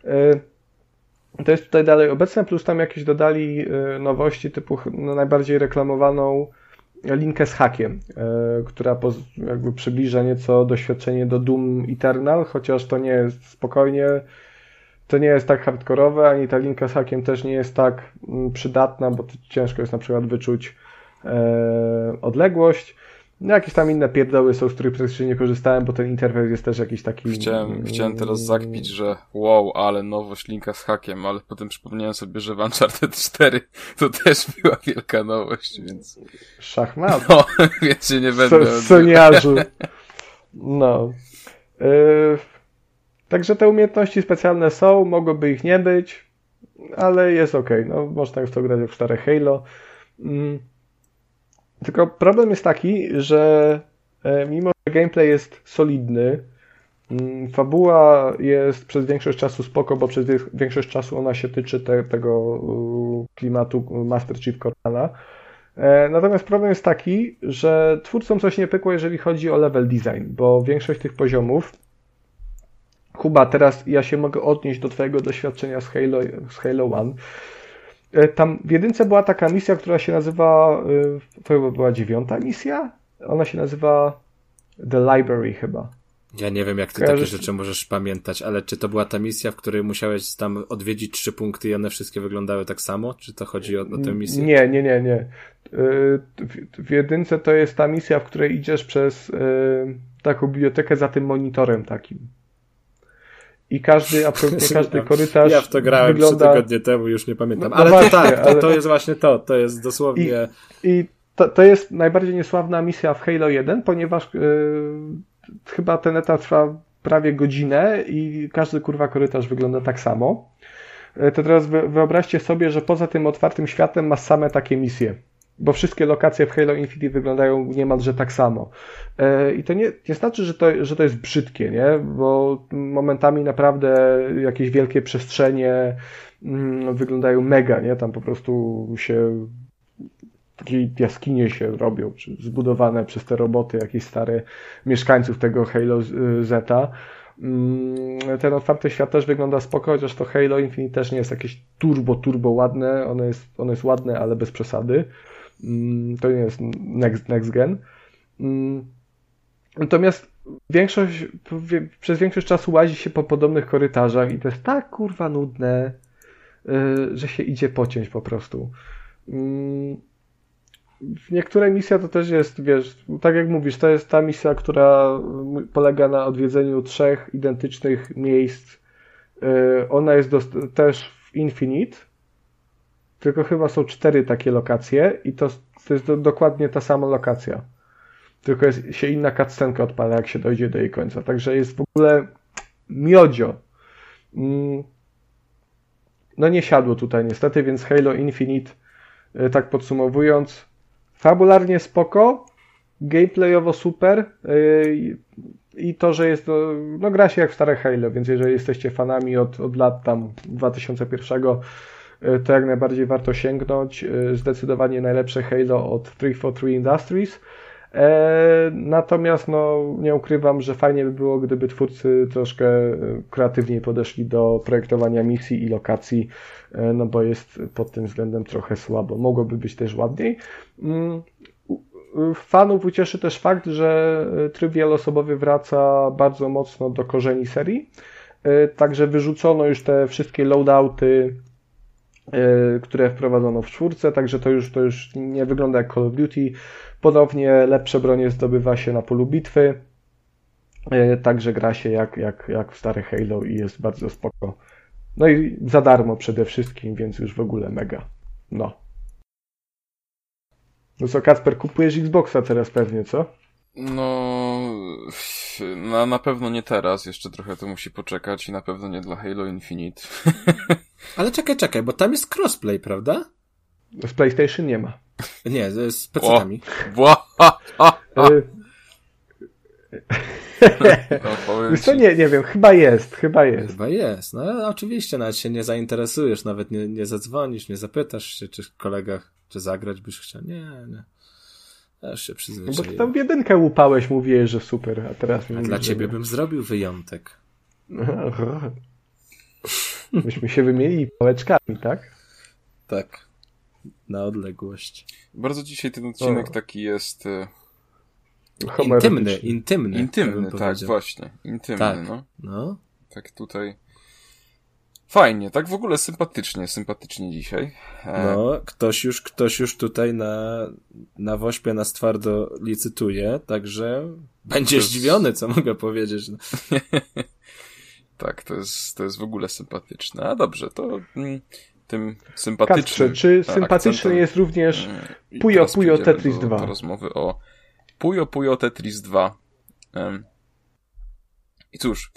E, to jest tutaj dalej obecne, plus tam jakieś dodali e, nowości typu no, najbardziej reklamowaną linkę z hakiem, która jakby przybliża nieco doświadczenie do Doom Eternal, chociaż to nie jest spokojnie to nie jest tak hardkorowe, ani ta linka z hakiem też nie jest tak mm, przydatna, bo ciężko jest na przykład wyczuć e, odległość. No, jakieś tam inne pierdoły są, z których praktycznie nie korzystałem, bo ten interfejs jest też jakiś taki... Chciałem, mm, chciałem teraz zakpić, że wow, ale nowość linka z hakiem, ale potem przypomniałem sobie, że w Uncharted 4 to też była wielka nowość, więc... Szachmat. No, <laughs> więc się nie będę... Soniarzu. No. Yy, Także te umiejętności specjalne są, mogłoby ich nie być, ale jest ok. No, można już to grać w stare Halo. Mm. Tylko problem jest taki, że e, mimo że gameplay jest solidny, mm, fabuła jest przez większość czasu spoko, bo przez większość czasu ona się tyczy te, tego klimatu Master Chief Cortana. E, natomiast problem jest taki, że twórcom coś nie pykło, jeżeli chodzi o level design, bo większość tych poziomów Kuba, teraz ja się mogę odnieść do Twojego doświadczenia z Halo, z Halo One. E, tam w jedynce była taka misja, która się nazywa, e, to była dziewiąta misja? Ona się nazywa The Library chyba. Ja nie wiem, jak ty Kojarzysz... takie rzeczy możesz pamiętać, ale czy to była ta misja, w której musiałeś tam odwiedzić trzy punkty i one wszystkie wyglądały tak samo? Czy to chodzi o, o tę misję? Nie, nie, nie, nie. E, w jedynce to jest ta misja, w której idziesz przez taką bibliotekę za tym monitorem takim i każdy, absolutnie <laughs> każdy korytarz. Ja w to grałem wygląda... trzy tygodnie temu, już nie pamiętam. No, ale właśnie, to tak, to, to jest właśnie to, to jest dosłownie. I, i to, to jest najbardziej niesławna misja w Halo 1, ponieważ yy, chyba ten etap trwa prawie godzinę i każdy kurwa korytarz wygląda tak samo. Yy, to teraz wyobraźcie sobie, że poza tym otwartym światem ma same takie misje bo wszystkie lokacje w Halo Infinite wyglądają niemalże tak samo. E, I to nie, nie znaczy, że to, że to jest brzydkie, nie? Bo momentami naprawdę jakieś wielkie przestrzenie mm, wyglądają mega, nie? Tam po prostu się takie jaskinie się robią, zbudowane przez te roboty, jakieś stare mieszkańców tego Halo Zeta. Mm, ten otwarty świat też wygląda spoko, chociaż to Halo Infinite też nie jest jakieś turbo, turbo ładne. Ono jest, ono jest ładne, ale bez przesady. Mm, to nie jest next, next gen. Mm, natomiast większość, przez większość czasu łazi się po podobnych korytarzach i to jest tak kurwa nudne, y, że się idzie pociąć po prostu. Mm, niektóre misja to też jest, wiesz, tak jak mówisz, to jest ta misja, która polega na odwiedzeniu trzech identycznych miejsc. Y, ona jest też w Infinite, tylko chyba są cztery takie lokacje i to, to jest do, dokładnie ta sama lokacja. Tylko jest, się inna cutscenka odpala, jak się dojdzie do jej końca. Także jest w ogóle miodzio. Mm. No nie siadło tutaj niestety, więc Halo Infinite, y, tak podsumowując, fabularnie spoko, gameplayowo super. Y, i to, że jest, to, no gra się jak w stare Halo, więc jeżeli jesteście fanami od, od lat tam 2001, to jak najbardziej warto sięgnąć. Zdecydowanie najlepsze Halo od 343 Industries. E, natomiast no, nie ukrywam, że fajnie by było, gdyby twórcy troszkę kreatywniej podeszli do projektowania misji i lokacji, e, no bo jest pod tym względem trochę słabo. Mogłoby być też ładniej. Mm, fanów ucieszy też fakt, że tryb wieloosobowy wraca bardzo mocno do korzeni serii. E, także wyrzucono już te wszystkie loadouty, które wprowadzono w czwórce, także to już, to już nie wygląda jak Call of Duty. Ponownie lepsze bronie zdobywa się na polu bitwy. E, także gra się jak, jak, jak w stare Halo i jest bardzo spoko. No i za darmo przede wszystkim, więc już w ogóle mega. No. No co, Kacper, kupujesz Xboxa teraz pewnie, co? No, na, na pewno nie teraz, jeszcze trochę to musi poczekać i na pewno nie dla Halo Infinite. <laughs> Ale czekaj, czekaj, bo tam jest crossplay, prawda? Z PlayStation nie ma. Nie, z PC-ami. No, Wiesz co, nie, nie wiem, chyba jest, chyba jest. Chyba jest, no oczywiście, nawet się nie zainteresujesz, nawet nie, nie zadzwonisz, nie zapytasz się, czy kolega, czy zagrać byś chciał. Nie, nie. Aż się przyzwyczaiłem. No bo ty tam w jedynkę łupałeś, mówiłeś, że super, a teraz... A dla ciebie bym zrobił wyjątek. <laughs> Myśmy się wymienili pałeczkami, tak? Tak na odległość. Bardzo dzisiaj ten odcinek o. taki jest... E, intymny, intymny. Intymny, tak, właśnie. Intymny, tak. no. no. Tak tutaj... Fajnie, tak w ogóle sympatycznie, sympatycznie dzisiaj. E... No, ktoś już, ktoś już tutaj na, na Wośpie nas twardo licytuje, także będzie zdziwiony, co mogę powiedzieć. No. <laughs> tak, to jest, to jest w ogóle sympatyczne. A dobrze, to mm, tym sympatycznym Kasprze, czy sympatyczny jest również mm, Puyo Puyo Tetris do, 2? Do rozmowy o Puyo Puyo Tetris 2. I cóż,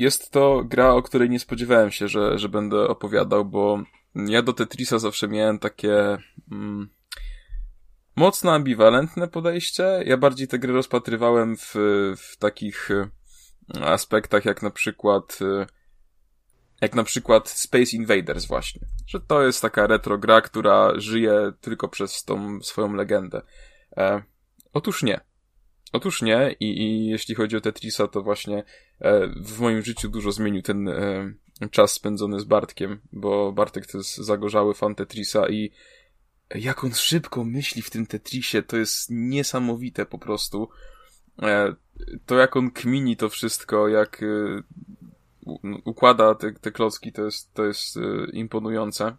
jest to gra, o której nie spodziewałem się, że, że będę opowiadał, bo ja do Tetrisa zawsze miałem takie mm, mocno ambiwalentne podejście. Ja bardziej tę grę rozpatrywałem w, w takich e, aspektach, jak na przykład e, jak na przykład Space Invaders właśnie. Że to jest taka retro gra, która żyje tylko przez tą swoją legendę. E, otóż nie. Otóż nie I, i jeśli chodzi o Tetrisa, to właśnie e, w moim życiu dużo zmienił ten e, czas spędzony z Bartkiem, bo Bartek to jest zagorzały fan Tetrisa i jak on szybko myśli w tym Tetrisie, to jest niesamowite po prostu. E, to jak on kmini to wszystko, jak e, układa te, te klocki, to jest, to jest e, imponujące.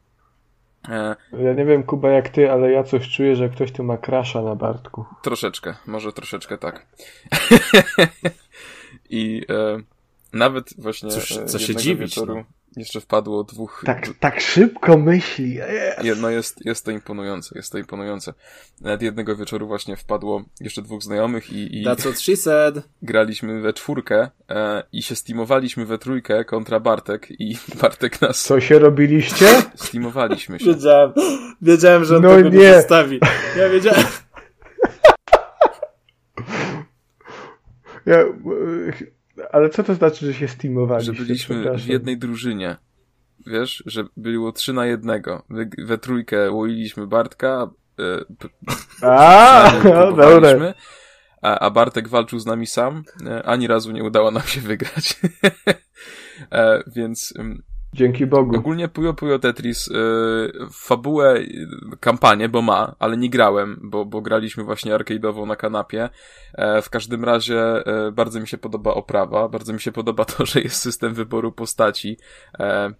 E, ja nie wiem, Kuba, jak ty, ale ja coś czuję, że ktoś tu ma krasza na Bartku. Troszeczkę, może troszeczkę tak. <laughs> I e, nawet właśnie Cóż, co się dziwić, wieczoru, no jeszcze wpadło dwóch... Tak, tak szybko myśli. Yes. No jest, jest to imponujące, jest to imponujące. Nawet jednego wieczoru właśnie wpadło jeszcze dwóch znajomych i... i That's what she said. Graliśmy we czwórkę e, i się steamowaliśmy we trójkę kontra Bartek i <laughs> Bartek nas... Co się robiliście? Steamowaliśmy się. Wiedziałem, wiedziałem, że on no tego nie, nie zostawi. Ja wiedziałem... Ja, ale co to znaczy, że się steamowaliście? Że byliśmy w jednej drużynie. Wiesz, że było trzy na jednego. We, we trójkę łoiliśmy Bartka, e, a, <laughs> no, <laughs> dobra. A, a Bartek walczył z nami sam. E, ani razu nie udało nam się wygrać. <laughs> e, więc Dzięki Bogu. Ogólnie Puyo Puyo Tetris y, fabułę, y, kampanię, bo ma, ale nie grałem, bo, bo graliśmy właśnie arcade'owo na kanapie. E, w każdym razie e, bardzo mi się podoba oprawa, bardzo mi się podoba to, <laughs> że jest system wyboru postaci. E,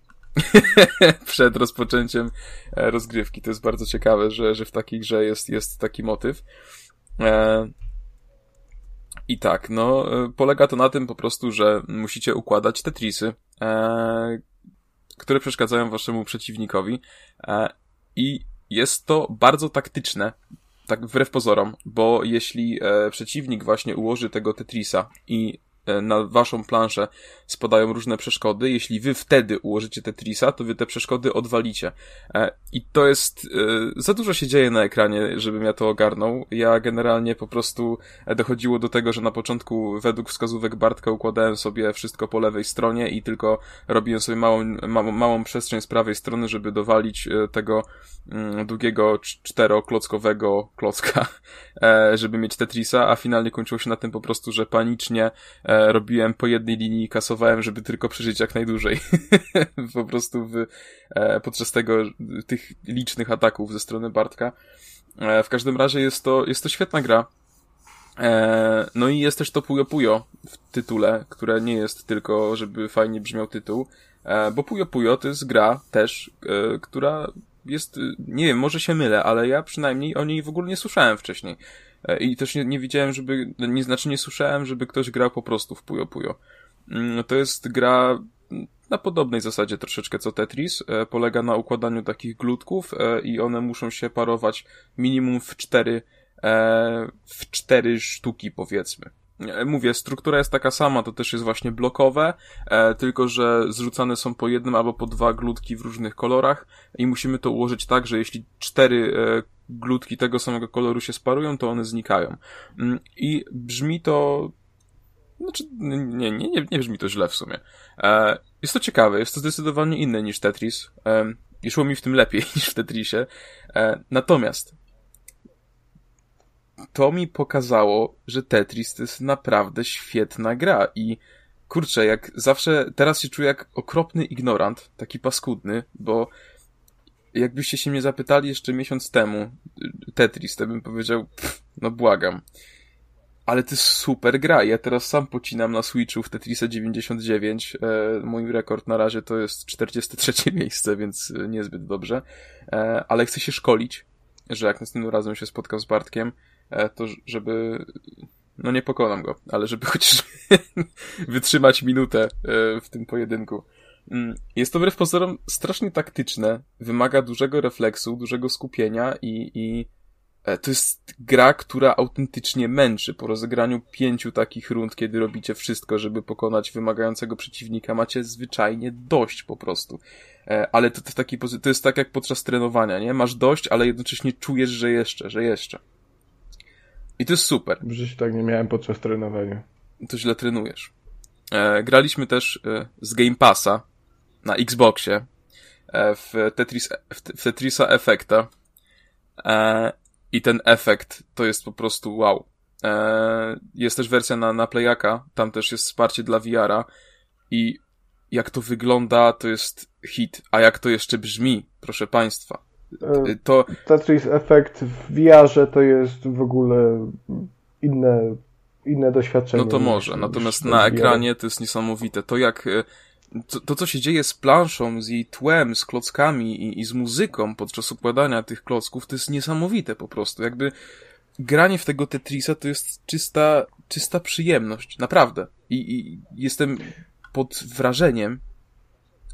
<laughs> przed rozpoczęciem e, rozgrywki. To jest bardzo ciekawe, że, że w takiej grze jest, jest taki motyw. E, I tak, no, e, polega to na tym po prostu, że musicie układać Tetrisy, które przeszkadzają waszemu przeciwnikowi. E, i jest to bardzo taktyczne, tak wbrew pozorom, bo jeśli e, przeciwnik właśnie ułoży tego Tetrisa i e, na waszą planszę spadają różne przeszkody. Jeśli wy wtedy ułożycie Tetrisa, to wy te przeszkody odwalicie. E, I to jest, za dużo się dzieje na ekranie, żebym ja to ogarnął. Ja generalnie po prostu dochodziło do tego, że na początku według wskazówek Bartka układałem sobie wszystko po lewej stronie i tylko robiłem sobie małą, małą, małą przestrzeń z prawej strony, żeby dowalić tego mm, długiego czteroklockowego klocka, <laughs> żeby mieć Tetrisa, a finalnie kończyło się na tym po prostu, że panicznie e, robiłem po jednej linii i kasowałem, żeby tylko przeżyć jak najdłużej. <laughs> po prostu w, e, podczas tego, tych licznych ataków ze strony Bartka. E, w każdym razie jest to, jest to świetna gra. E, no i jest też to Puyo Puyo w tytule, które nie jest tylko, żeby fajnie brzmiał tytuł, e, bo Puyo Puyo to jest gra też, e, która jest, nie wiem, może się mylę, ale ja przynajmniej o niej w ogóle nie słyszałem wcześniej. E, I też nie, nie widziałem, żeby, nie, znaczy nie słyszałem, żeby ktoś grał po prostu w Puyo Puyo. Mm, to jest gra na podobnej zasadzie troszeczkę co Tetris. E, polega na układaniu takich glutków e, i one muszą się parować minimum w cztery, w cztery sztuki powiedzmy. Mówię, struktura jest taka sama, to też jest właśnie blokowe, e, tylko że zrzucane są po jednym albo po dwa glutki w różnych kolorach i musimy to ułożyć tak, że jeśli cztery e, glutki tego samego koloru się sparują, to one znikają. Mm, I brzmi to znaczy, nie, nie, nie, nie brzmi to źle w sumie. E, jest to ciekawe, jest to zdecydowanie inne niż Tetris. E, I szło mi w tym lepiej <laughs> niż w Tetrisie. E, natomiast to mi pokazało, że Tetris to jest naprawdę świetna gra i kurczę, jak zawsze teraz się czuję jak okropny ignorant, taki paskudny, bo jakbyście się mnie zapytali jeszcze miesiąc temu Tetris, to bym powiedział, pff, no błagam. Ale to jest super gra. Ja teraz sam pocinam na Switchu w Tetrisa 99. E, mój rekord na razie to jest 43 <laughs> miejsce, więc niezbyt dobrze. E, ale chcę się szkolić, że jak następnym razem się spotkam z Bartkiem, e, to żeby no nie pokonam go, ale żeby <laughs> chociaż wytrzymać minutę e, w tym pojedynku. Mm, jest to wbrew pozorom strasznie taktyczne, wymaga dużego refleksu, dużego skupienia i, i e, to jest gra, która autentycznie męczy. Po rozegraniu pięciu takich rund, kiedy robicie wszystko, żeby pokonać wymagającego przeciwnika, macie zwyczajnie dość po prostu. E, ale to, to, taki, to jest tak jak podczas trenowania, nie? Masz dość, ale jednocześnie czujesz, że jeszcze, że jeszcze. I to jest super. W życiu tak nie miałem podczas trenowania. To źle trenujesz. E, graliśmy też e, z Game Passa na Xboxie e, w, Tetris, w Tetrisa Effecta. E, I ten efekt to jest po prostu wow. E, jest też wersja na, na Playaka, tam też jest wsparcie dla VR-a i jak to wygląda, to jest hit. A jak to jeszcze brzmi, proszę Państwa. E, to... Tetris Effect w VR-ze to jest w ogóle inne, inne doświadczenie. No to może, natomiast na ekranie to jest niesamowite. To jak e, to, to, co się dzieje z planszą, z jej tłem, z klockami i, i z muzyką podczas układania tych klocków, to jest niesamowite po prostu. Jakby granie w tego Tetrisa to jest czysta, czysta przyjemność. Naprawdę. I, i jestem pod wrażeniem,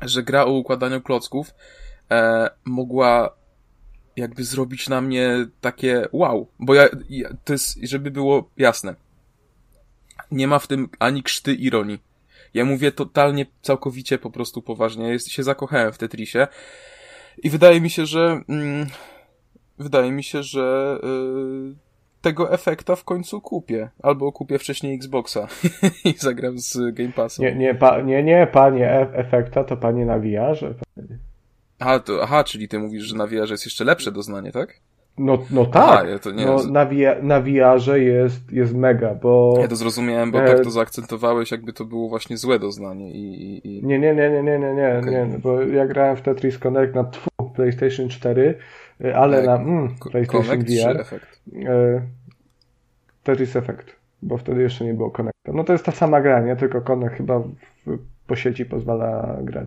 że gra o układaniu klocków e, mogła jakby zrobić na mnie takie wow. Bo ja, ja, to jest, żeby było jasne. Nie ma w tym ani krzty ironii. Ja mówię totalnie, całkowicie po prostu poważnie. Jest, się zakochałem w Tetrisie. I wydaje mi się, że, mm, wydaje mi się, że, yy, tego efekta w końcu kupię. Albo kupię wcześniej Xboxa <laughs> i zagram z Game Passem. Nie, nie, pa, nie, nie, panie e efekta, to panie na VR-ze. Aha, to, aha, czyli ty mówisz, że na VR jest jeszcze lepsze doznanie, tak? No, no tak. Aha, ja no, na, VR, na VR-ze jest, jest mega, bo... Ja to zrozumiałem, bo e... tak to zaakcentowałeś, jakby to było właśnie złe doznanie i... i... Nie, nie, nie, nie, nie, nie, nie, okay. nie, bo ja grałem w Tetris Connect na tfu, PlayStation 4, e, ale na mm, PlayStation Connect VR. Effect? E, Tetris Effect, bo wtedy jeszcze nie było Connecta. No to jest ta sama gra, nie? Tylko Connect chyba w, po sieci pozwala grać.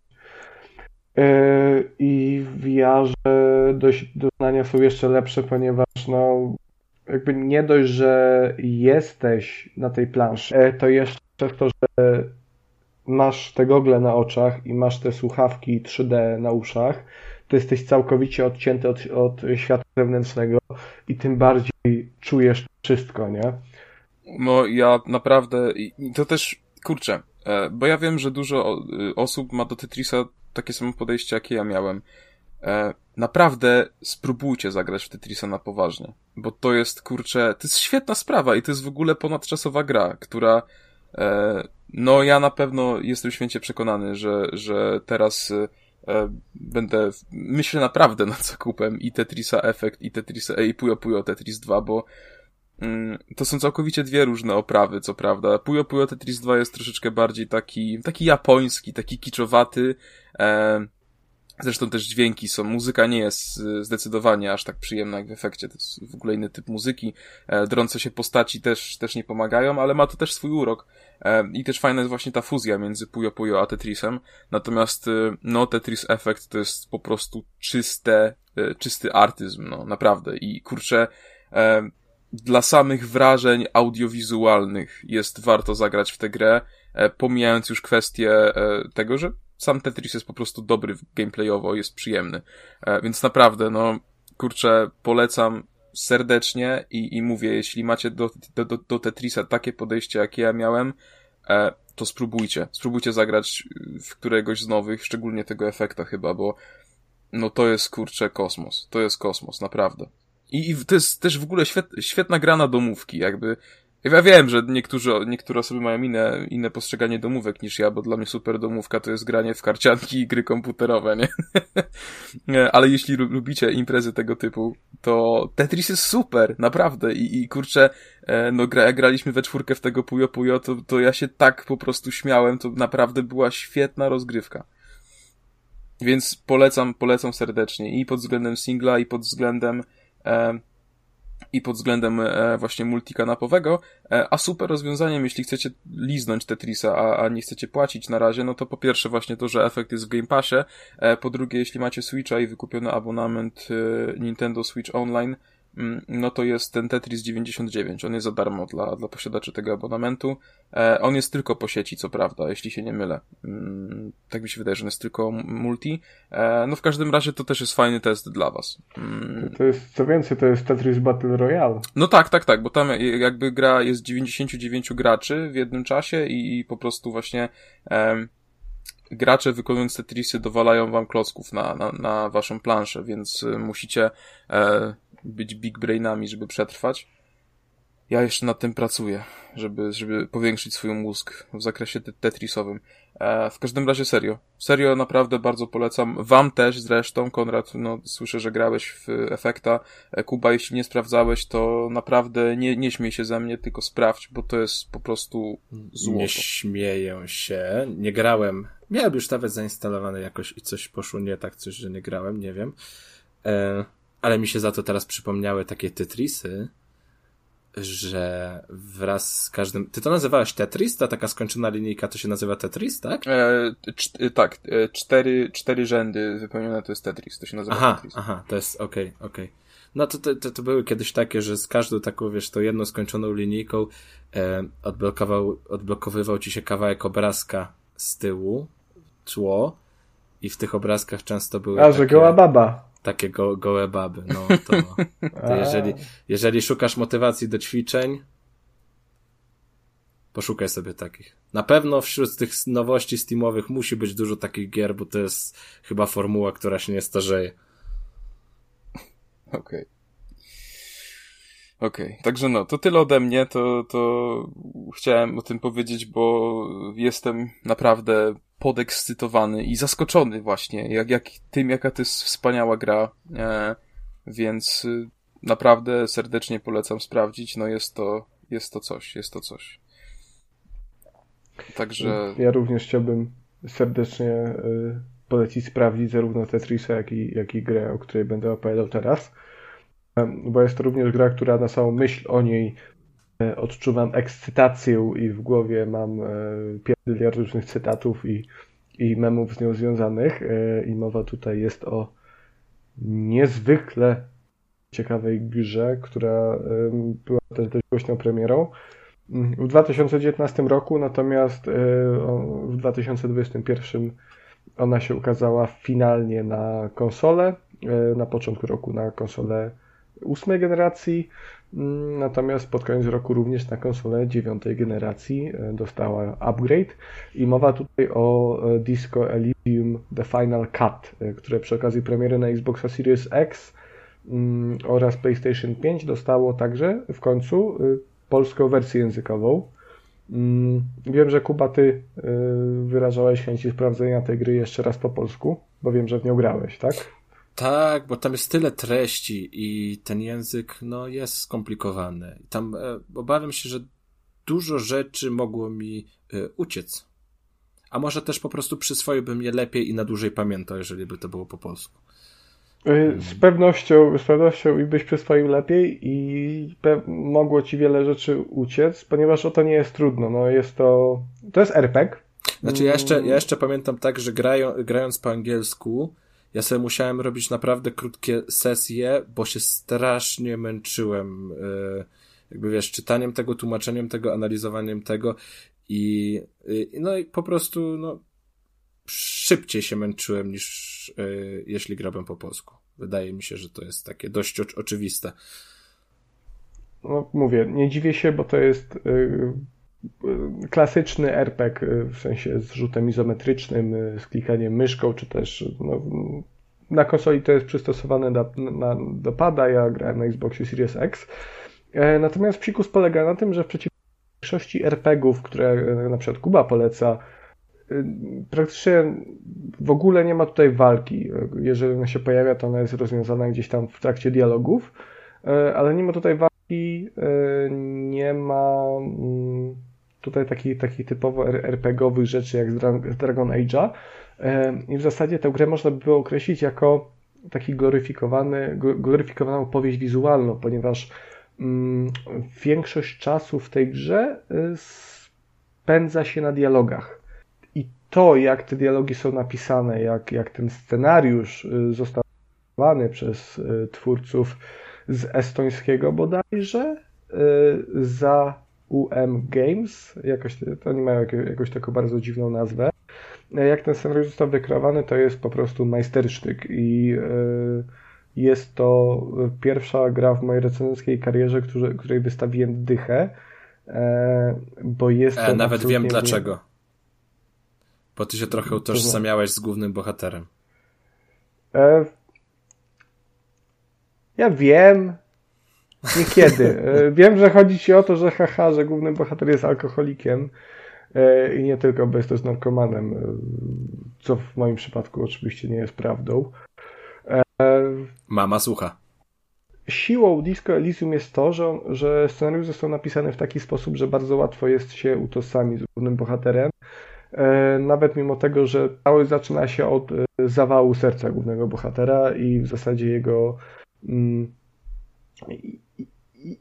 E, I w VR-ze doznania są jeszcze lepsze, ponieważ no, jakby nie dość, że jesteś na tej planszy, e, to jeszcze to, że masz te gogle na oczach i masz te słuchawki 3D na uszach, to jesteś całkowicie odcięty od, od świata zewnętrznego i tym bardziej czujesz wszystko, nie? No ja naprawdę, to też kurczę, e, bo ja wiem, że dużo osób ma do Tetrisa takie samo podejście, jakie ja miałem. E, naprawdę spróbujcie zagrać w Tetrisa na poważnie, bo to jest, kurczę, to jest świetna sprawa i to jest w ogóle ponadczasowa gra, która, e, no ja na pewno jestem święcie przekonany, że, że teraz będę, myślę naprawdę nad zakupem i Tetrisa Effect, i Tetrisa, i Puyo Puyo Tetris 2, bo to są całkowicie dwie różne oprawy, co prawda. Puyo Puyo Tetris 2 jest troszeczkę bardziej taki, taki japoński, taki kiczowaty. E, zresztą też dźwięki są, muzyka nie jest zdecydowanie aż tak przyjemna jak w efekcie, to jest w ogóle inny typ muzyki. E, drące się postaci też, też nie pomagają, ale ma to też swój urok. E, I też fajna jest właśnie ta fuzja między Puyo Puyo a Tetrisem. Natomiast, e, no, Tetris Effect to jest po prostu czyste, czysty artyzm, no, naprawdę. I kurczę, dla samych wrażeń audiowizualnych jest warto zagrać w tę grę, e, pomijając już kwestię e, tego, że sam Tetris jest po prostu dobry gameplayowo, jest przyjemny. E, więc naprawdę, no, kurczę, polecam serdecznie i, i mówię, jeśli macie do, do, do Tetrisa takie podejście, jakie ja miałem, to spróbujcie. Spróbujcie zagrać w któregoś z nowych, szczególnie tego efekta chyba, bo no to jest kurczę kosmos. To jest kosmos, naprawdę. I, I, to jest też w ogóle świet, świetna gra na domówki, jakby. Ja wiem, że niektórzy, niektóre osoby mają inne, inne postrzeganie domówek niż ja, bo dla mnie super domówka to jest granie w karcianki i gry komputerowe, nie? <laughs> Ale jeśli lubicie imprezy tego typu, to Tetris jest super, naprawdę. I, i kurczę, e, no gra, jak graliśmy we czwórkę w tego Puyo Puyo, to, to ja się tak po prostu śmiałem, to naprawdę była świetna rozgrywka. Więc polecam, polecam serdecznie i pod względem singla, i pod względem i pod względem e, właśnie multikanapowego, e, a super rozwiązaniem, jeśli chcecie liznąć Tetrisa, a, a nie chcecie płacić na razie, no to po pierwsze właśnie to, że efekt jest w Game Passie, po drugie, jeśli macie Switcha i wykupiony abonament Nintendo Switch Online, no to jest ten Tetris 99. On jest za darmo dla, dla posiadaczy tego abonamentu. E, on jest tylko po sieci, co prawda, jeśli się nie mylę. Mm, tak mi się wydaje, że on jest tylko multi. E, no w każdym razie to też jest fajny test dla was. Mm. To jest, co więcej, to jest Tetris Battle Royale. No tak, tak, tak, bo tam jakby gra jest 99 graczy w jednym czasie i, i po prostu właśnie e, gracze wykonując Tetrisy dowalają wam klocków na, na, na waszą planszę, więc y, musicie e, być big brainami, żeby przetrwać. Ja jeszcze nad tym pracuję, żeby, żeby powiększyć swój mózg w zakresie tetrisowym. E, w każdym razie serio. Serio naprawdę bardzo polecam. Wam też zresztą, Konrad, no słyszę, że grałeś w Efekta. E, Kuba, jeśli nie sprawdzałeś, to naprawdę nie, nie śmiej się ze mnie, tylko sprawdź, bo to jest po prostu złoto. Nie śmieję się. Nie grałem. Miałem już nawet zainstalowane jakoś i coś poszło nie tak, coś, że nie grałem, nie wiem. E ale mi się za to teraz przypomniały takie Tetrisy, że wraz z każdym... Ty to nazywałeś Tetris? Ta taka skończona linijka to się nazywa Tetris, tak? E, cz- tak, e, cztery, cztery rzędy wypełnione to jest Tetris, to się nazywa aha, Tetris. Aha, to jest, okej, okay, okej. Okay. No to, to, to były kiedyś takie, że z każdą taką, wiesz, to jedną skończoną linijką e, odblokował, odblokowywał ci się kawałek obrazka z tyłu, tło i w tych obrazkach często były A, takie... że goła baba takie go, gołe baby. No to, to <laughs> jeżeli, jeżeli szukasz motywacji do ćwiczeń, poszukaj sobie takich. Na pewno wśród tych nowości Steamowych musi być dużo takich gier, bo to jest chyba formuła, która się nie starzeje. Okej. Okay. Okej, okay. także no, to tyle ode mnie, to, to chciałem o tym powiedzieć, bo jestem naprawdę podekscytowany i zaskoczony właśnie, jak, jak tym, jaka to jest wspaniała gra, e, więc y, naprawdę serdecznie polecam sprawdzić, no jest to, jest to coś, jest to coś. Także... Ja również chciałbym serdecznie y, polecić sprawdzić zarówno Tetrisa, jak i, jak i grę, o której będę opowiadał teraz, bo jest to również gra, która na samą myśl o niej e, odczuwam ekscytację i w głowie mam e, pierdyliard różnych cytatów i, i memów z nią związanych. E, i mowa tutaj jest o niezwykle ciekawej grze, która była też dość głośną premierą. W 2019 roku, natomiast w 2021 ona się ukazała finalnie na konsolę, na początku roku na konsolę ósmej generacji, natomiast pod koniec roku również na konsolę dziewiątej generacji dostała upgrade i mowa tutaj o Disco Elysium The Final Cut, które przy okazji premiery na Xboxa Series X mm, oraz PlayStation 5 dostało także w końcu polską wersję językową. Mm, wiem, że Kuba, ty wyrażałeś chęci sprawdzenia tej gry jeszcze raz po polsku, bo wiem, że w nią grałeś, tak? Tak, bo tam jest tyle treści i ten język no, jest skomplikowany. Tam e, obawiam się, że dużo rzeczy mogło mi e, uciec. A może też po prostu przyswoiłbym je lepiej i na dłużej pamiętał, jeżeli by to było po polsku. Y, z pewnością, z pewnością i byś przyswoił lepiej i mogło ci wiele rzeczy uciec, ponieważ o to nie jest trudno. No jest to, to jest RPG. Znaczy ja jeszcze, ja jeszcze pamiętam tak, że grają, grając po angielsku, ja sobie musiałem robić naprawdę krótkie sesje, bo się strasznie męczyłem, y, jakby wiesz, czytaniem tego, tłumaczeniem tego, analizowaniem tego i, y, no i po prostu, no, szybciej się męczyłem niż yy, jeśli grałem po polsku. Wydaje mi się, że to jest takie dość oczywiste. No, mówię, nie dziwię się, bo to jest klasyczny RPG, y, w sensie z rzutem izometrycznym, y, z klikaniem myszką, czy też no, na konsoli to jest przystosowane na, do pada, ja grałem na Xboxie Series X. E, natomiast psikus polega na tym, że w większości RPGów, które e, na przykład Kuba poleca, praktycznie w ogóle nie ma tutaj walki. Jeżeli ona się pojawia, to ona jest rozwiązana gdzieś tam w trakcie dialogów, e, ale nie ma tutaj walki, e, nie ma tutaj takich, takich typowo RPGowych rzeczy jak z Dragon Age'a. I w zasadzie tę grę można by było określić jako taki gloryfikowany, gloryfikowaną opowieść wizualną, ponieważ mm, większość czasu w tej grze spędza się na dialogach. To, jak te dialogi są napisane, jak, jak ten scenariusz y, został wykonany przez y, twórców z estońskiego bodajże y, za UM Games, jakoś, to oni mają jakąś taką bardzo dziwną nazwę. Jak ten scenariusz został wykreowany, to jest po prostu majstersztyk i jest to pierwsza gra w mojej recenzenckiej karierze, której wystawiłem dychę, bo jest e, nawet wiem dlaczego. Bo ty się trochę utożsamiałeś z głównym bohaterem. E... Ja wiem. Niekiedy. E, wiem, że chodzi ci o to, że haha, że główny bohater jest alkoholikiem e, i nie tylko, bo jest też narkomanem, e, co w moim przypadku oczywiście nie jest prawdą. Mama słucha. Siłą Disco Elysium jest to, że, że scenariusz został napisany w taki sposób, że bardzo łatwo jest się utożsamić z głównym bohaterem nawet mimo tego, że cały zaczyna się od zawału serca głównego bohatera i w zasadzie jego mm,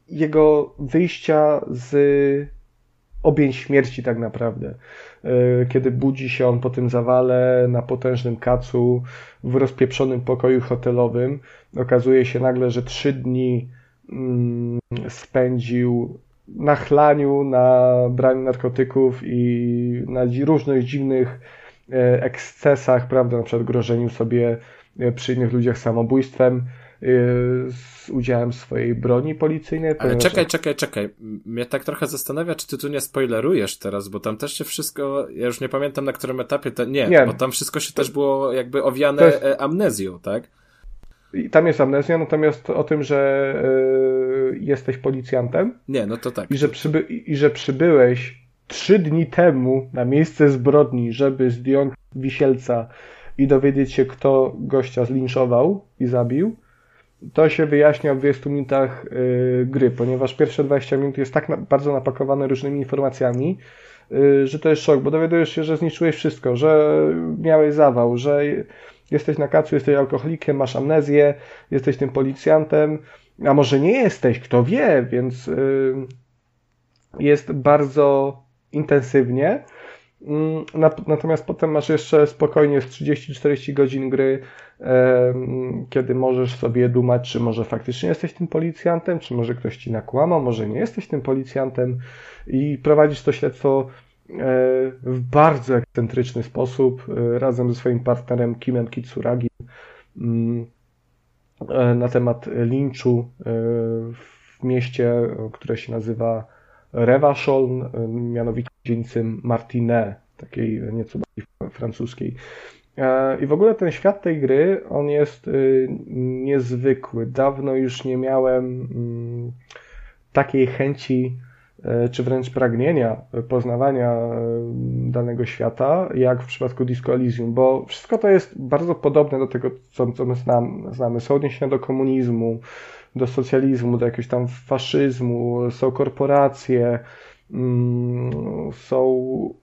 jego wyjścia z objęć śmierci tak naprawdę. E, kiedy budzi się on po tym zawale na potężnym kacu w rozpieprzonym pokoju hotelowym, okazuje się nagle, że trzy dni mm, spędził na chlaniu, na braniu narkotyków i na różnych dziwnych e, ekscesach, prawda, na przykład grożeniu sobie e, przy innych ludziach samobójstwem z udziałem swojej broni policyjnej. Ale czekaj, czekaj, czekaj. Mnie tak trochę zastanawia, czy ty tu nie spoilerujesz teraz, bo tam też się wszystko, ja już nie pamiętam na którym etapie, to, nie, nie, bo tam wszystko się też było jakby owiane jest... amnezją, tak? I tam jest amnezja, natomiast o tym, że y, jesteś policjantem. Nie, no to tak. I że, przyby, I że przybyłeś trzy dni temu na miejsce zbrodni, żeby zdjąć wisielca i dowiedzieć się, kto gościa zlinczował i zabił. To się wyjaśnia w 20 minutach y, gry, ponieważ pierwsze 20 minut jest tak bardzo napakowane różnymi informacjami, y, że to jest szok, bo dowiadujesz się, że zniszczyłeś wszystko, że miałeś zawał, że Jesteś na kacu, jesteś alkoholikiem, masz amnezję, jesteś tym policjantem, a może nie jesteś, kto wie, więc yy, jest bardzo intensywnie. Mm, natomiast potem masz jeszcze spokojnie z 30-40 godzin gry, kiedy możesz sobie dumać, czy może faktycznie jesteś tym policjantem, czy może ktoś ci nakłamał, może nie jesteś tym policjantem i prowadzisz to śledztwo w bardzo ekscentryczny sposób e, razem ze swoim partnerem Kimem Kitsuragi. Mm, na temat linczu w mieście, które się nazywa Revachol, mianowicie dzielnicy Martinet, takiej nieco bardziej francuskiej. I w ogóle ten świat tej gry, on jest niezwykły. Dawno już nie miałem mm, takiej chęci E, czy wręcz pragnienia poznawania e, danego świata, jak w przypadku Disco Elysium, bo wszystko to jest bardzo podobne do tego, co, co my znamy. Są odniesienia do komunizmu, do socjalizmu, do jakiegoś tam faszyzmu, są korporacje, mm, są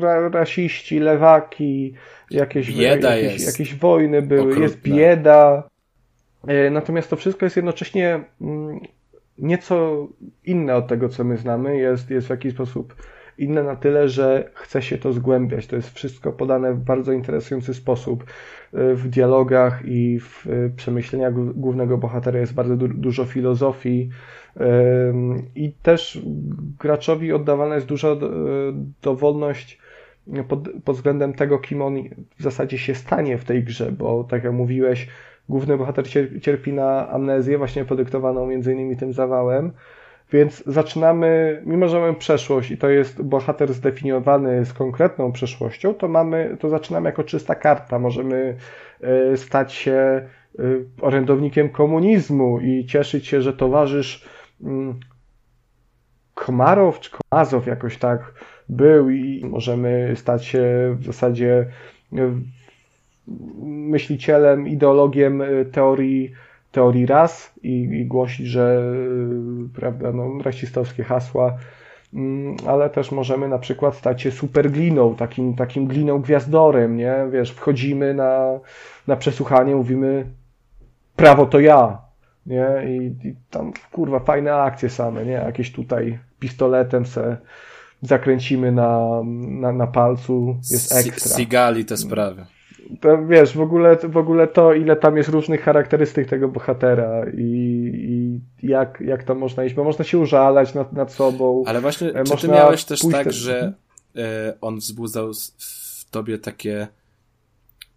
ra rasiści, lewaki, jakieś, jakieś, jakieś wojny były, Okrutne. jest bieda. E, natomiast to wszystko jest jednocześnie mm, nieco inne od tego, co my znamy, jest, jest w jakiś sposób inne na tyle, że chce się to zgłębiać. To jest wszystko podane w bardzo interesujący sposób. E, w dialogach i w e, przemyśleniach głównego bohatera jest bardzo du dużo filozofii i też graczowi oddawana jest duża dowolność pod, pod względem tego, kim on w zasadzie się stanie w tej grze, bo tak jak mówiłeś, główny bohater cierpi na amnezję, właśnie podyktowaną między innymi tym zawałem. Więc zaczynamy, mimo że mamy przeszłość i to jest bohater zdefiniowany z konkretną przeszłością, to mamy, to zaczynamy jako czysta karta. Możemy e, stać się e, orędownikiem komunizmu i cieszyć się, że towarzysz mm, Komarow czy Komazow jakoś tak był i możemy stać się w zasadzie myślicielem, ideologiem teorii, teorii ras i, i głosić, że y, prawda, no, rasistowskie hasła, mm, ale też możemy na przykład stać się supergliną, takim, takim gliną gwiazdorem, nie? Wiesz, wchodzimy na, na przesłuchanie, mówimy prawo to ja, nie? I, I, tam, kurwa, fajne akcje same, nie? Jakieś tutaj pistoletem se zakręcimy na, na, na palcu, jest ekstra. Sigali te sprawy to wiesz, w ogóle, w ogóle to, ile tam jest różnych charakterystyk tego bohatera i, i jak, jak to można iść, bo można się użalać nad, nad sobą. Ale właśnie, czy ty miałeś też tak, że e, on wzbudzał w tobie takie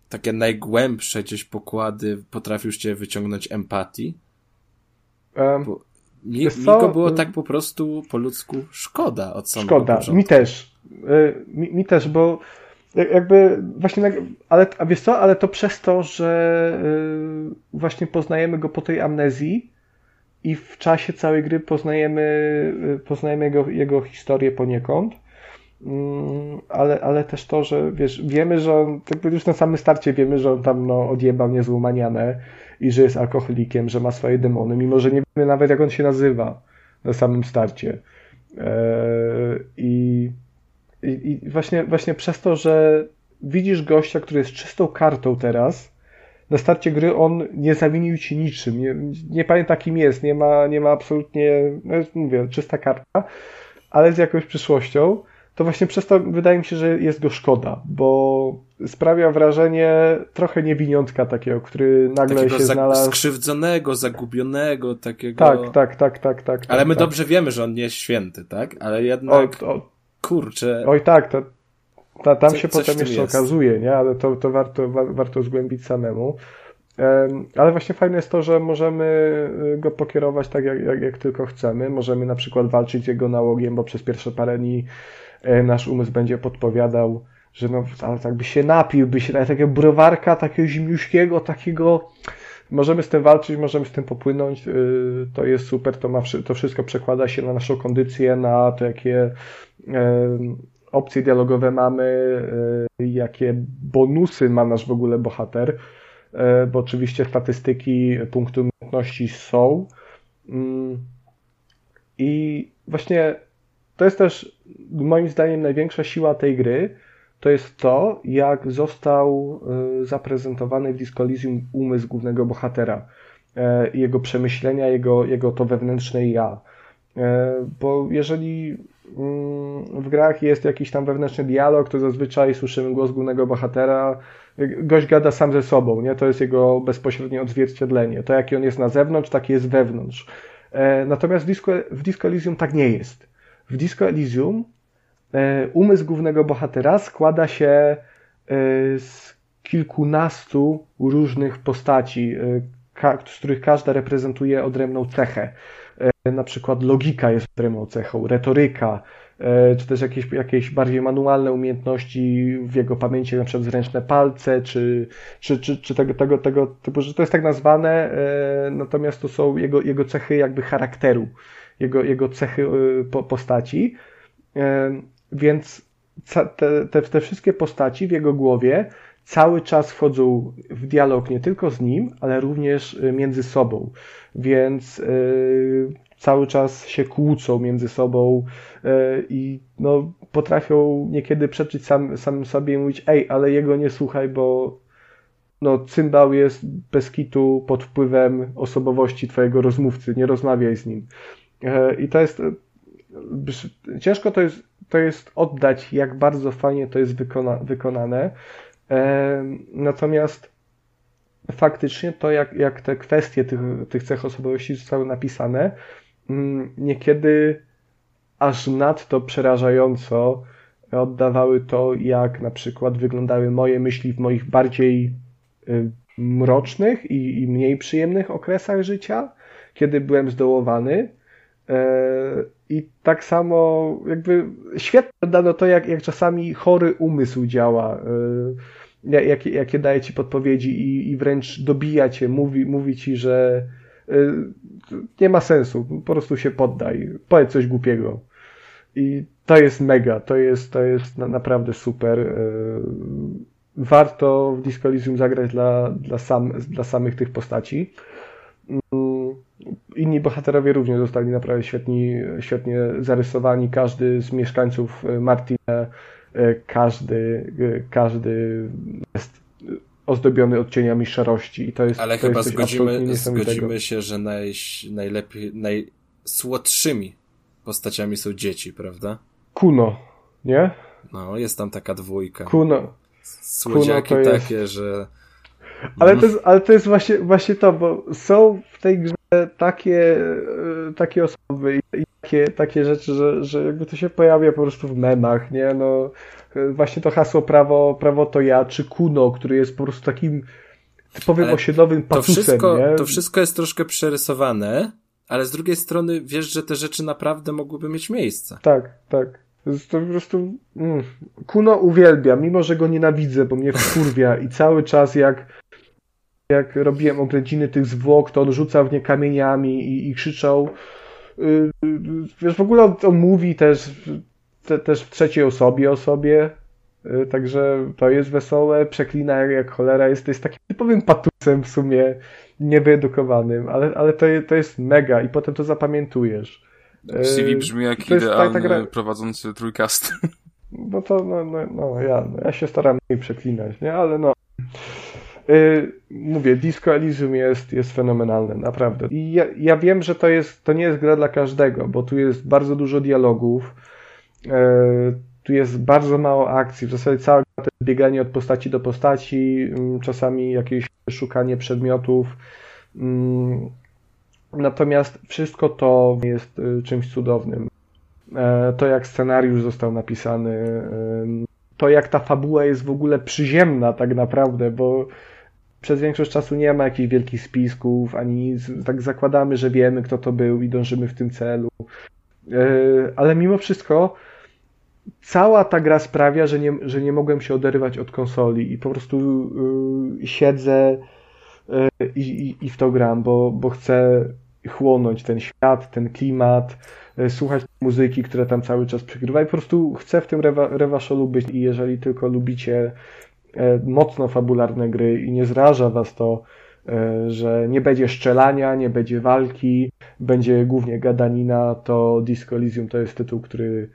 takie najgłębsze gdzieś pokłady, potrafił ciebie wyciągnąć empatii? Um, mi, mi go było tak po prostu po ludzku szkoda od samego Szkoda, początku. mi też. E, mi, mi też, bo jakby właśnie, ale, a wiesz co, ale to przez to, że y, właśnie poznajemy go po tej amnezji i w czasie całej gry poznajemy, y, poznajemy jego, jego historię poniekąd, mm, ale, ale też to, że wiesz, wiemy, że on, jakby już na samym starcie wiemy, że on tam no, odjebał niezłą manianę i że jest alkoholikiem, że ma swoje demony, mimo że nie wiemy nawet jak on się nazywa na samym starcie. E, I i, I, właśnie, właśnie przez to, że widzisz gościa, który jest czystą kartą teraz, na starcie gry on nie zawinił ci niczym, nie, nie pamięta kim jest, nie ma, nie ma absolutnie, no mówię, czysta karta, ale z jakąś przyszłością, to właśnie przez to wydaje mi się, że jest go szkoda, bo sprawia wrażenie trochę niewiniątka takiego, który nagle takiego się znalazł... skrzywdzonego, zagubionego, takiego... Tak, tak, tak, tak, tak. Ale tak, my tak. dobrze wiemy, że on nie jest święty, tak? Ale jednak... O, o kurczę. Oj tak, to, to tam Co, się potem jeszcze jest. okazuje, nie? Ale to, to warto, wa, warto zgłębić samemu. Ale właśnie fajne jest to, że możemy y, go pokierować tak, jak, jak, jak, tylko chcemy. Możemy na przykład walczyć z jego nałogiem, bo przez pierwsze parę dni e, nasz umysł będzie podpowiadał, że no, ale tak by się napił, by się takiego browarka, takiego zimniuśkiego, takiego możemy z tym walczyć, możemy z tym popłynąć, y, to jest super, to, ma, to wszystko przekłada się na naszą kondycję, na to, jakie opcje dialogowe mamy, y, jakie bonusy ma nasz w ogóle bohater, y, bo oczywiście statystyki punktu umiejętności są. Mm, I właśnie to jest też moim zdaniem największa siła tej gry, to jest to, jak został e, zaprezentowany w Disco Elysium umysł głównego bohatera, e, jego przemyślenia, jego, jego to wewnętrzne ja. E, bo jeżeli mm, w grach jest jakiś tam wewnętrzny dialog, to zazwyczaj słyszymy głos głównego bohatera, gość gada sam ze sobą, nie? To jest jego bezpośrednie odzwierciedlenie. To jaki on jest na zewnątrz, taki jest wewnątrz. Natomiast w Disco, w Disco Elysium tak nie jest. W Disco Elysium E, umysł głównego bohatera składa się e, z kilkunastu różnych postaci. E, z których każda reprezentuje odrębną cechę. Na przykład logika jest odrębną cechą, retoryka, czy też jakieś, jakieś bardziej manualne umiejętności w jego pamięci, na przykład zręczne palce, czy, czy, czy, czy tego, tego, tego typu, że to jest tak nazwane, natomiast to są jego, jego cechy jakby charakteru, jego, jego cechy postaci. Więc te, te, te wszystkie postaci w jego głowie cały czas wchodzą w dialog nie tylko z nim, ale również y, między sobą. Więc yy, cały czas się kłócą między sobą yy, i no, potrafią niekiedy przeczyć sam, sam sobie i mówić, ej, ale jego nie słuchaj, bo no, cymbał jest bez kitu pod wpływem osobowości twojego rozmówcy, nie rozmawiaj z nim. Yy, I to jest ciężko to jest, to jest oddać, jak bardzo fajnie to jest wykona, wykonane. E, natomiast faktycznie to, jak, jak te kwestie tych, tych cech osobowości zostały napisane, mm, niekiedy aż nadto przerażająco oddawały to, jak na przykład wyglądały moje myśli w moich bardziej y, mrocznych i, i mniej przyjemnych okresach życia, kiedy byłem zdołowany. E, I tak samo jakby świetnie dano to, jak, jak czasami chory umysł działa, e, jakie, jakie daje ci podpowiedzi i, i wręcz dobija cię, mówi, mówi ci, że e, nie ma sensu, po prostu się poddaj, powiedz coś głupiego. I to jest mega, to jest, to jest naprawdę super. Warto w Disco Elysium zagrać dla, dla, sam, dla samych tych postaci. Inni bohaterowie również zostali naprawdę świetni, świetnie zarysowani. Każdy z mieszkańców e, Martina, e, każdy, e, każdy jest ozdobiony odcieniami szarości i to jest Ale to chyba jest zgodzimy, zgodzimy się, że naj, najlepiej, najsłodszymi postaciami są dzieci, prawda? Kuno, nie? No, jest tam taka dwójka. Kuno. Słodziaki Kuno takie, jest... że ale to jest, ale to jest właśnie, właśnie to, bo są w tej grze takie, e, takie osoby i takie, takie rzeczy, że, że jakby to się pojawia po prostu w memach, nie? No, właśnie to hasło prawo, prawo to ja, czy Kuno, który jest po prostu takim typowym ale osiedlowym patusem, to wszystko, nie? To wszystko jest troszkę przerysowane, ale z drugiej strony wiesz, że te rzeczy naprawdę mogłyby mieć miejsce. Tak, tak. To po prostu mm, Kuno uwielbia, mimo że go nienawidzę, bo mnie wkurwia i cały czas jak jak robiłem oględziny tych zwłok, to on rzucał w nie kamieniami i, i krzyczał. Yy, wiesz, w ogóle on, on mówi też, te, też w trzeciej osobie o sobie, yy, także to jest wesołe, przeklina jak cholera, jest, jest takim typowym patusem w sumie, niewyedukowanym, ale, ale to, to jest mega i potem to zapamiętujesz. CV brzmi jak to idealny tak, tak, prowadzący trójkast. No to, no, no, no ja, no, ja się staram nie przeklinać, nie, ale no. Yy, mówię, Disco Elysium jest, jest fenomenalne, naprawdę. I ja, ja wiem, że to, jest, to nie jest gra dla każdego, bo tu jest bardzo dużo dialogów, yy, tu jest bardzo mało akcji, w zasadzie jest bieganie od postaci do postaci, yy, czasami jakieś szukanie przedmiotów. Mm, natomiast wszystko to jest y, czymś cudownym. E, to, jak scenariusz został napisany, to, jak ta fabuła jest w ogóle przyziemna, tak naprawdę, bo przez większość czasu nie ma jakichś wielkich spisków, ani nic. Tak zakładamy, że wiemy, kto to był i dążymy w tym celu. E, ale mimo wszystko cała ta gra sprawia, że nie, że nie mogłem się oderwać od konsoli i po prostu yy, siedzę yy, i, i, w to gram, bo, bo chcę chłonąć ten świat, ten klimat, yy, słuchać muzyki, które tam cały czas przegrywa i po prostu chcę w tym rewa, rewaszolu być i jeżeli tylko lubicie mocno fabularne gry i nie zraża was to, e, że nie będzie szczelania, nie będzie walki, będzie głównie gadanina, to Disco Elysium to jest tytuł, który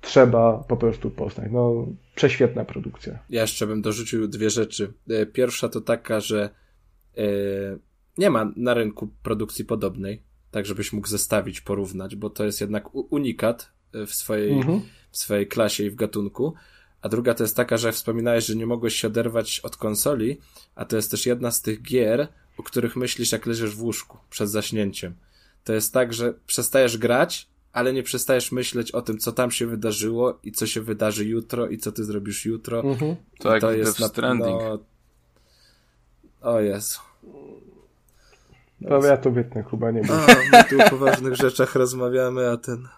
trzeba po prostu poznać. No, prześwietna produkcja. Ja jeszcze bym dorzucił dwie rzeczy. E, pierwsza to taka, że nie ma na rynku produkcji podobnej, tak żebyś mógł zestawić, porównać, bo to jest jednak unikat w swojej, mhm. w swojej klasie i w gatunku. A druga to jest taka, że wspominałeś, że nie mogłeś się oderwać od konsoli, a to jest też jedna z tych gier, o których myślisz, jak leżysz w łóżku przed zaśnięciem. To jest tak, że przestajesz grać, ale nie przestajesz myśleć o tym, co tam się wydarzyło i co się wydarzy jutro i co ty zrobisz jutro. Mhm. To, to jest na, no... O Jezu. No, ja to wytnę, chyba nie A, my tu o poważnych rzeczach rozmawiamy, a ten...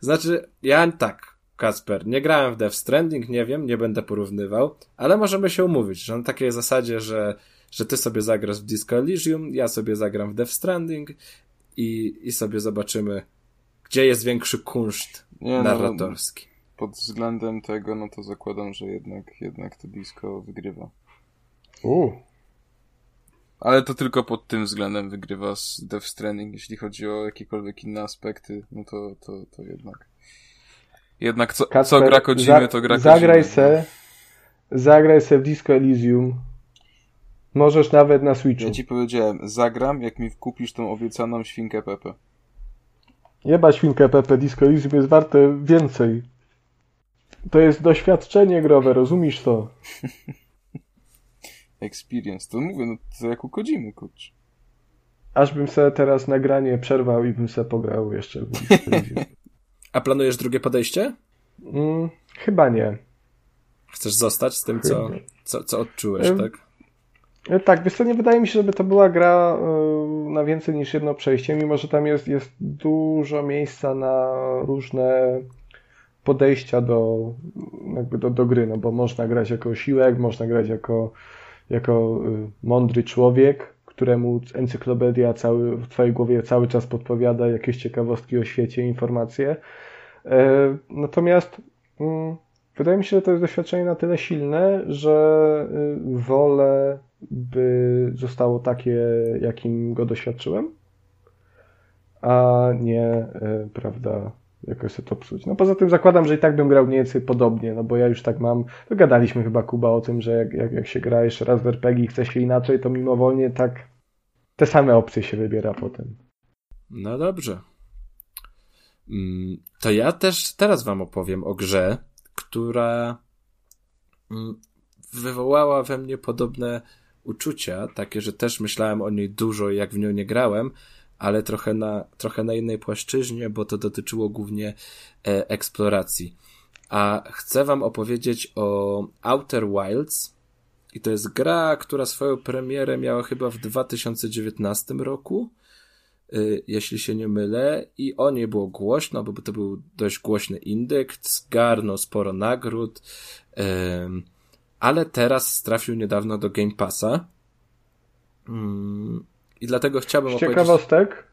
Znaczy, ja tak, Kasper, nie grałem w Death Stranding, nie wiem, nie będę porównywał, ale możemy się umówić, że na takiej zasadzie, że, że ty sobie zagrasz w Disco Elysium, ja sobie zagram w Death Stranding i, i sobie zobaczymy, gdzie jest większy kunszt nie, no, narratorski. No, pod względem tego, no to zakładam, że jednak, jednak to Disco wygrywa. U. Ale to tylko pod tym względem wygrywa z Death Stranding, jeśli chodzi o jakiekolwiek inne aspekty, no to, to, to jednak. Jednak co, Kacper, co gra Kodzimy, to gra Zagraj se, zagraj se w Disco Elysium. Możesz nawet na Switchu. Ja ci powiedziałem, zagram, jak mi kupisz tą obiecaną świnkę Pepe. Jeba świnkę Pepe, Disco Elysium jest warte więcej. To jest doświadczenie growe, rozumiesz to? <laughs> Experience, to mówię, no to jak ukodzimy, kurczę. Aż bym sobie teraz nagranie przerwał i bym sobie pograł jeszcze. <laughs> A planujesz drugie podejście? Mm, chyba nie. Chcesz zostać z tym, co, co, co odczułeś, tak? E, tak, wiesz co, nie wydaje mi się, żeby to była gra e, na więcej niż jedno przejście, mimo że tam jest, jest dużo miejsca na różne podejścia do, jakby do, do gry, no bo można grać jako siłek, można grać jako, jako y, mądry człowiek, któremu encyklopedia cały, w twojej głowie cały czas podpowiada jakieś ciekawostki o świecie, informacje. E, natomiast mm, wydaje mi się, że to jest doświadczenie na tyle silne, że y, wolę, by zostało takie, jakim go doświadczyłem, a nie, y, prawda, jakoś sobie to psuć. No poza tym zakładam, że i tak bym grał mniej więcej podobnie, no bo ja już tak mam, dogadaliśmy chyba Kuba o tym, że jak, jak, jak się gra jeszcze raz w RPG i chce się inaczej, to mimowolnie tak te same opcje się wybiera potem. No dobrze. Mm, to ja też teraz wam opowiem o grze, która mm, wywołała we mnie podobne uczucia, takie, że też myślałem o niej dużo, jak w nią nie grałem, ale trochę na, trochę na innej płaszczyźnie, bo to dotyczyło głównie e, eksploracji. A chcę wam opowiedzieć o Outer Wilds. I to jest gra, która swoją premierę miała chyba w 2019 roku, jeśli się nie mylę. I o niej było głośno, bo to był dość głośny indykt, zgarnął sporo nagród, ale teraz trafił niedawno do Game Passa. Mm, i dlatego chciałbym Z ciekawostek,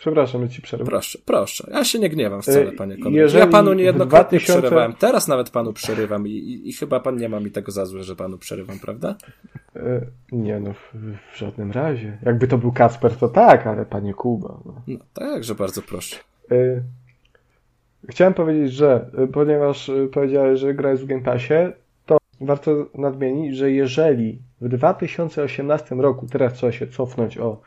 Przepraszam, że ci przerwę. Proszę, proszę. Ja się nie gniewam wcale, panie Konradzie. Ja panu niejednokrotnie 2000... przerywałem. Teraz nawet panu przerywam i, i, i, chyba pan nie ma mi tego za złe, że panu przerywam, prawda? E, nie, no w, w, żadnym razie. Jakby to był Kacper, to tak, ale panie Kuba. No, no tak, że bardzo proszę. E, chciałem powiedzieć, że e, ponieważ e, powiedziałeś, że gra jest w Game Passie, to warto nadmienić, że jeżeli w 2018 roku, teraz trzeba się cofnąć o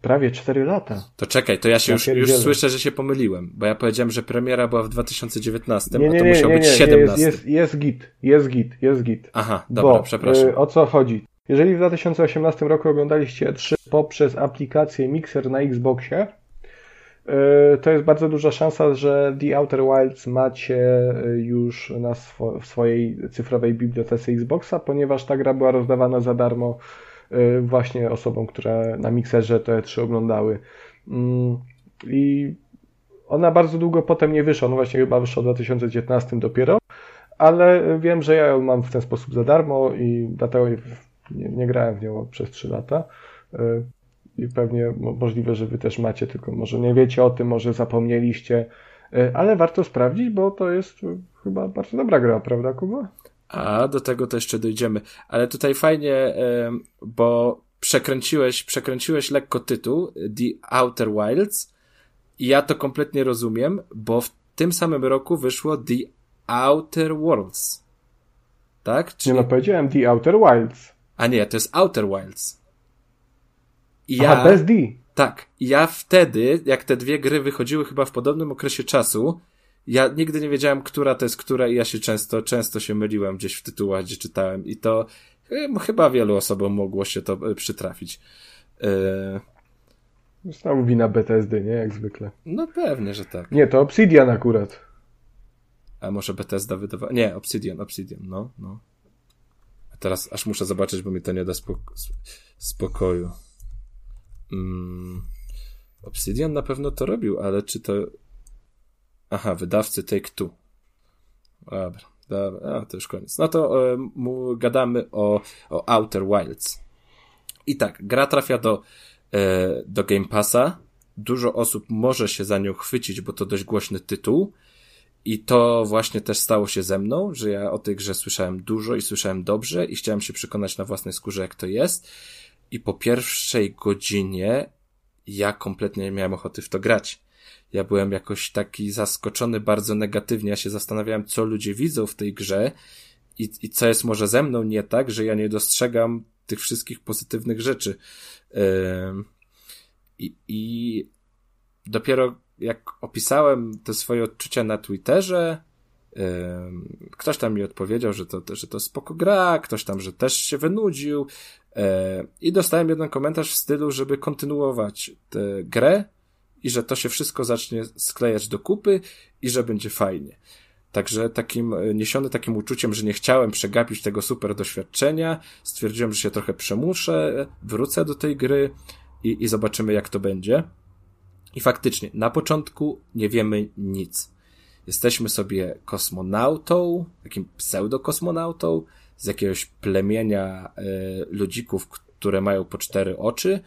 prawie 4 lata. To czekaj, to ja się już, już słyszę, że się pomyliłem, bo ja powiedziałem, że premiera była w 2019, nie, nie, a to musiał nie, być 17. Jest, jest, jest git, jest git, jest git. Aha, dobra, bo, przepraszam. Y, o co chodzi? Jeżeli w 2018 roku oglądaliście 3 poprzez aplikację Mixer na Xboxie, y, to jest bardzo duża szansa, że The Outer Wilds macie już na swo swojej cyfrowej bibliotece Xboxa, ponieważ ta gra była rozdawana za darmo właśnie osobom, które na mikserze te trzy oglądały. Mm, I ona bardzo długo potem nie wyszła, no właśnie chyba wyszła w 2019 dopiero, ale wiem, że ja ją mam w ten sposób za darmo i dlatego nie, nie grałem w nią przez 3 lata. Y, I pewnie możliwe, że wy też macie, tylko może nie wiecie o tym, może zapomnieliście, y, ale warto sprawdzić, bo to jest chyba bardzo dobra gra, prawda, Kuba? A do tego to jeszcze dojdziemy. Ale tutaj fajnie, bo przekręciłeś, przekręciłeś lekko tytuł The Outer Wilds i ja to kompletnie rozumiem, bo w tym samym roku wyszło The Outer Worlds. Tak? Czyli... Nie no, powiedziałem The Outer Wilds. A nie, to jest Outer Wilds. I ja... Aha, bez D. Tak. Ja wtedy, jak te dwie gry wychodziły chyba w podobnym okresie czasu, ja nigdy nie wiedziałem, która to jest która i ja się często, często się myliłem gdzieś w tytułach, gdzie czytałem i to chyba wielu osobom mogło się to e, przytrafić. Yy... Znowu wina BTSD, nie? Jak zwykle. No pewnie, że tak. Nie, to Obsidian akurat. A może Bethesda wydawała? Nie, Obsidian, Obsidian, no, no. A teraz aż muszę zobaczyć, bo mi to nie da spoko spokoju. Mm, Obsidian na pewno to robił, ale czy to... Aha, wydawcy Take-Two. Dobra, dobra, a, to już koniec. No to e, gadamy o, o Outer Wilds. I tak, gra trafia do, e, do Game Passa. Dużo osób może się za nią chwycić, bo to dość głośny tytuł. I to właśnie też stało się ze mną, że ja o tej grze słyszałem dużo i słyszałem dobrze i chciałem się przekonać na własnej skórze, jak to jest. I po pierwszej godzinie ja kompletnie nie miałem ochoty w to grać. Ja byłem jakoś taki zaskoczony bardzo negatywnie. Ja się zastanawiałem, co ludzie widzą w tej grze i, i co jest może ze mną nie tak, że ja nie dostrzegam tych wszystkich pozytywnych rzeczy. I, i dopiero jak opisałem te swoje odczucia na Twitterze, ktoś tam mi odpowiedział, że to, że to spoko gra, ktoś tam, że też się wynudził e, i dostałem jeden komentarz w stylu, żeby kontynuować tę grę i że to się wszystko zacznie sklejać do kupy i że będzie fajnie. Także takim, e, niesiony takim uczuciem, że nie chciałem przegapić tego super doświadczenia, stwierdziłem, że się trochę przemuszę, wrócę do tej gry i, i zobaczymy jak to będzie. I faktycznie, na początku nie wiemy nic. Jesteśmy sobie kosmonautą, takim pseudokosmonautą z jakiegoś plemienia y, ludzików, które mają po cztery oczy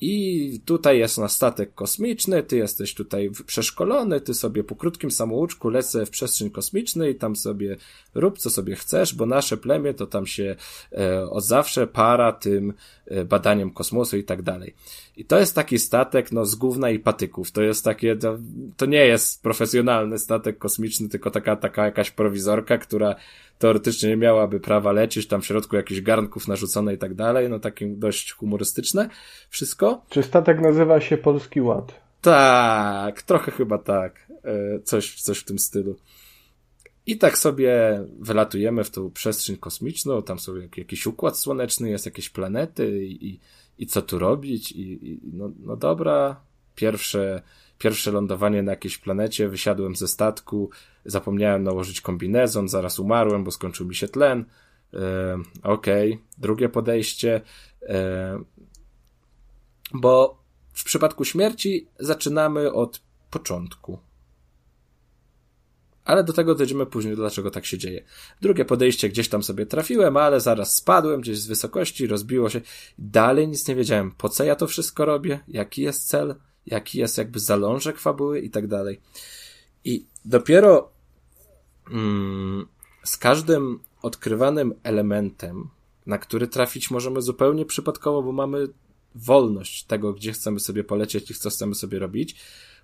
i tutaj jest na statek kosmiczny, ty jesteś tutaj przeszkolony, ty sobie po krótkim samouczku lecę w przestrzeń kosmiczną i tam sobie rób co sobie chcesz, bo nasze plemię to tam się e, od zawsze para tym e, badaniem kosmosu i tak dalej. I to jest taki statek, no, z gówna i patyków. To jest takie, to, to nie jest profesjonalny statek kosmiczny, tylko taka, taka jakaś prowizorka, która teoretycznie nie miałaby prawa lecieć, tam w środku jakichś garnków narzucone i tak dalej, no takim dość humorystyczne wszystko. Czy statek nazywa się Polski Ład? Tak, trochę chyba tak. E, coś, coś w tym stylu. I tak sobie wylatujemy w tą przestrzeń kosmiczną, tam są jakiś układ słoneczny, jest jakieś planety i, i co tu robić i, i no, no dobra, pierwsze, pierwsze lądowanie na jakiejś planecie, wysiadłem ze statku, zapomniałem nałożyć kombinezon, zaraz umarłem, bo skończył mi się tlen. E, Okej, okay. drugie podejście, e, bo w przypadku śmierci zaczynamy od początku. Ale do tego dojdziemy później, dlaczego tak się dzieje. Drugie podejście gdzieś tam sobie trafiłem, ale zaraz spadłem gdzieś z wysokości, rozbiło się. Dalej nic nie wiedziałem, po co ja to wszystko robię, jaki jest cel, jaki jest jakby zalążek fabuły i tak dalej. I dopiero mm, z każdym odkrywanym elementem, na który trafić możemy zupełnie przypadkowo, bo mamy wolność tego, gdzie chcemy sobie polecieć i co chcemy sobie robić,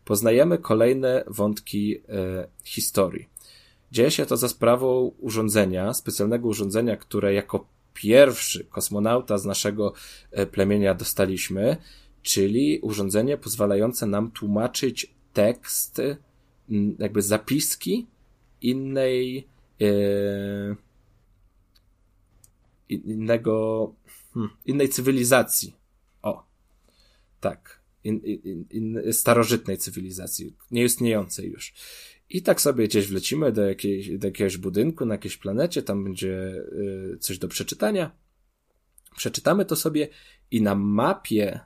poznajemy kolejne wątki e, historii. Dzieje się to za sprawą urządzenia, specjalnego urządzenia, które jako pierwszy kosmonauta z naszego e, plemienia dostaliśmy, czyli urządzenie pozwalające nam tłumaczyć tekst, jakby zapiski innej, e, innego, hmm, innej cywilizacji. O, tak in, in, in, starożytnej cywilizacji, nieistniejącej już. I tak sobie gdzieś wlecimy do, jakiejś, do jakiegoś budynku na jakiejś planecie, tam będzie y, coś do przeczytania. Przeczytamy to sobie i na mapie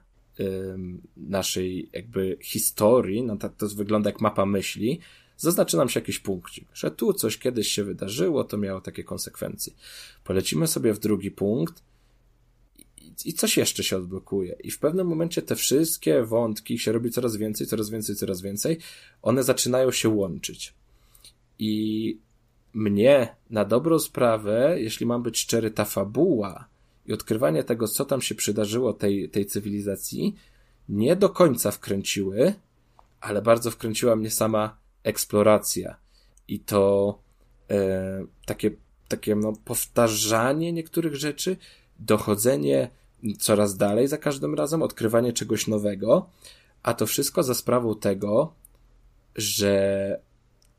naszej jakby historii, no to, to wygląda jak mapa myśli, zaznaczy nam się jakiś punkcik, że tu coś kiedyś się wydarzyło, to miało takie konsekwencje. Polecimy sobie w drugi punkt i coś jeszcze się odblokuje. I w pewnym momencie te wszystkie wątki się robi coraz więcej, coraz więcej, coraz więcej. One zaczynają się łączyć. I mnie na dobrą sprawę, jeśli mam być szczery, ta fabuła i odkrywanie tego, co tam się przydarzyło tej, tej cywilizacji, nie do końca wkręciły, ale bardzo wkręciła mnie sama eksploracja. I to e, takie, takie no, powtarzanie niektórych rzeczy, dochodzenie coraz dalej za każdym razem, odkrywanie czegoś nowego, a to wszystko za sprawą tego, że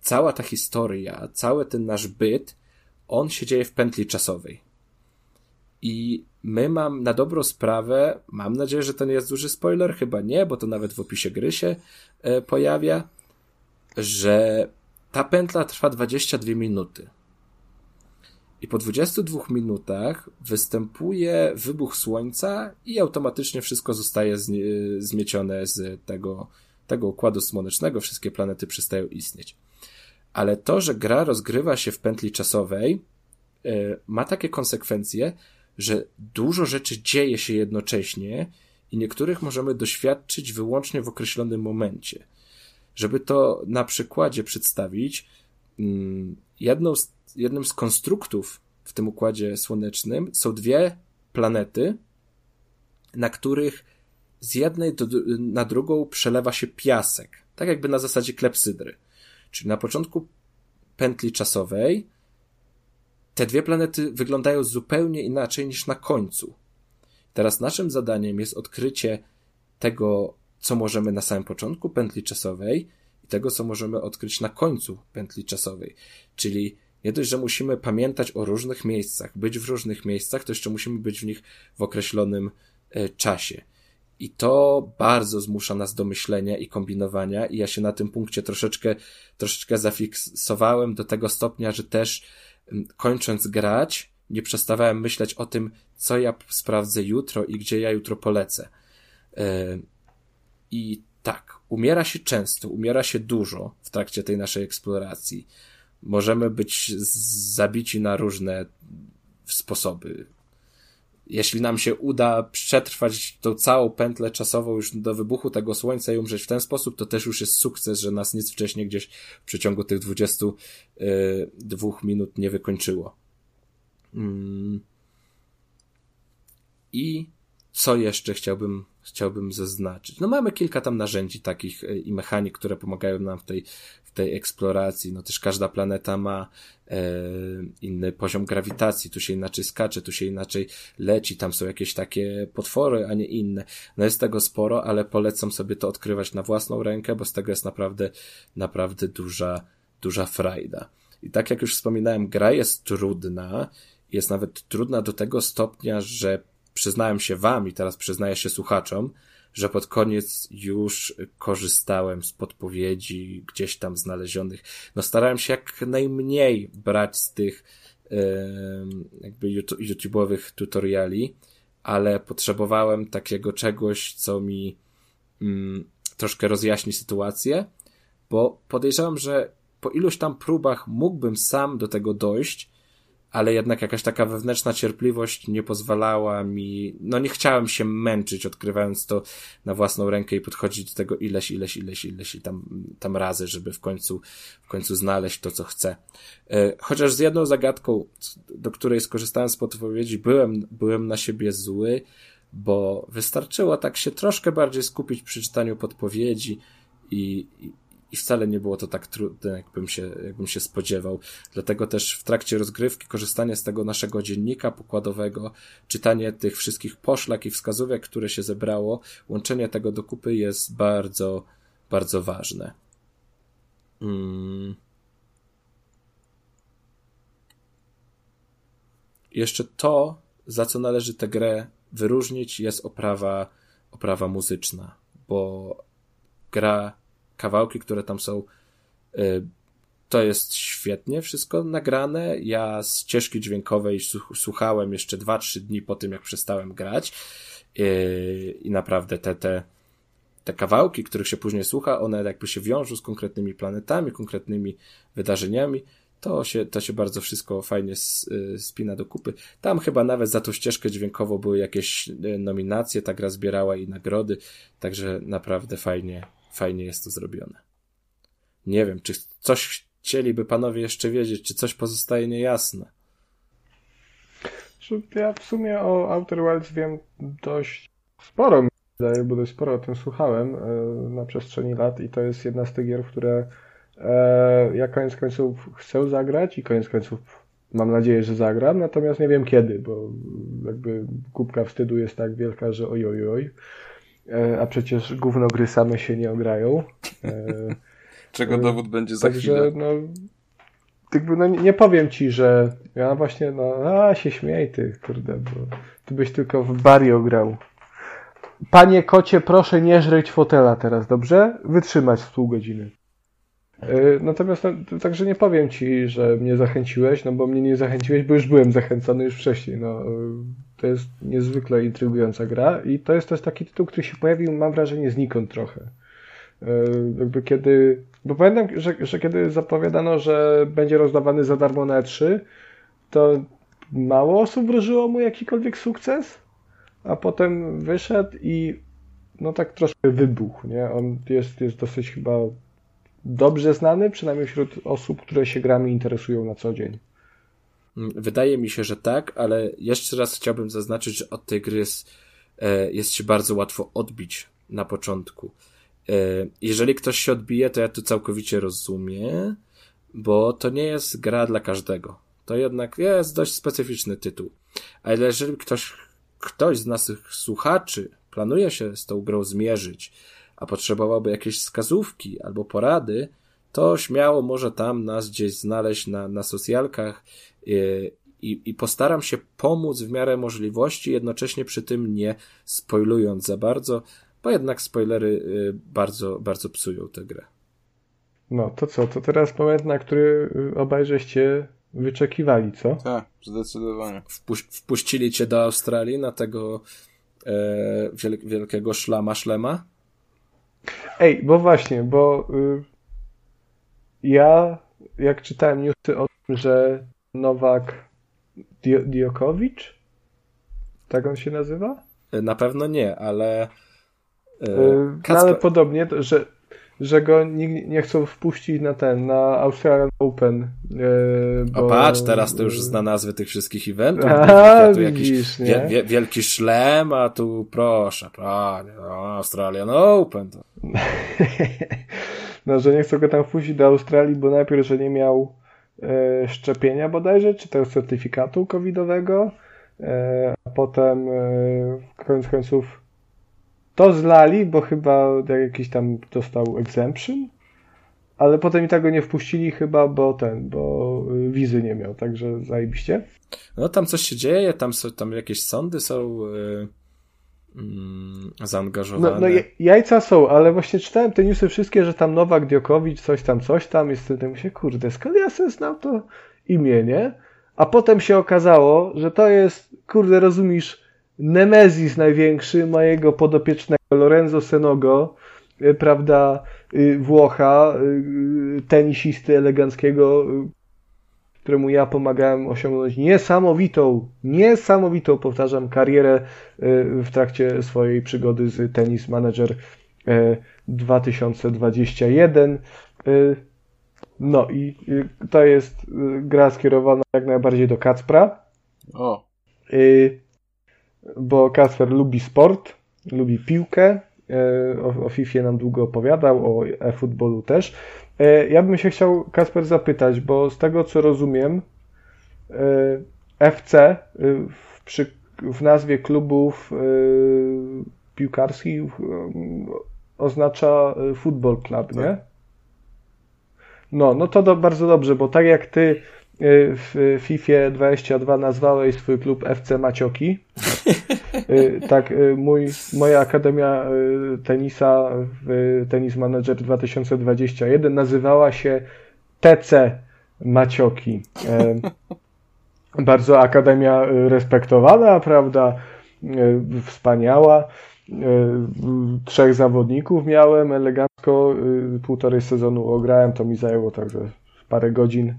cała ta historia, cały ten nasz byt, on się dzieje w pętli czasowej. I my mam na dobrą sprawę, mam nadzieję, że to nie jest duży spoiler, chyba nie, bo to nawet w opisie gry się e, pojawia, że ta pętla trwa 22 minuty. I po 22 minutach występuje wybuch słońca i automatycznie wszystko zostaje zmiecione z tego, tego układu słonecznego, wszystkie planety przestają istnieć. Ale to, że gra rozgrywa się w pętli czasowej, e, ma takie konsekwencje, że dużo rzeczy dzieje się jednocześnie i niektórych możemy doświadczyć wyłącznie w określonym momencie. Żeby to na przykładzie przedstawić, mm, jedną z, jednym z konstruktów w tym układzie słonecznym są dwie planety, na których z jednej do, na drugą przelewa się piasek, tak jakby na zasadzie klepsydry. Czyli na początku pętli czasowej te dwie planety wyglądają zupełnie inaczej niż na końcu. Teraz naszym zadaniem jest odkrycie tego, co możemy na samym początku pętli czasowej i tego, co możemy odkryć na końcu pętli czasowej. Czyli nie dość, że musimy pamiętać o różnych miejscach, być w różnych miejscach, to jeszcze musimy być w nich w określonym e, czasie. I to bardzo zmusza nas do myślenia i kombinowania, i ja się na tym punkcie troszeczkę, troszeczkę zafiksowałem do tego stopnia, że też kończąc grać, nie przestawałem myśleć o tym, co ja sprawdzę jutro i gdzie ja jutro polecę. I tak, umiera się często, umiera się dużo w trakcie tej naszej eksploracji. Możemy być zabici na różne sposoby. Jeśli nam się uda przetrwać tą całą pętlę czasową już do wybuchu tego słońca i umrzeć w ten sposób, to też już jest sukces, że nas nic wcześniej gdzieś w przeciągu tych 22 e, minut nie wykończyło. Mm. I co jeszcze chciałbym, chciałbym zaznaczyć? No mamy kilka tam narzędzi takich e, i mechanik, które pomagają nam w tej, tej eksploracji. No też każda planeta ma e, inny poziom grawitacji, tu się inaczej skacze, tu się inaczej leci, tam są jakieś takie potwory, a nie inne. No jest tego sporo, ale polecam sobie to odkrywać na własną rękę, bo z tego jest naprawdę, naprawdę duża, duża frajda. I tak jak już wspominałem, gra jest trudna, jest nawet trudna do tego stopnia, że przyznałem się wam i teraz przyznaję się słuchaczom, że pod koniec już korzystałem z podpowiedzi gdzieś tam znalezionych. No starałem się jak najmniej brać z tych jakby YouTube'owych tutoriali, ale potrzebowałem takiego czegoś, co mi mm, troszkę rozjaśni sytuację, bo podejrzewam, że po iluś tam próbach mógłbym sam do tego dojść, ale jednak jakaś taka wewnętrzna cierpliwość nie pozwalała mi, no nie chciałem się męczyć odkrywając to na własną rękę i podchodzić do tego ileś, ileś, ileś, ileś i tam, tam razy, żeby w końcu, w końcu znaleźć to, co chcę. E, chociaż z jedną zagadką, do której skorzystałem z podpowiedzi, byłem, byłem na siebie zły, bo wystarczyło tak się troszkę bardziej skupić przy czytaniu podpowiedzi i, i wcale nie było to tak trudne, jakbym się, jakbym się spodziewał. Dlatego też w trakcie rozgrywki korzystanie z tego naszego dziennika pokładowego, czytanie tych wszystkich poszlak i wskazówek, które się zebrało, łączenie tego do kupy jest bardzo, bardzo ważne. Hmm. Jeszcze to, za co należy tę grę wyróżnić, jest oprawa, oprawa muzyczna, bo gra kawałki, które tam są, y, to jest świetnie wszystko nagrane. Ja z ścieżki dźwiękowej słuchałem jeszcze 2-3 dni po tym, jak przestałem grać y, i naprawdę te, te, te kawałki, których się później słucha, one jakby się wiążą z konkretnymi planetami, konkretnymi wydarzeniami. To się, to się bardzo wszystko fajnie y, spina do kupy. Tam chyba nawet za tą ścieżkę dźwiękową były jakieś nominacje, ta gra zbierała i nagrody, także naprawdę fajnie, fajnie jest to zrobione. Nie wiem, czy coś chcieliby panowie jeszcze wiedzieć, czy coś pozostaje niejasne. Ja w sumie o Outer Wilds wiem dość sporo, mi wydaje, bo dość sporo o tym słuchałem e, na przestrzeni lat i to jest jedna z tych gier, które e, ja koniec końców chcę zagrać i koniec końców mam nadzieję, że zagram, natomiast nie wiem kiedy, bo jakby kubka wstydu jest tak wielka, że oj, oj, oj. E, a przecież gówno gry same się nie ograją. E, <laughs> Czego dowód będzie za Także, chwilę. No, jakby, no, nie powiem ci, że ja właśnie, no, a się śmiej ty, kurde, bo ty byś tylko w Bario grał. Panie kocie, proszę nie żreć fotela teraz, dobrze? Wytrzymać z pół godziny. E, natomiast no, także nie powiem ci, że mnie zachęciłeś, no bo mnie nie zachęciłeś, bo już byłem zachęcony już wcześniej. No, e, to jest niezwykle intrygująca gra i to jest też taki tytuł, który się pojawił, mam wrażenie, znikąd trochę. E, jakby kiedy, bo pamiętam, że, że kiedy zapowiadano, że będzie rozdawany za darmo na E3, to mało osób wróżyło mu jakikolwiek sukces, a potem wyszedł i no tak troszkę wybuchł, nie? On jest, jest dosyć chyba dobrze znany, przynajmniej wśród osób, które się grami interesują na co dzień. Wydaje mi się, że tak, ale jeszcze raz chciałbym zaznaczyć, że od tej gry jest, e, jest się bardzo łatwo odbić na początku. E, jeżeli ktoś się odbije, to ja to całkowicie rozumiem, bo to nie jest gra dla każdego. To jednak jest dość specyficzny tytuł. Ale jeżeli ktoś, ktoś z naszych słuchaczy planuje się z tą grą zmierzyć, a potrzebowałby jakiejś wskazówki albo porady, to śmiało może tam nas gdzieś znaleźć na, na socjalkach i, i postaram się pomóc w miarę możliwości, jednocześnie przy tym nie spoilując za bardzo, bo jednak spoilery y, bardzo, bardzo psują tę grę. No to co, to teraz moment, na który obaj żeście wyczekiwali, co? Tak, zdecydowanie. Wpuś wpuścili cię do Australii na tego e, wiel wielkiego szlama szlema? Ej, bo właśnie, bo y, ja jak czytałem newsy o tym, że Nowak Dio Diokowicz, tak on się nazywa? Na pewno nie, ale y, no, ale podobnie, że że go nie, nie chcą wpuścić na ten, na Australian Open. Yy, bo... O patrz, teraz to już zna nazwy tych wszystkich eventów. <laughs> A, tu widzisz, jakiś wie, wie, wielki szlem, a tu proszę, panie, no, Australian Open. To. <laughs> no, że nie chcą go tam wpuścić do Australii, bo najpierw, że nie miał e, szczepienia bodajże, czy też certyfikatu covidowego, e, a potem e, koniec końców to zlali, bo chyba jakiś tam dostał exemption, ale potem i tak go nie wpuścili chyba, bo ten, bo wizy nie miał, także zajebiście. No tam coś się dzieje, tam są, tam jakieś sądy są yy, zaangażowane. No, no jajca są, ale właśnie czytałem te newsy wszystkie, że tam Nowak Diokowicz, coś tam, coś tam i wtedy się, kurde, skąd ja sobie znam to imię, nie? A potem się okazało, że to jest, kurde, rozumiesz, Nemezis największy mojego podopiecznego Lorenzo Senogo, y, prawda, y, Włocha, y, tenisisty eleganckiego, któremu ja pomagałem osiągnąć niesamowitą, niesamowitą, powtarzam, karierę w trakcie swojej przygody z Tennis Manager 2021. No i to jest gra skierowana jak najbardziej do Kacpra. O bo Kasper lubi sport, lubi piłkę, e, o, o FIFA nam długo opowiadał, o e-futbolu też. E, ja bym się chciał, Kasper, zapytać, bo z tego co rozumiem, e, FC w, przy, w nazwie klubów piłkarskich oznacza Football Club, nie? Tak. No, no to do, bardzo dobrze, bo tak jak ty w FIFA 22 nazwałeś swój klub FC Macioki. <laughs> Y, tak, y, mój, moja Akademia Tenisa w Tennis Manager 2021 nazywała się TC Macioki. <laughs> Bardzo Akademia respektowana, prawda? Wspaniała. Trzech zawodników miałem elegancko. Półtorej sezonu ograłem, to mi zajęło także parę godzin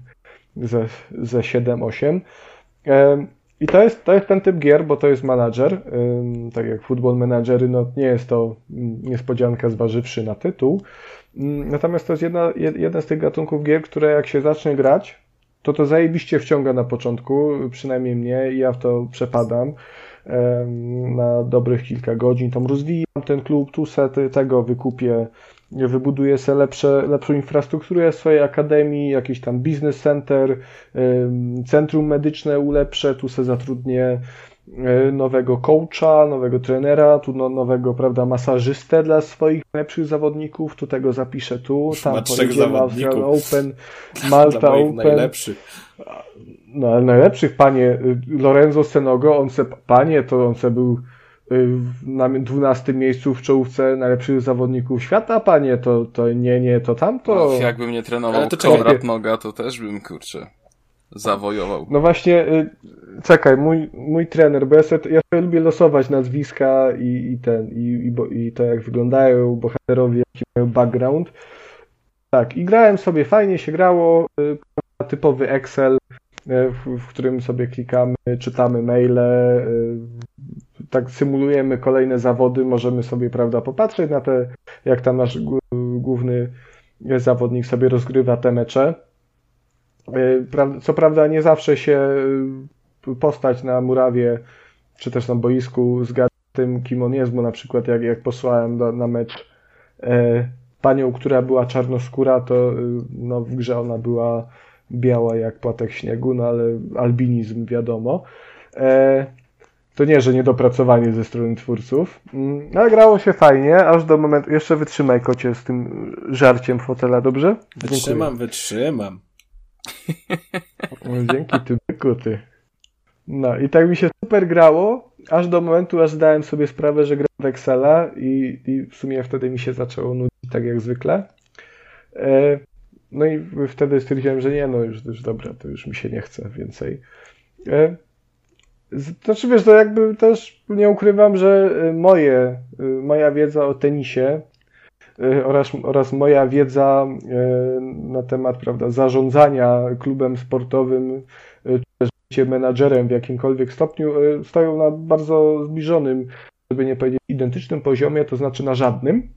ze, ze 7-8. I to jest, to jest ten typ gier, bo to jest manager. Tak jak Football Managery, no nie jest to niespodzianka zważywszy na tytuł. Natomiast to jest jedna, jeden z tych gatunków gier, które jak się zacznie grać, to to zajebiście wciąga na początku, przynajmniej mnie i ja w to przepadam na dobrych kilka godzin. Tam rozwijam ten klub, tu sety tego wykupię wybuduje sobie lepsze, lepszą infrastrukturę swojej akademii, jakiś tam business center, centrum medyczne ulepszę, tu se zatrudnię e, nowego coacha, nowego trenera, tu no, nowego, prawda, masażystę dla swoich najlepszych zawodników, tu tego zapiszę tu, tam pojedziemy Australian Open, <laughs> Malta Open. Najlepszych. No, ale najlepszych, panie, Lorenzo Senogo, on se, panie, to on se był na 12 miejscu w czołówce najlepszych zawodników świata, panie, to, to nie, nie, to tamto. Och, jakbym nie trenował to Konrad Noga, to też bym, kurczę, zawojował. No właśnie, y, czekaj, mój, mój trener, bo ja sobie, ja sobie lubię losować nazwiska i, i ten, i, i, i to jak wyglądają bohaterowie, jaki mają background. Tak, i grałem sobie, fajnie się grało, y, typowy Excel, y, w, w którym sobie klikamy, czytamy maile, tak symulujemy kolejne zawody, możemy sobie, prawda, popatrzeć na te, jak tam nasz główny zawodnik sobie rozgrywa te mecze. E, co prawda nie zawsze się e, postać na murawie czy też na boisku zgadza z tym, kim on jest, bo na przykład jak, jak posłałem do, na mecz e, panią, która była czarnoskóra, to no, w grze ona była biała jak płatek śniegu, no ale albinizm wiadomo. E, to nie, że niedopracowanie ze strony twórców. Mm, ale grało się fajnie, aż do momentu. Jeszcze wytrzymaj kocie z tym żarciem fotela, dobrze? Wytrzymam, Dziękuję. wytrzymam. Dzięki ty, byku, ty. No i tak mi się super grało, aż do momentu, aż zdałem sobie sprawę, że gram w Excela i, i w sumie wtedy mi się zaczęło nudzić tak jak zwykle. E, no i wtedy stwierdziłem, że nie, no już, już dobra, to już mi się nie chce więcej. E, znaczy wiesz, to jakby też nie ukrywam, że y, moje, y, moja wiedza o tenisie oraz, oraz moja wiedza na temat prawda, zarządzania klubem sportowym, czy też menadżerem w jakimkolwiek stopniu stoją na bardzo zbliżonym, żeby nie powiedzieć identycznym poziomie, to znaczy na żadnym.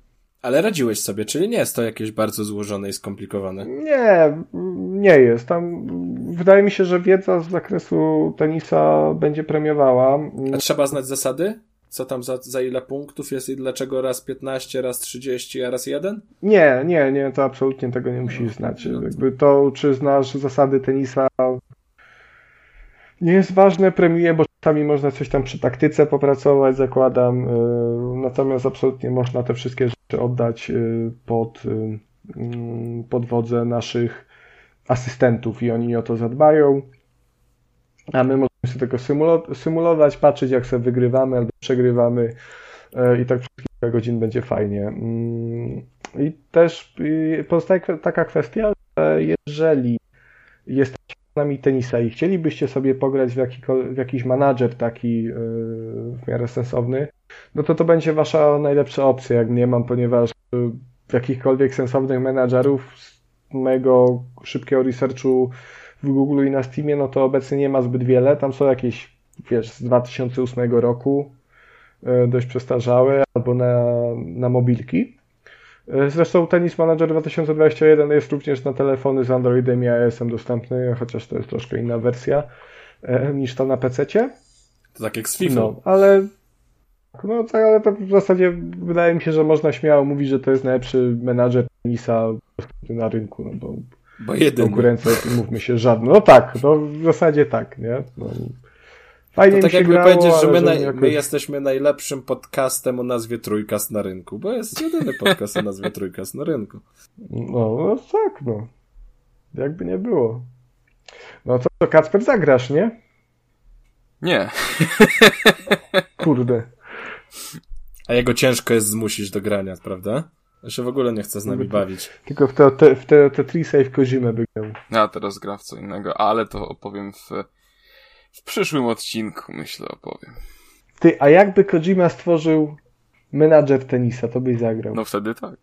Ale radziłeś sobie, czyli nie jest to jakieś bardzo złożone i skomplikowane? Nie, nie jest. Tam wydaje mi się, że wiedza z zakresu tenisa będzie premiowała. A trzeba znać zasady? Co tam za, za ile punktów jest i dlaczego raz 15, raz 30, a raz 1? Nie, nie, nie, to absolutnie tego nie musisz znać. No Jakby to, czy znasz zasady tenisa, nie jest ważne, premiuje, bo czasami można coś tam przy taktyce popracować, zakładam. Y, natomiast absolutnie można te wszystkie rzeczy oddać y, pod, y, mm, pod wodzę naszych asystentów i oni o to zadbają. A my możemy sobie tego symulować, patrzeć jak sobie wygrywamy albo przegrywamy i tak przez kilka godzin będzie fajnie. Mm, I też pozostaje taka kwestia, że jeżeli jesteście nami tenisa i chcielibyście sobie pograć w, w jakiś menadżer taki yy, w miarę sensowny, no to to będzie wasza najlepsza opcja, jak nie mam, ponieważ yy, jakichkolwiek sensownych menadżerów z mojego szybkiego researchu w Google i na Steamie, no to obecnie nie ma zbyt wiele. Tam są jakieś, wiesz, z 2008 roku, yy, dość przestarzałe, albo na, na mobilki. E, zresztą Tennis Manager 2021 jest również na telefony z Androidem i iOS-em dostępny, chociaż to jest troszkę inna wersja e, niż ta na PC. To tak jak z FIFA. No, ale no tak, ale to w zasadzie wydaje mi się, że można śmiało mówić, że to jest najlepszy menadżer tenisa na rynku, no bo, bo konkurencja, mówmy się, żadna. No tak, no w zasadzie tak, nie? No, Fajnie to tak jakby grało, powiedzieć, że my, naj, jakoś... my jesteśmy najlepszym podcastem o nazwie Trójkast na rynku, bo jest jedyny podcast o nazwie Trójkast na rynku. No, no tak, no. Jakby nie było. No to, to Kacper zagrasz, nie? Nie. Kurde. A jego ciężko jest zmusić do grania, prawda? Ja się w ogóle nie chce z nami bawić. Tylko w te, te, w te, te Tree Kojimę by grał. Ja teraz gra w co innego, ale to opowiem w w przyszłym odcinku, myślę, opowiem. Ty, a jakby Kojima stworzył menadżer tenisa, to byś zagrał? No wtedy tak.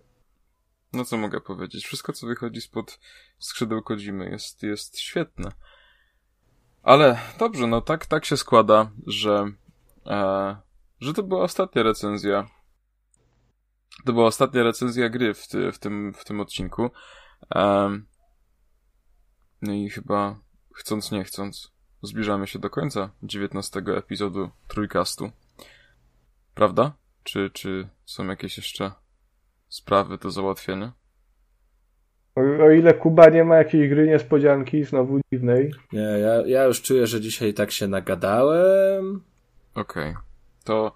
No co mogę powiedzieć? Wszystko, co wychodzi spod skrzydeł Kojimy jest, jest świetne. Ale dobrze, no tak, tak się składa, że, e, że to była ostatnia recenzja. To była ostatnia recenzja gry w, ty, w, tym, w tym odcinku. E, no i chyba chcąc, nie chcąc, zbliżamy się do końca 19 epizodu Trójkastu. Prawda? Czy, czy są jakieś jeszcze sprawy do załatwienia? O, o ile Kuba nie ma jakiejś gry niespodzianki znowu dziwnej. Nie, ja, ja już czuję, że dzisiaj tak się nagadałem. Okej. Okay. To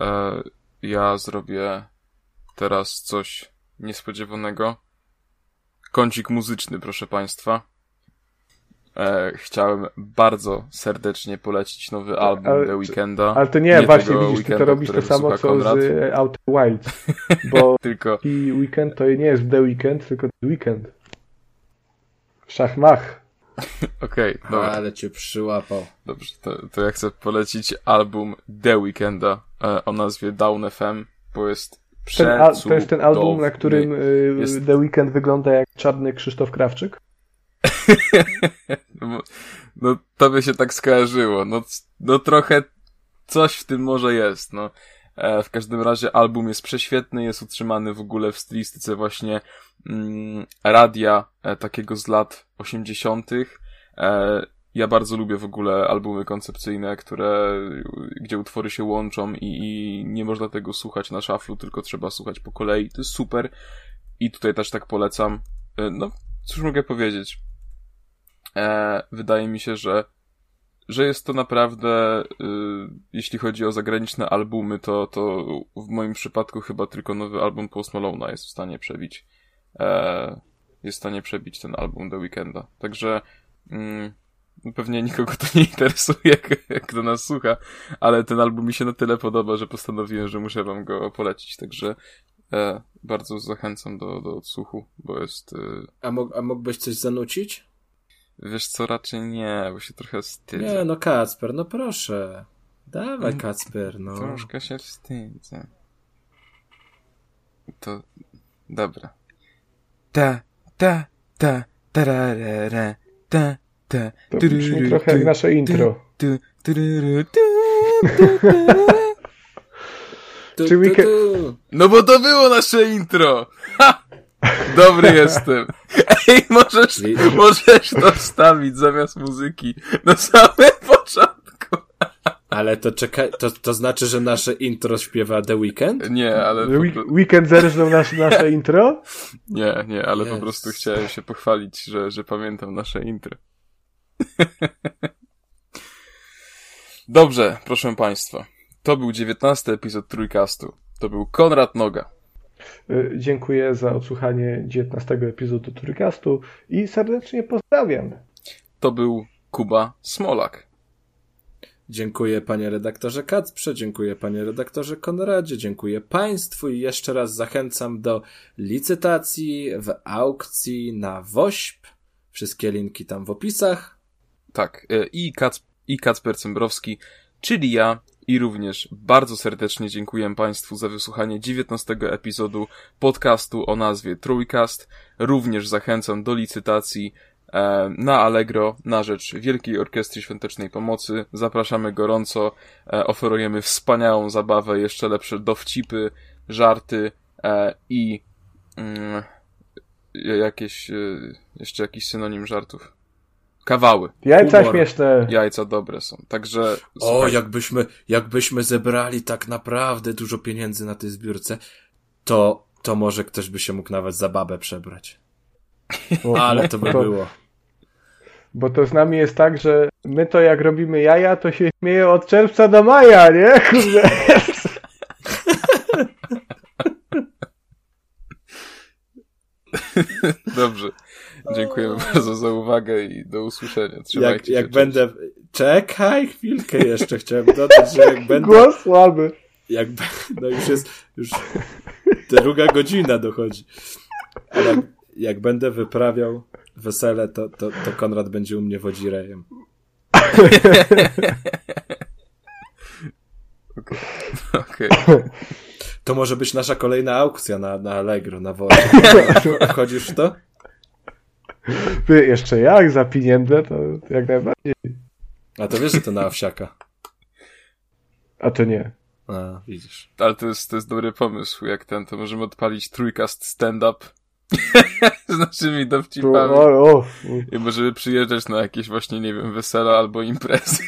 e, ja zrobię teraz coś niespodziewanego. Kącik muzyczny, proszę Państwa. E, chciałem bardzo serdecznie polecić nowy album Ale- The Weekenda. Ale to nie, Nie właśnie widzisz, ty to robisz to samo, co Konrad. z e, Outer Wilds, <laughs> bo Tylko i weekend to nie jest The Weekend, tylko The Weekend. Szachmach. <laughs> okej, dobra. Ale cię przyłapał. Dobrze, to, to ja chcę polecić album The Weekenda e, o nazwie Down FM, bo jest Ten to jest ten album, na którym y, Jest- The Weekend wygląda jak czarny Krzysztof Krawczyk. No, to by się tak skojarzyło. No, no trochę coś w tym może jest, no. E, w każdym razie album jest prześwietny, jest utrzymany w ogóle w stylistyce właśnie mm, radia e, takiego z lat 80. E, ja bardzo lubię w ogóle albumy koncepcyjne, które, gdzie utwory się łączą i, i nie można tego słuchać na szaflu, tylko trzeba słuchać po kolei. To jest super. I tutaj też tak polecam. E, no, cóż mogę powiedzieć? E, wydaje mi się, że, że jest to naprawdę, y, jeśli chodzi o zagraniczne albumy, to, to w moim przypadku chyba tylko nowy album Post Malone'a jest w stanie przebić, e, jest w stanie przebić ten album The Weekenda. Także, mm, pewnie nikogo to nie interesuje, do nas słucha, ale ten album mi się na tyle podoba, że postanowiłem, że muszę wam go polecić, także e, bardzo zachęcam do, do odsłuchu, bo jest, y, A, mógł, a mógłbyś coś zanucić? Wiesz co, raczej nie, bo się trochę wstydzę. Nie, no Kacper, no proszę. Dawaj Kacper, no. Troszkę się wstydzę. To... Dobra. Ta, ta, ta, tararara, ta, ta, To brzmi trochę jak nasze intro. tu, tururu, tu, tu, tu. Tu, Czy weekend-. No bo to było nasze intro! <laughs> Ha! Dobry jestem. Ej, możesz, możesz to wstawić zamiast muzyki na samym początku. Ale to czekaj, to, to znaczy, że nasze intro śpiewa The Weekend? Nie, ale... po Weekend zerżnął nasze, nasze intro? Nie, nie, ale po Yes. prostu chciałem się pochwalić, że, że pamiętam nasze intro. Dobrze, proszę Państwa. To był dziewiętnasty epizod Trójkastu. To był Konrad Noga. Y, Dziękuję za odsłuchanie 19 epizodu Trójkastu i serdecznie pozdrawiam. To był Kuba Smolak. Dziękuję panie redaktorze Kacprze, dziękuję panie redaktorze Konradzie, dziękuję państwu i jeszcze raz zachęcam do licytacji w aukcji na WOŚP. Wszystkie linki tam w opisach. Tak, e, i, Kac, i Kacper Cembrowski, czyli ja. I również bardzo serdecznie dziękuję Państwu za wysłuchanie 19 epizodu podcastu o nazwie Trójkast. Również zachęcam do licytacji e, na Allegro na rzecz Wielkiej Orkiestry Świątecznej Pomocy. Zapraszamy gorąco, e, oferujemy wspaniałą zabawę, jeszcze lepsze dowcipy, żarty e, i mm, jakieś, jeszcze jakiś synonim żartów. Kawały. Jajca Humor. śmieszne. Jajca dobre są. Także. O, słuchaj, jakbyśmy, jakbyśmy zebrali tak naprawdę dużo pieniędzy na tej zbiórce, to, to może ktoś by się mógł nawet za babę przebrać. O, Ale to by to- było. Bo to z nami jest tak, że my to jak robimy jaja, to się śmieje od czerwca do maja, nie? <laughs> Kurde. Dobrze. Dziękujemy bardzo za uwagę i do usłyszenia. Trzymajcie Jak, się. jak cześć. będę. Czekaj chwilkę jeszcze chciałem dodać, że jak będę. Głos słaby. Jak, <laughs> no już jest, już druga godzina dochodzi. Ale jak, jak będę wyprawiał wesele, to, to, to Konrad będzie u mnie wodzirejem. <laughs> Okej. To może być nasza kolejna aukcja na, na Allegro, na wodzie. <laughs> Wchodzisz w to? Jeszcze jak za pieniądze, to jak najbardziej. A to wiesz, że to na owsiaka. A to nie. A, widzisz. Ale to jest, to jest dobry pomysł, jak ten, to możemy odpalić trójkast stand-up <laughs> z naszymi dowcipami. o, o, I możemy przyjeżdżać na jakieś właśnie, nie wiem, wesela albo imprezy,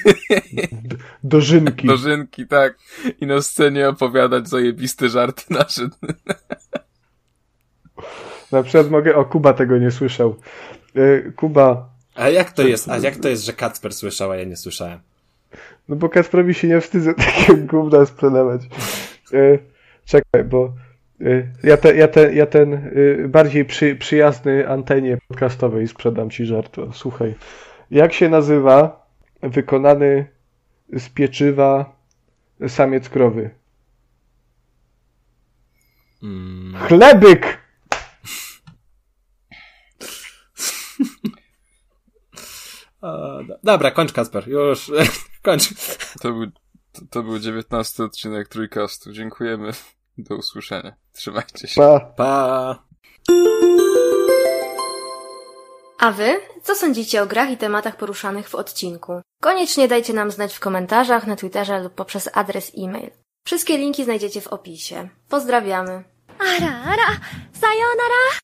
dożynki. dożynki, tak. I na scenie opowiadać zajebiste żarty nasze. Na przykład mogę, o Kuba tego nie słyszał. Y, Kuba, A jak to jest, a jak to jest, że Kacper słyszał, a ja nie słyszałem? no bo Kasprowi się nie wstydzę <laughs> takiego gówna sprzedawać. Y, czekaj, bo y, ja, te, ja, te, ja ten bardziej przy, przyjazny antenie podcastowej sprzedam ci żart. Słuchaj. Jak się nazywa wykonany z pieczywa samiec krowy? Mm. Chlebyk! O, do- <laughs> Dobra, kończ Kasper, już <laughs> kończ. To był, to, to był 19 odcinek Trójkastu. Dziękujemy. Do usłyszenia. Trzymajcie się. Pa. pa. A wy? Co sądzicie o grach i tematach poruszanych w odcinku? Koniecznie dajcie nam znać w komentarzach, na Twitterze lub poprzez adres e-mail. Wszystkie linki znajdziecie w opisie. Pozdrawiamy. Ara, ara, sayonara!